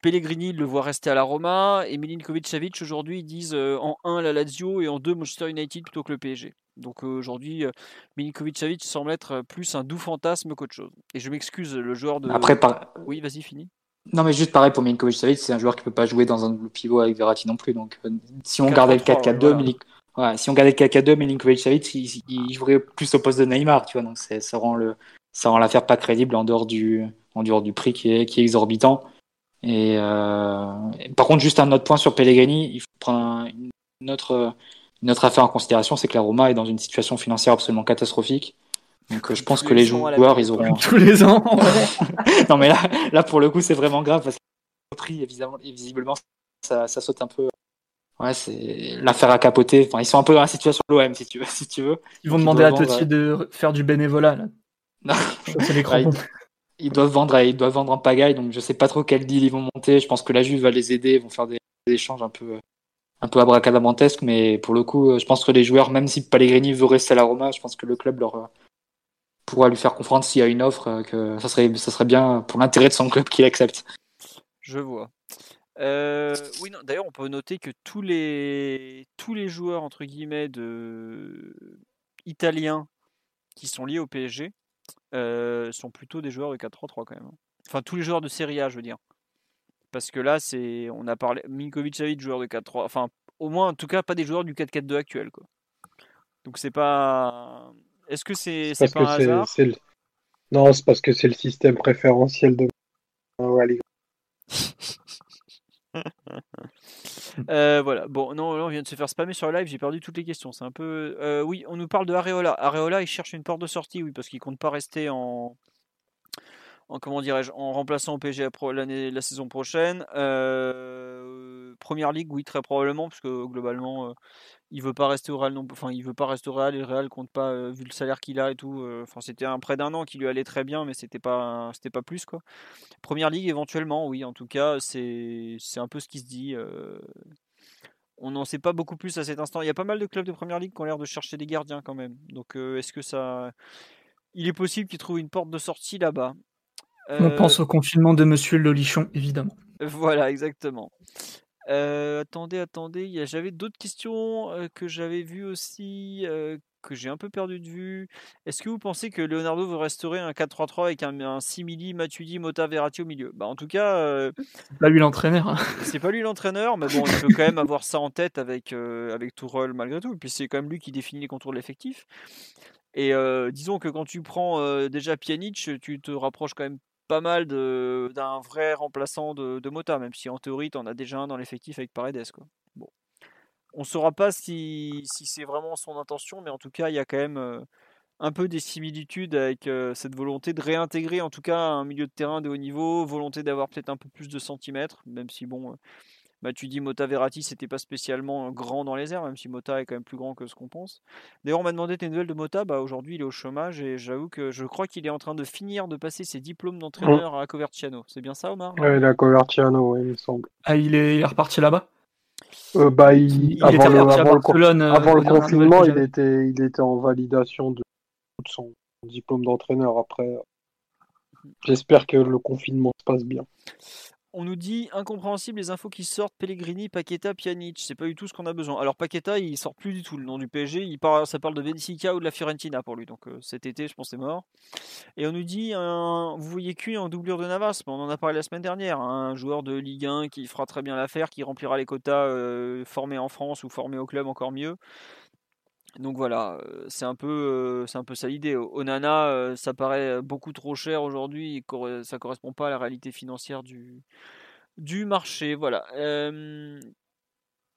[SPEAKER 1] Pellegrini, le voit rester à la Roma, et Milinkovic-Savic aujourd'hui ils disent en 1 la Lazio et en 2 Manchester United plutôt que le PSG. Donc aujourd'hui, Milinkovic-Savic semble être plus un doux fantasme qu'autre chose. Et je m'excuse, le joueur de...
[SPEAKER 2] Après, par...
[SPEAKER 1] Oui, vas-y, fini.
[SPEAKER 2] Non, mais juste pareil pour Milinkovic Savic, c'est un joueur qui peut pas jouer dans un pivot avec Verratti non plus. Donc, euh, si on gardait le 4-4-2, voilà. si on gardait le 4-4-2, Milinkovic Savic, il, jouerait plus au poste de Neymar, tu vois. Donc, ça rend le, ça rend l'affaire pas crédible en dehors du, en dehors du prix qui est, qui est exorbitant. Et euh, par contre, juste un autre point sur Pellegrini, il faut prendre une autre, une autre affaire en considération, c'est que la Roma est dans une situation financière absolument catastrophique. Donc euh, je pense que les joueurs, ils auront
[SPEAKER 4] tous les ans.
[SPEAKER 2] non mais là, là pour le coup, c'est vraiment grave parce que le prix, visiblement, ça, ça saute un peu. Ouais, c'est l'affaire à capoter. Enfin, ils sont un peu dans la situation de l'OM, si tu veux, si tu veux.
[SPEAKER 4] Ils vont demander à Totti de faire du bénévolat. Là.
[SPEAKER 2] Non. les ils, doivent vendre, ils doivent vendre en pagaille, donc je sais pas trop quel deal ils vont monter. Je pense que la Juve va les aider, ils vont faire des, échanges un peu, un peu abracadabrantesques, mais pour le coup, je pense que les joueurs, même si Pellegrini veut rester à la Roma, je pense que le club leur pourra lui faire comprendre s'il y a une offre euh, que ça serait, ça serait bien pour l'intérêt de son club qu'il accepte.
[SPEAKER 1] Je vois. Euh, oui, d'ailleurs, on peut noter que tous les, tous les joueurs entre guillemets de italiens qui sont liés au PSG euh, sont plutôt des joueurs de 4-3-3 quand même. Hein. Enfin, tous les joueurs de Serie A, je veux dire. Parce que là, c'est, on a parlé Minkovic Savic, joueur de 4-3. Enfin, au moins, en tout cas, pas des joueurs du 4-4-2 actuel, quoi. Donc c'est pas est-ce que c'est c'est pas un hasard?
[SPEAKER 3] Non, c'est parce que c'est le système préférentiel de
[SPEAKER 1] euh, voilà. Bon, non, on vient de se faire spammer sur le live. J'ai perdu toutes les questions. C'est un peu. Euh, oui, on nous parle de Areola. Areola, il cherche une porte de sortie, oui, parce qu'il compte pas rester en. En, comment dirais-je, en remplaçant au PSG l'année, la saison prochaine. Euh, première ligue, oui, très probablement, parce que globalement, il veut pas rester au Real non enfin il veut pas rester au Real et le Real compte pas euh, vu le salaire qu'il a et tout euh, enfin c'était un prêt d'un an qui lui allait très bien mais c'était pas c'était pas plus quoi. Première ligue éventuellement oui en tout cas c'est c'est un peu ce qui se dit euh, on n'en sait pas beaucoup plus à cet instant. Il y a pas mal de clubs de première ligue qui ont l'air de chercher des gardiens quand même. Donc est-ce que ça il est possible qu'il trouve une porte de sortie là-bas?
[SPEAKER 4] On pense au confinement de Monsieur Lolichon évidemment
[SPEAKER 1] voilà exactement attendez, attendez, j'avais d'autres questions que j'avais vues aussi, que j'ai un peu perdu de vue. Est-ce que vous pensez que Leonardo veut restaurer un 4-3-3 avec un, un simili, Matuidi, Mota, Verratti au milieu? Bah, En tout cas.
[SPEAKER 4] c'est pas lui l'entraîneur. Hein.
[SPEAKER 1] c'est pas lui l'entraîneur, mais bon, il peut quand même avoir ça en tête avec, avec Tourelle malgré tout. Et puis c'est quand même lui qui définit les contours de l'effectif. Et disons que quand tu prends déjà Pjanic, tu te rapproches quand même pas mal d'un vrai remplaçant de, Mota, même si en théorie, tu en as déjà un dans l'effectif avec Paredes. Bon. On ne saura pas si, c'est vraiment son intention, mais en tout cas, il y a quand même un peu des similitudes avec cette volonté de réintégrer en tout cas un milieu de terrain de haut niveau, volonté d'avoir peut-être un peu plus de centimètres, même si bon, bah, tu dis Mota Verratti, c'était pas spécialement grand dans les airs, même si Mota est quand même plus grand que ce qu'on pense. D'ailleurs, on m'a demandé tes nouvelles de Mota. Bah, aujourd'hui, il est au chômage et j'avoue que je crois qu'il est en train de finir de passer ses diplômes d'entraîneur à Coverciano. C'est bien ça, Omar?
[SPEAKER 3] Oui, à Coverciano, il me semble.
[SPEAKER 4] Ah, il est, reparti là-bas?
[SPEAKER 3] Euh, bah, il, avant, le, avant, le, confinement, il était, il était en validation de son diplôme d'entraîneur. Après, j'espère que le confinement se passe bien
[SPEAKER 1] on nous dit incompréhensible les infos qui sortent Pellegrini, Paqueta, Pjanic. C'est pas du tout ce qu'on a besoin. Alors Paqueta, il sort plus du tout le nom du PSG. Il parle, ça parle de Benfica ou de la Fiorentina pour lui. Donc euh, cet été, je pense, c'est mort. Et on nous dit vous voyez qui en doublure de Navas On en a parlé la semaine dernière. Hein. un joueur de Ligue 1 qui fera très bien l'affaire, qui remplira les quotas euh, formés en France ou formés au club encore mieux. Donc voilà, euh, c'est un peu, c'est un peu ça l'idée. Onana, ça paraît beaucoup trop cher aujourd'hui, ça correspond pas à la réalité financière du, du marché. Voilà.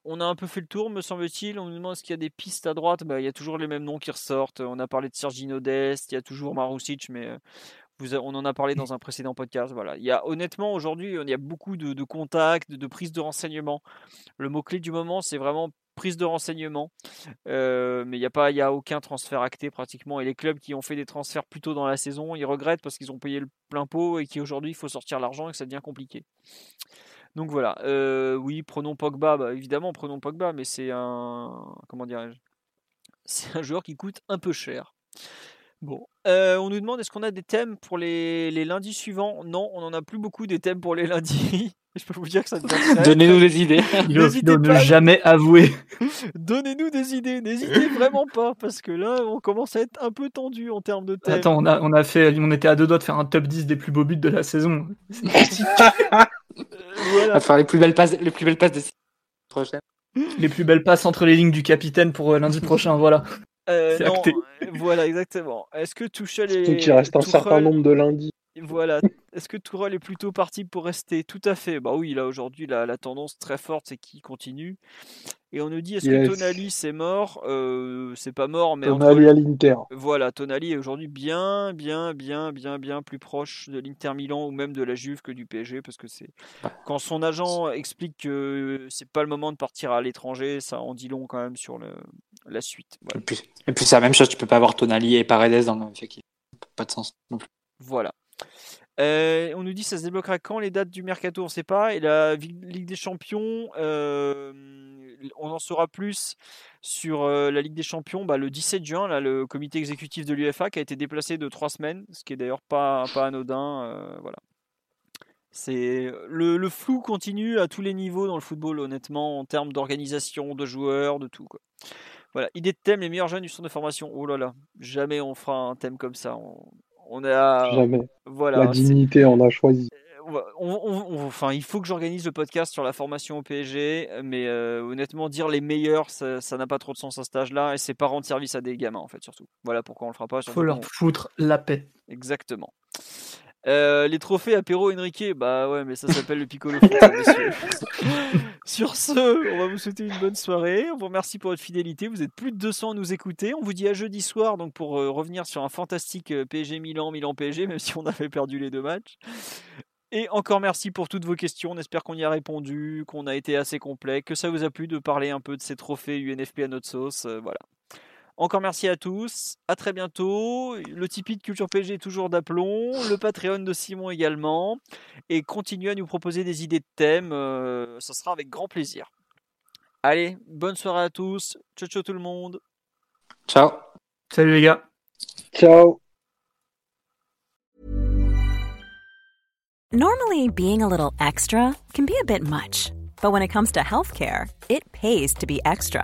[SPEAKER 1] on a un peu fait le tour, me semble-t-il. On nous demande est-ce qu'il y a des pistes à droite? Bah, il y a toujours les mêmes noms qui ressortent. On a parlé de Sergino Dest, il y a toujours Marusic, mais vous on en a parlé dans un précédent podcast. Voilà. Il y a honnêtement aujourd'hui, il y a beaucoup de, contacts, de, de prises de renseignements. Le mot clé du moment, c'est vraiment prise de renseignements. Euh, mais il n'y a, a aucun transfert acté pratiquement. Et les clubs qui ont fait des transferts plus tôt dans la saison, ils regrettent parce qu'ils ont payé le plein pot et qu'aujourd'hui il faut sortir l'argent et que ça devient compliqué. Donc voilà. Euh, oui, prenons Pogba. Bah, évidemment, prenons Pogba, mais c'est un. Comment dirais-je? C'est un joueur qui coûte un peu cher. Bon, euh, on nous demande est-ce qu'on a des thèmes pour les, les, lundis suivants? Non, on n'en a plus beaucoup des thèmes pour les lundis. Je peux vous dire que ça
[SPEAKER 2] Donnez-nous des idées.
[SPEAKER 4] N'hésitez ne jamais avouer.
[SPEAKER 1] Donnez-nous des idées. N'hésitez vraiment pas parce que là, on commence à être un peu tendu en termes de thèmes.
[SPEAKER 4] Attends, on a, on a fait, on était à deux doigts de faire un top 10 des plus beaux buts de la saison.
[SPEAKER 2] On va faire les plus belles passes, les plus belles passes de prochaine.
[SPEAKER 4] Les plus belles passes entre les lignes du capitaine pour euh, lundi prochain, voilà.
[SPEAKER 1] Euh, non, voilà, exactement. Est-ce que Tuchel est.
[SPEAKER 3] Surtout qu'il reste un certain nombre de lundis.
[SPEAKER 1] Voilà. Est-ce que Tourelle est plutôt parti pour rester? Tout à fait. Bah oui, là aujourd'hui, la, la, tendance très forte, c'est qu'il continue. Et on nous dit est-ce que Tonali c'est mort? Euh, C'est pas mort, mais
[SPEAKER 3] Tonali à l'Inter.
[SPEAKER 1] Voilà, Tonali est aujourd'hui bien, bien, bien, bien, bien plus proche de l'Inter Milan ou même de la Juve que du PSG, parce que c'est quand son agent explique que c'est pas le moment de partir à l'étranger, ça en dit long quand même sur le, la suite.
[SPEAKER 2] Et puis, c'est la même chose, tu peux pas avoir Tonali et Paredes dans le même fait pas de sens non plus.
[SPEAKER 1] Voilà. Euh, on nous dit ça se débloquera quand les dates du mercato, on ne sait pas. Et la Ligue des Champions, euh, on en saura plus sur euh, la Ligue des Champions bah, le 17 juin. Là, le comité exécutif de l'UFA qui a été déplacé de trois semaines, ce qui est d'ailleurs pas, pas anodin. voilà. C'est le, flou continue à tous les niveaux dans le football, honnêtement, en termes d'organisation, de joueurs, de tout. Quoi. Voilà, idée de thème, les meilleurs jeunes du centre de formation. Oh là là, jamais on fera un thème comme ça. A.
[SPEAKER 3] Jamais. Voilà. La dignité, on a choisi.
[SPEAKER 1] Euh, enfin, il faut que j'organise le podcast sur la formation au PSG, mais euh, honnêtement, dire les meilleurs, ça n'a pas trop de sens à cet âge-là, et c'est pas rendre service à des gamins, en fait, surtout. Voilà pourquoi on le fera pas.
[SPEAKER 4] Il faut leur foutre la paix.
[SPEAKER 1] Exactement. Euh, les trophées apéro Enrique, bah ouais, mais ça s'appelle le Piccolo Foot, messieurs. Sur ce, on va vous souhaiter une bonne soirée. On vous remercie pour votre fidélité. Vous êtes plus de 200 à nous écouter. On vous dit à jeudi soir, donc pour euh, revenir sur un fantastique euh, PSG Milan, Milan PSG, même si on avait perdu les deux matchs. Et encore merci pour toutes vos questions. On espère qu'on y a répondu, qu'on a été assez complet, que ça vous a plu de parler un peu de ces trophées UNFP à notre sauce. voilà. Encore merci à tous. À très bientôt. Le Tipeee de Culture PG est toujours d'aplomb. Le Patreon de Simon également. Et continuez à nous proposer des idées de thèmes. Euh, ça sera avec grand plaisir. Allez, bonne soirée à tous. Ciao, ciao tout le monde.
[SPEAKER 2] Ciao.
[SPEAKER 4] Salut les gars.
[SPEAKER 3] Ciao.
[SPEAKER 5] Normally, being a little extra can be a bit much. But when it comes to healthcare, it pays to be extra.